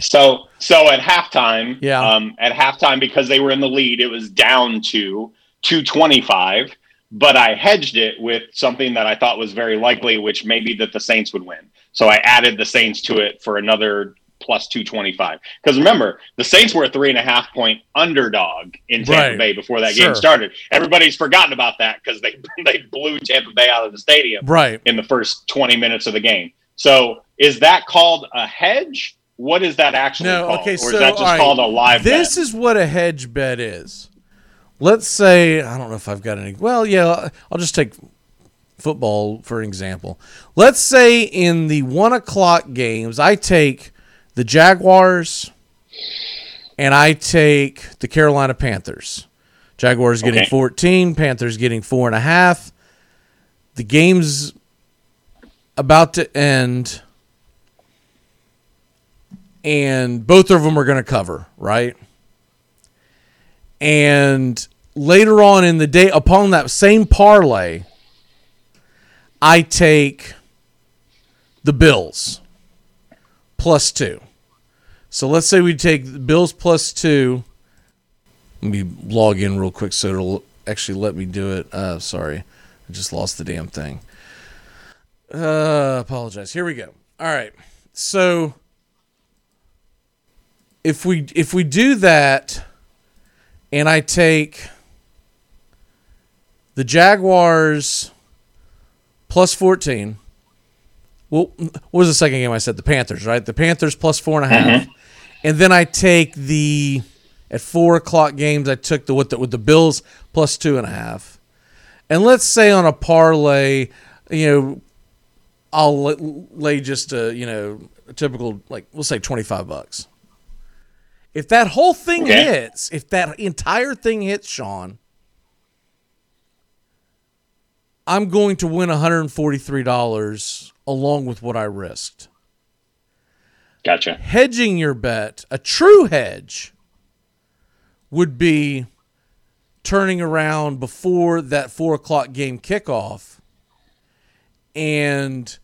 So so at halftime, Yeah. um, at halftime because they were in the lead, it was down to two twenty five. But I hedged it with something that I thought was very likely, which maybe that the Saints would win. So I added the Saints to it for another plus two twenty five. Because remember, the Saints were a three and a half point underdog in Tampa Right. Bay before that Sure. game started. Everybody's forgotten about that because they they blew Tampa Bay out of the stadium Right. in the first 20 minutes of the game. So is that called a hedge? What is that actually No. called? Okay. or So is that just right, called a live This bet? is what a hedge bet is. Let's say I don't know if I've got any. Well, yeah. I'll just take football for an example. Let's say in the one o'clock games, I take the Jaguars and I take the Carolina Panthers Jaguars getting Okay. 14, Panthers getting four and a half. The game's about to end, and both of them are going to cover, right? And later on in the day, upon that same parlay, I take the Bills plus two. So let's say we take Bills plus two. Let me log in real quick so it'll actually let me do it. Uh, sorry, I just lost the damn thing. Uh, apologize. Here we go. All right. So if we if we do that, and I take the Jaguars plus fourteen. Well, what was the second game I said? The Panthers, right? The Panthers plus four and a half. And then I take the at four o'clock games. I took the with the with the Bills plus two and a half. And let's say on a parlay, you know, I'll lay just a you know a typical like we'll say twenty five bucks. If that whole thing Okay. hits, if that entire thing hits, Sean, I'm going to win $143 along with what I risked. Gotcha. Hedging your bet, a true hedge, would be turning around before that four o'clock game kickoff and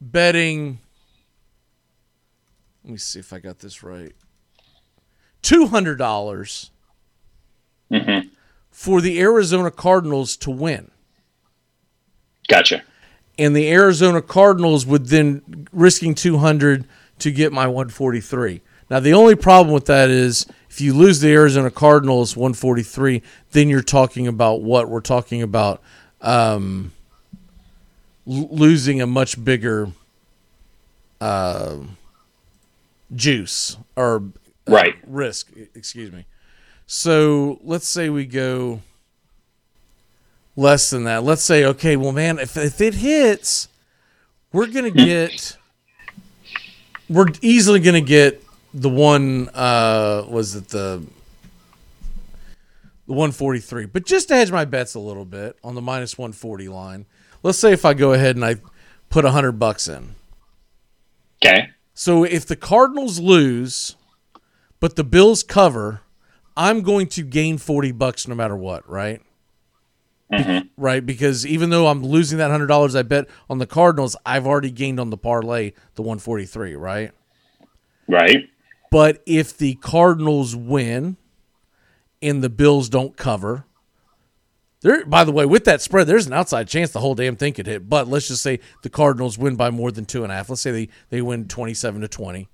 betting. Let me see if I got this right. Two hundred dollars mm-hmm. for the Arizona Cardinals to win. Gotcha. And the Arizona Cardinals would then risking 200 to get my 143. Now the only problem with that is if you lose the Arizona Cardinals 143, then you're talking about what we're talking about um, l- losing a much bigger uh, juice or uh, Right. risk. Excuse me. So let's say we go less than that. Let's say, okay, well, man, if, if it hits, we're gonna get, we're easily gonna get the one. Uh, was it the the one forty three? But just to hedge my bets a little bit on the minus one forty line, let's say if I go ahead and I put a hundred bucks in. Okay. So if the Cardinals lose, but the Bills cover, I'm going to gain 40 bucks no matter what, right? Mm-hmm. Right? Because even though I'm losing that $100 I bet on the Cardinals, I've already gained on the parlay the 143, right? Right. But if the Cardinals win and the Bills don't cover, there by the way, with that spread, there's an outside chance the whole damn thing could hit. But let's just say the Cardinals win by more than two and a half. Let's say they, they win twenty seven to twenty.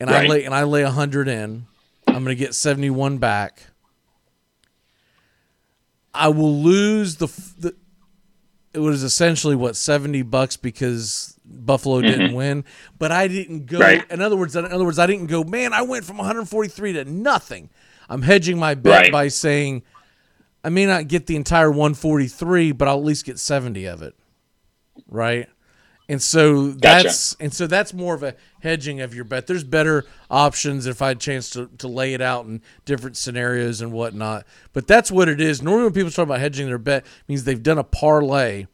And I lay and I lay a hundred in. I'm gonna get seventy one back. I will lose the, the it was essentially what 70 bucks because Buffalo didn't Mhm. win, but I didn't go Right. in other words in other words I didn't go, man, I went from 143 to nothing. I'm hedging my bet Right. by saying I may not get the entire 143, but I'll at least get 70 of it. Right? And so that's and so that's more of a hedging of your bet. There's better options if I had a chance to, to lay it out in different scenarios and whatnot. But that's what it is. Normally when people talk about hedging their bet, it means they've done a parlay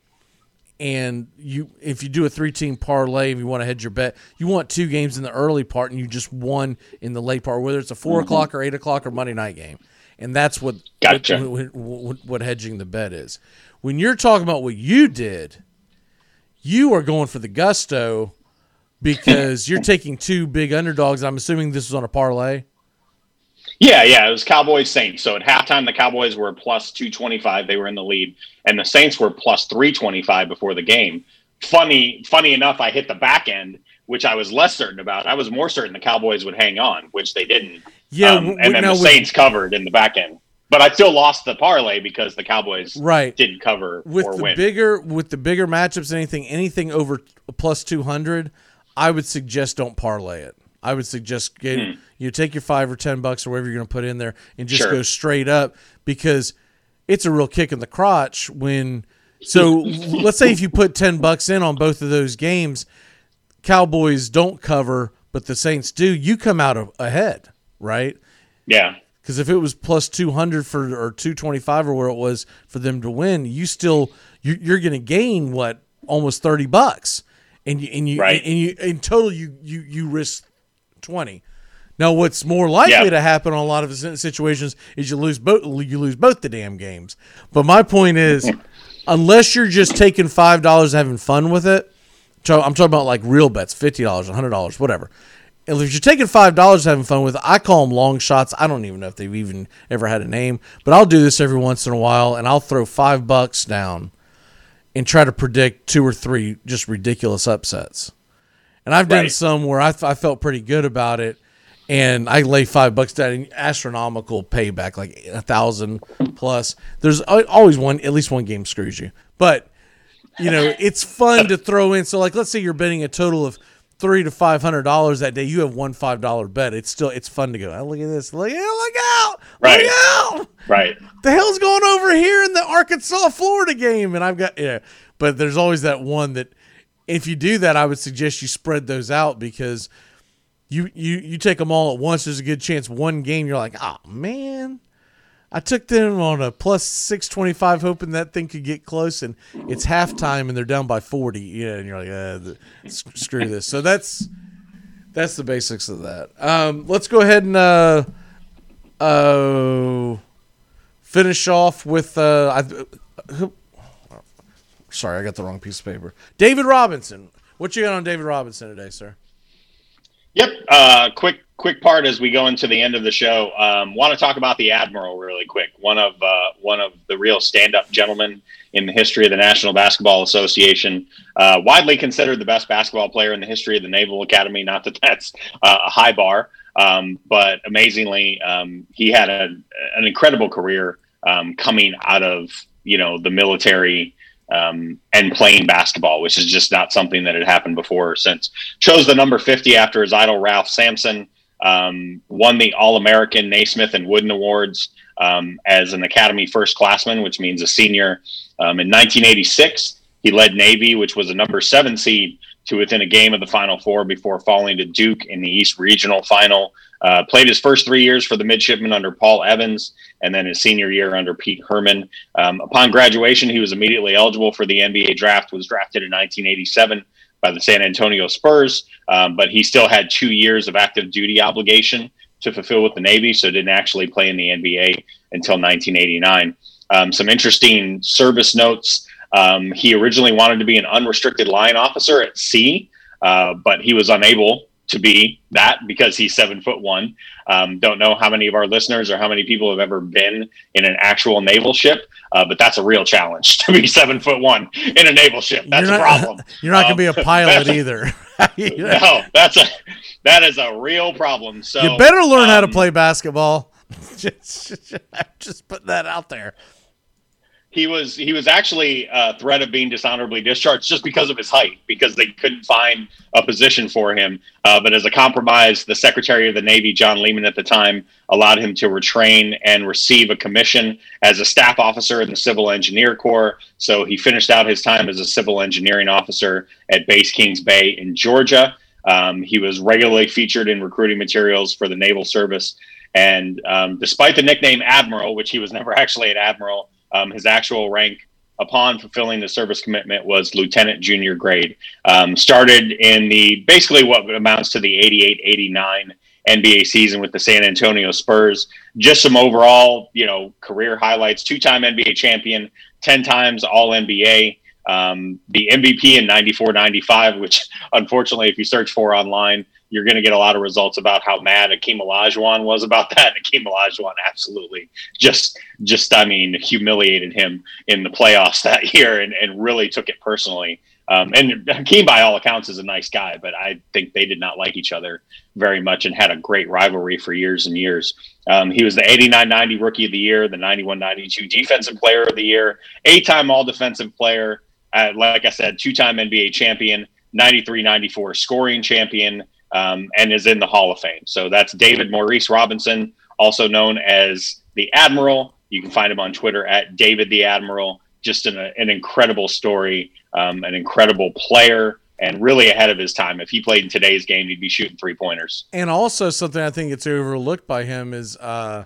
and you if you do a three team parlay and you want to hedge your bet, you want two games in the early part and you just one in the late part, whether it's a 4 Mhm. o'clock or eight o'clock or Monday night game. And that's what Gotcha. what, what, what hedging the bet is. When you're talking about what you did, you are going for the gusto because you're taking two big underdogs. I'm assuming this was on a parlay. Yeah, yeah, it was Cowboys Saints. So at halftime, the Cowboys were plus 225. They were in the lead, and the Saints were plus 325 before the game. Funny, funny enough, I hit the back end, which I was less certain about. I was more certain the Cowboys would hang on, which they didn't. Yeah, Um, and then now the Saints covered in the back end, but I still lost the parlay because the Cowboys Right. didn't cover with or the win. bigger with the bigger matchups anything anything over plus 200 i would suggest don't parlay it i would suggest get Hmm. you take your five or ten bucks or whatever you're going to put in there and just Sure. go straight up because it's a real kick in the crotch when so let's say if you put 10 bucks in on both of those games cowboys don't cover but the saints do you come out a- ahead right yeah. Because if it was plus two hundred for or two twenty five or where it was for them to win, you still you, you're going to gain what almost thirty bucks, and you and you Right. and you in total you you you risk twenty. Now, what's more likely Yeah. to happen on a lot of situations is you lose both you lose both the damn games. But my point is, unless you're just taking five dollars and having fun with it, so I'm talking about like real bets, fifty dollars, hundred dollars, whatever. And if you're taking five dollars having fun with I call them long shots. I don't even know if they've even ever had a name, but I'll do this every once in a while, and I'll throw five bucks down and try to predict two or three just ridiculous upsets. And I've done some where I, I felt pretty good about it, and I lay five bucks down, and astronomical payback, like a thousand plus. There's always one, at least one game screws you, but you know it's fun to throw in. So like, let's say you're betting a total of three to five hundred dollars that day. You have one five dollar bet. It's still it's fun to go. Oh, look at this. Look, look out! Right. Look out! Right. the hell's going over here in the Arkansas Florida game? And I've got yeah, but there's always that one that if you do that, I would suggest you spread those out because you you you take them all at once. There's a good chance one game you're like, oh man, I took them on a plus six twenty five, hoping that thing could get close, and it's halftime and they're down by forty. Yeah, and you're like, uh, the, screw this. So that's that's the basics of that. Um, let's go ahead and uh, uh, finish off with uh, I, sorry, I got the wrong piece of paper. David Robinson. What you got on David Robinson today, sir? Yep. Uh, quick, quick part as we go into the end of the show. Um, Want to talk about the admiral really quick. One of uh, one of the real stand-up gentlemen in the history of the National Basketball Association. Uh, widely considered the best basketball player in the history of the Naval Academy. Not that that's uh, a high bar, um, but amazingly, um, he had a, an incredible career um, coming out of you know the military um, and playing basketball, which is just not something that had happened before or since. Chose the number 50 after his idol, Ralph Sampson. Um, won the All American Naismith and Wooden Awards um, as an Academy first classman, which means a senior. Um, in 1986, he led Navy, which was a number seven seed, to within a game of the Final Four before falling to Duke in the East Regional Final. Uh, played his first three years for the midshipmen under Paul Evans, and then his senior year under Pete Herrmann. Um, upon graduation, he was immediately eligible for the NBA draft. Was drafted in 1987 by the San Antonio Spurs, um, but he still had two years of active duty obligation to fulfill with the Navy, so didn't actually play in the NBA until 1989. Um, some interesting service notes. Um, he originally wanted to be an unrestricted line officer at sea, uh, but he was unable to be that because he's seven foot one. Um, don't know how many of our listeners or how many people have ever been in an actual naval ship, uh, but that's a real challenge to be seven foot one in a naval ship. That's you're a problem. You're not going to be a Um, pilot either. No, that's a that is a real problem. So you better learn how to um, play basketball. just, just put that out there. He was he was actually a threat of being dishonorably discharged just because of his height because they couldn't find a position for him. Uh, but as a compromise the secretary of the navy john lehman at the time allowed him to retrain and receive a commission as a staff officer in the civil engineer corps. So he finished out his time as a civil engineering officer at base kings bay in georgia. Um, he was regularly featured in recruiting materials for the naval service. And um, despite the nickname admiral which he was never actually an admiral um, his actual rank upon fulfilling the service commitment was lieutenant junior grade. Um, started in the basically what amounts to the 88 89 NBA season with the San Antonio Spurs. Just some overall, you know, career highlights two time NBA champion, 10 times All NBA. Um, the MVP in 94 95, which unfortunately, if you search for online, you're going to get a lot of results about how mad Akeem Olajuwon was about that. Akeem Olajuwon absolutely just, just I mean, humiliated him in the playoffs that year and, and really took it personally. Um, and Hakeem, by all accounts, is a nice guy, but I think they did not like each other very much and had a great rivalry for years and years. Um, he was the 89 90 Rookie of the Year, the 91 92 Defensive Player of the Year, eight time All Defensive Player, uh, like I said, two time NBA champion, 93 94 scoring champion, um, and is in the Hall of Fame. So that's David Maurice Robinson, also known as the Admiral. You can find him on Twitter at David the Admiral. Just an, an incredible story, um, an incredible player, and really ahead of his time. If he played in today's game, he'd be shooting three pointers. And also something I think gets overlooked by him is uh,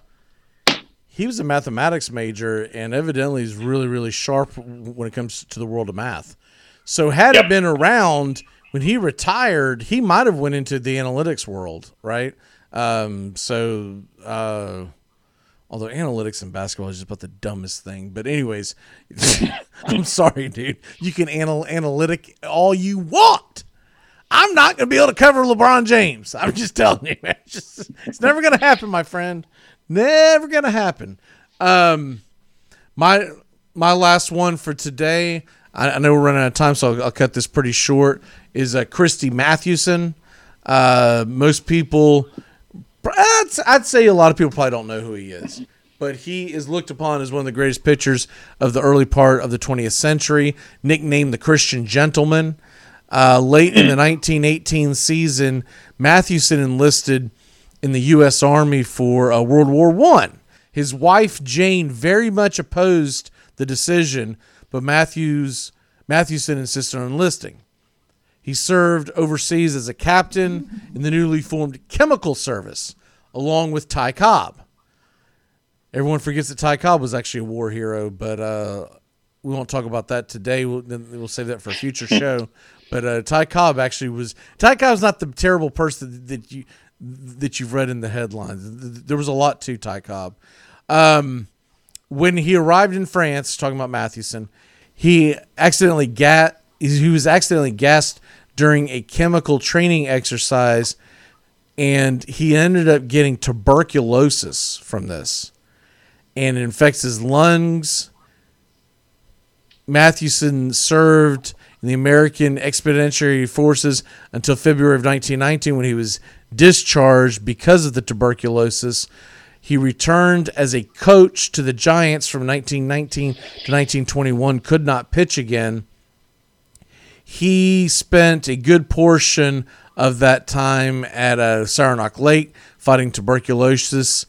he was a mathematics major and evidently is really really sharp when it comes to the world of math. So had Yep. it been around when he retired, he might have went into the analytics world, right? Um, so uh, although analytics in basketball is just about the dumbest thing, but anyways, I'm sorry, dude. You can anal- analytic all you want. I'm not going to be able to cover LeBron James. I'm just telling you, man. It's, just, it's never going to happen, my friend. Never going to happen. Um, my my last one for today. I, I know we're running out of time, so I'll, I'll cut this pretty short. Is uh, Christy Mathewson? Uh, most people, I'd, I'd say a lot of people probably don't know who he is, but he is looked upon as one of the greatest pitchers of the early part of the 20th century. Nicknamed the Christian Gentleman. Uh, late in the 1918 season, Mathewson enlisted in the U.S. Army for uh, World War One. His wife Jane very much opposed the decision, but Matthews Mathewson insisted on enlisting. He served overseas as a captain in the newly formed Chemical Service, along with Ty Cobb. Everyone forgets that Ty Cobb was actually a war hero, but uh, we won't talk about that today. We'll, we'll save that for a future show. But uh, Ty Cobb actually was. Ty Cobb's not the terrible person that you that you've read in the headlines. There was a lot to Ty Cobb. Um, when he arrived in France, talking about Mathewson, he accidentally gat he was accidentally gassed during a chemical training exercise, and he ended up getting tuberculosis from this, and infects his lungs. Mathewson served in the American Expeditionary Forces until February of 1919 when he was discharged because of the tuberculosis. He returned as a coach to the Giants from 1919 to 1921, could not pitch again. He spent a good portion of that time at uh, Saranac Lake fighting tuberculosis.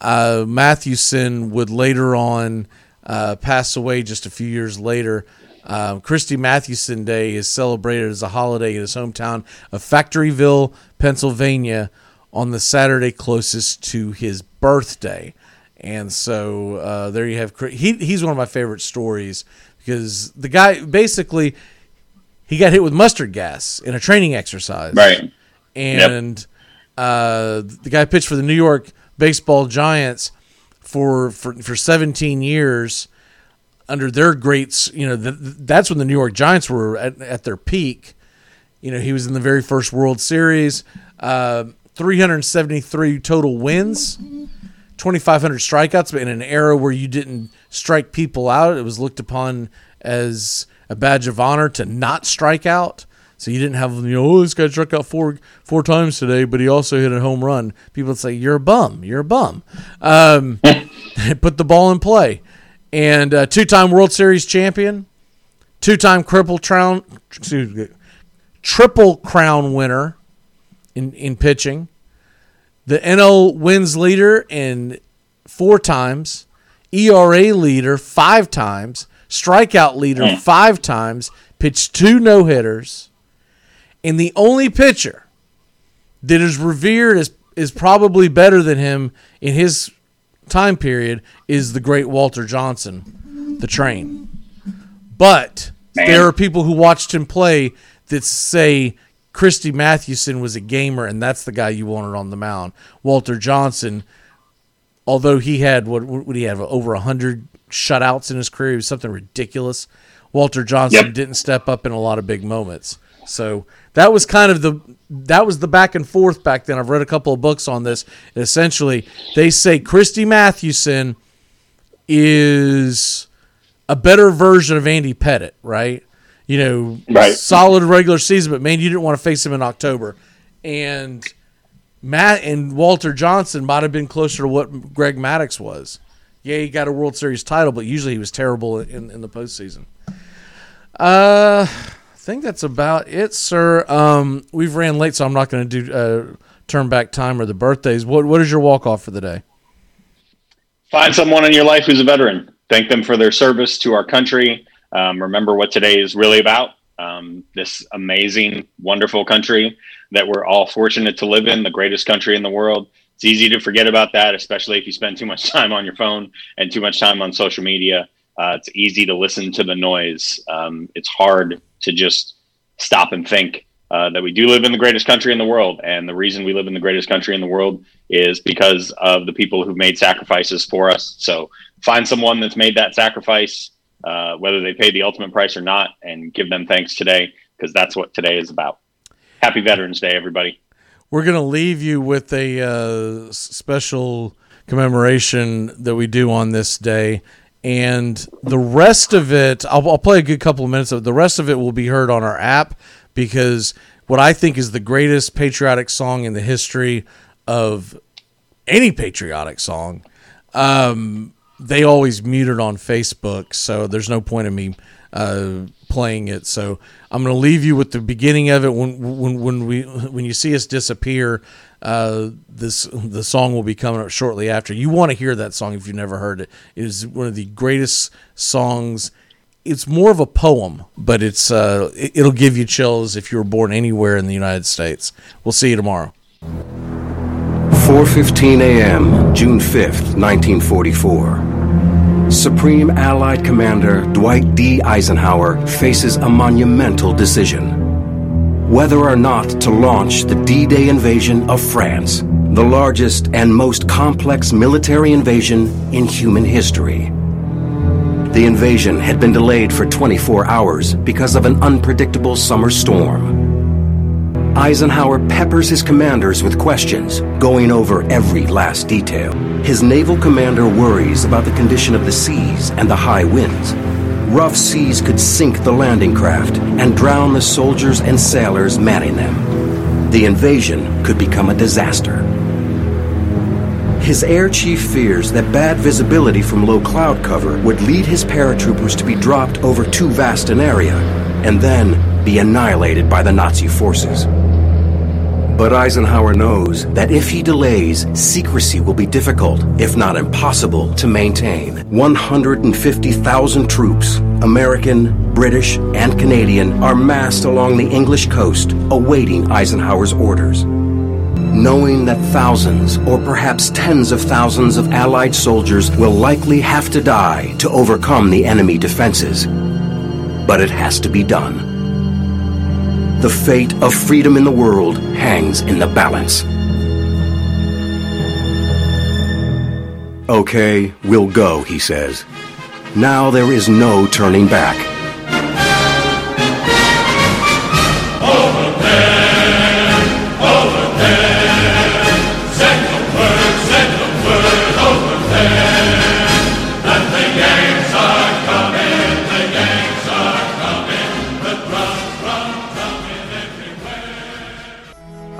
Uh, Mathewson would later on uh, pass away just a few years later. Um, Christy Mathewson Day is celebrated as a holiday in his hometown of Factoryville, Pennsylvania, on the Saturday closest to his birthday. And so uh, there you have. He, he's one of my favorite stories because the guy basically he got hit with mustard gas in a training exercise. Right. And uh, the guy pitched for the New York Baseball Giants for for, for 17 years under their greats. You know, th- that's when the New York Giants were at, at their peak. You know, he was in the very first World Series, uh, 373 total wins, 2,500 strikeouts, but in an era where you didn't strike people out, it was looked upon as a badge of honor to not strike out. So you didn't have you know oh this guy struck out four four times today, but he also hit a home run. People would say you're a bum, you're a bum. Um, put the ball in play, and uh, two-time World Series champion, two-time triple crown, excuse me, triple crown winner in in pitching, the NL wins leader in four times, ERA leader five times, strikeout leader Mm. five times, pitched two no hitters, and the only pitcher that is revered as is probably better than him in his time period is the great Walter Johnson, the train. But there are people who watched him play that say Christy Mathewson was a gamer and that's the guy you wanted on the mound. Walter Johnson, although he had what would he have over a hundred shutouts in his career, he was something ridiculous. Walter Johnson Yep. didn't step up in a lot of big moments. So that was kind of the that was the back and forth back then. I've read a couple of books on this. And essentially, they say Christy Mathewson is a better version of Andy Pettitte, right? You know, Right. solid regular season, but man, you didn't want to face him in October. And Matt and Walter Johnson might have been closer to what Greg Maddux was. Yeah, he got a World Series title, but usually he was terrible in, in the postseason. Uh, I think that's about it, sir. Um, we've ran late, so I'm not going to do uh, turn back time or the birthdays. What What is your walk off for the day? Find someone in your life who's a veteran. Thank them for their service to our country. Um, remember what today is really about. Um, this amazing, wonderful country that we're all fortunate to live in, the greatest country in the world. It's easy to forget about that, especially if you spend too much time on your phone and too much time on social media. Uh, it's easy to listen to the noise. Um, it's hard to just stop and think uh, that we do live in the greatest country in the world. And the reason we live in the greatest country in the world is because of the people who've made sacrifices for us. So find someone that's made that sacrifice, uh, whether they paid the ultimate price or not, and give them thanks today, because that's what today is about. Happy Veterans Day, everybody. We're going to leave you with a uh, special commemoration that we do on this day. And the rest of it, I'll, I'll play a good couple of minutes of it. The rest of it will be heard on our app because what I think is the greatest patriotic song in the history of any patriotic song, um, they always mute it on Facebook. So there's no point in me uh, playing it. So I'm going to leave you with the beginning of it. When when when we when you see us disappear, uh, this the song will be coming up shortly after. You want to hear that song if you've never heard it. It is one of the greatest songs. It's more of a poem, but it's uh, it, it'll give you chills if you were born anywhere in the United States. We'll see you tomorrow. 4:15 a.m., June 5th, 1944. Supreme Allied Commander Dwight D. Eisenhower faces a monumental decision. Whether or not to launch the D-Day invasion of France, the largest and most complex military invasion in human history. The invasion had been delayed for 24 hours because of an unpredictable summer storm. Eisenhower peppers his commanders with questions, going over every last detail. His naval commander worries about the condition of the seas and the high winds. Rough seas could sink the landing craft and drown the soldiers and sailors manning them. The invasion could become a disaster. His air chief fears that bad visibility from low cloud cover would lead his paratroopers to be dropped over too vast an area and then be annihilated by the Nazi forces. But Eisenhower knows that if he delays, secrecy will be difficult, if not impossible, to maintain. 150,000 troops, American, British, and Canadian, are massed along the English coast, awaiting Eisenhower's orders. Knowing that thousands, or perhaps tens of thousands of Allied soldiers will likely have to die to overcome the enemy defenses. But it has to be done. The fate of freedom in the world hangs in the balance. Okay, we'll go, he says. Now there is no turning back.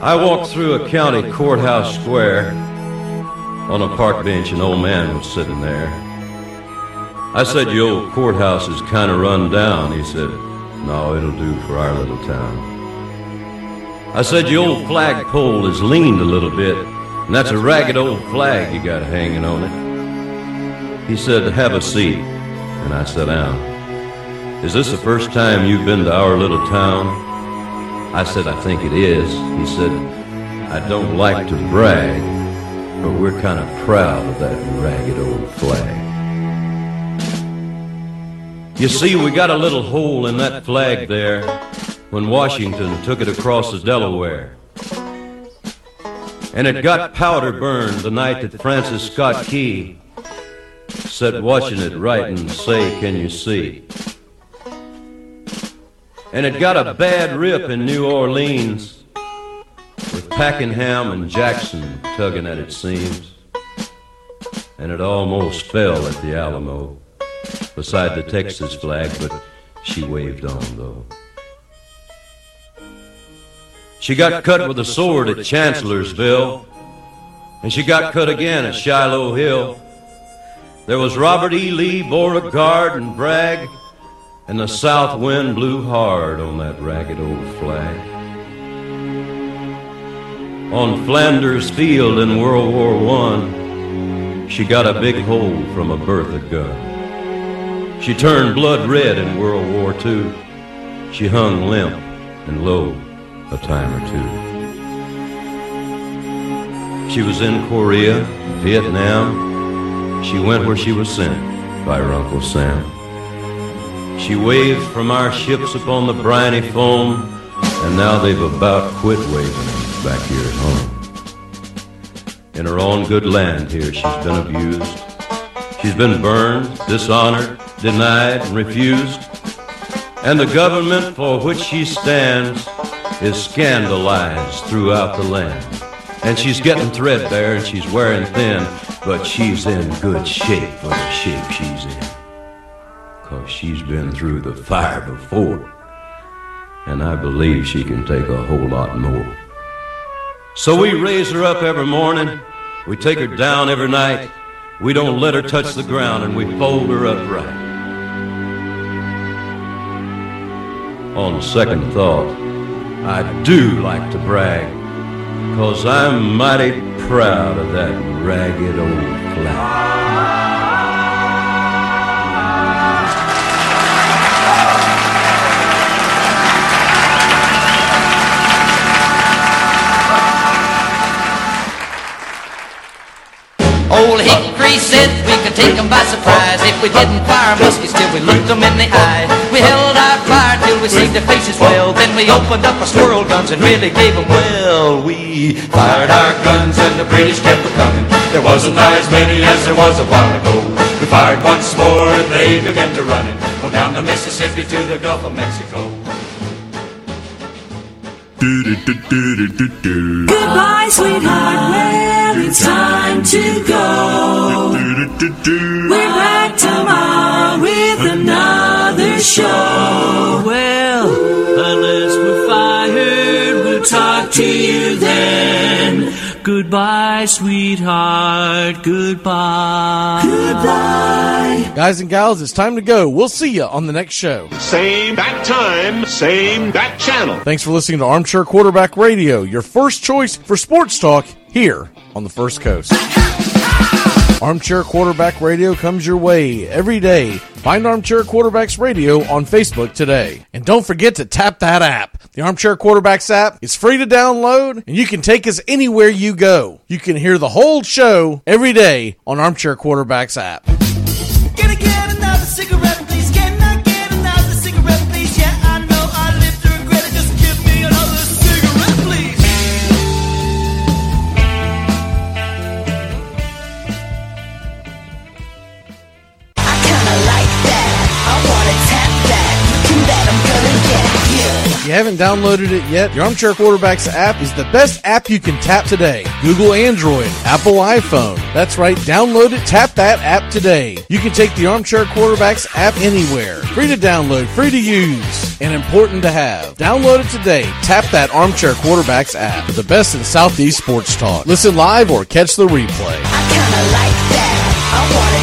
I walked through a county courthouse square. On a park bench, an old man was sitting there. I said, Your old courthouse is kind of run down. He said, No, it'll do for our little town. I said, Your old flagpole is leaned a little bit, and that's a ragged old flag you got hanging on it. He said, Have a seat. And I sat down. Is this the first time you've been to our little town? I said, I think it is. He said, I don't like to brag, but we're kind of proud of that ragged old flag. You see, we got a little hole in that flag there when Washington took it across the Delaware. And it got powder burned the night that Francis Scott Key sat watching it write and say, Can you see? And it got a bad rip in New Orleans with Pakenham and Jackson tugging at its seams. And it almost fell at the Alamo beside the Texas flag, but she waved on though. She got cut with a sword at Chancellorsville, and she got cut again at Shiloh Hill. There was Robert E. Lee, Beauregard, and Bragg, and the south wind blew hard on that ragged old flag. On Flanders Field in World War I, she got a big hole from a Bertha gun. She turned blood red in World War II. She hung limp and low a time or two. She was in Korea, Vietnam. She went where she was sent by her Uncle Sam. She waves from our ships upon the briny foam, and now they've about quit waving back here at home. In her own good land here, she's been abused. She's been burned, dishonored, denied, and refused. And the government for which she stands is scandalized throughout the land. And she's getting threadbare and she's wearing thin, but she's in good shape for the shape she's in. Cause she's been through the fire before. And I believe she can take a whole lot more. So we raise her up every morning, we take her down every night, we don't let her touch the ground, and we fold her up right. On second thought, I do like to brag, cause I'm mighty proud of that ragged old flag. Old Hickory said we could take 'em by surprise If we didn't fire muskets till we looked 'em in the eye We held our fire till we seen their faces well Then we opened up our squirrel guns and really gave gave 'em well We fired our guns and the British kept a coming There wasn't as many as there was a while ago. We fired once more and they began to run it. On down the Mississippi to the Gulf of Mexico. Goodbye, sweetheart. Well, it's time to go. We're back tomorrow with another show. Well, unless we're fired, we'll talk to you then. Goodbye, sweetheart. Goodbye. Goodbye. Guys and gals, it's time to go. We'll see you on the next show. Same bat time, same bat channel. Thanks for listening to Armchair Quarterback Radio, your first choice for sports talk here on the First Coast. Armchair Quarterback Radio comes your way every day. Find Armchair Quarterbacks Radio on Facebook today. And don't forget to tap that app. The Armchair Quarterbacks app is free to download and you can take us anywhere you go. You can hear the whole show every day on Armchair Quarterbacks app. You haven't downloaded it yet, the Armchair Quarterbacks app is the best app you can tap today. Google Android, Apple iPhone. That's right, download it, tap that app today. You can take the Armchair Quarterbacks app anywhere. Free to download, free to use, and important to have. Download it today. Tap that Armchair Quarterbacks app. The best in Southeast sports talk. Listen live or catch the replay. I kinda like that. I wanna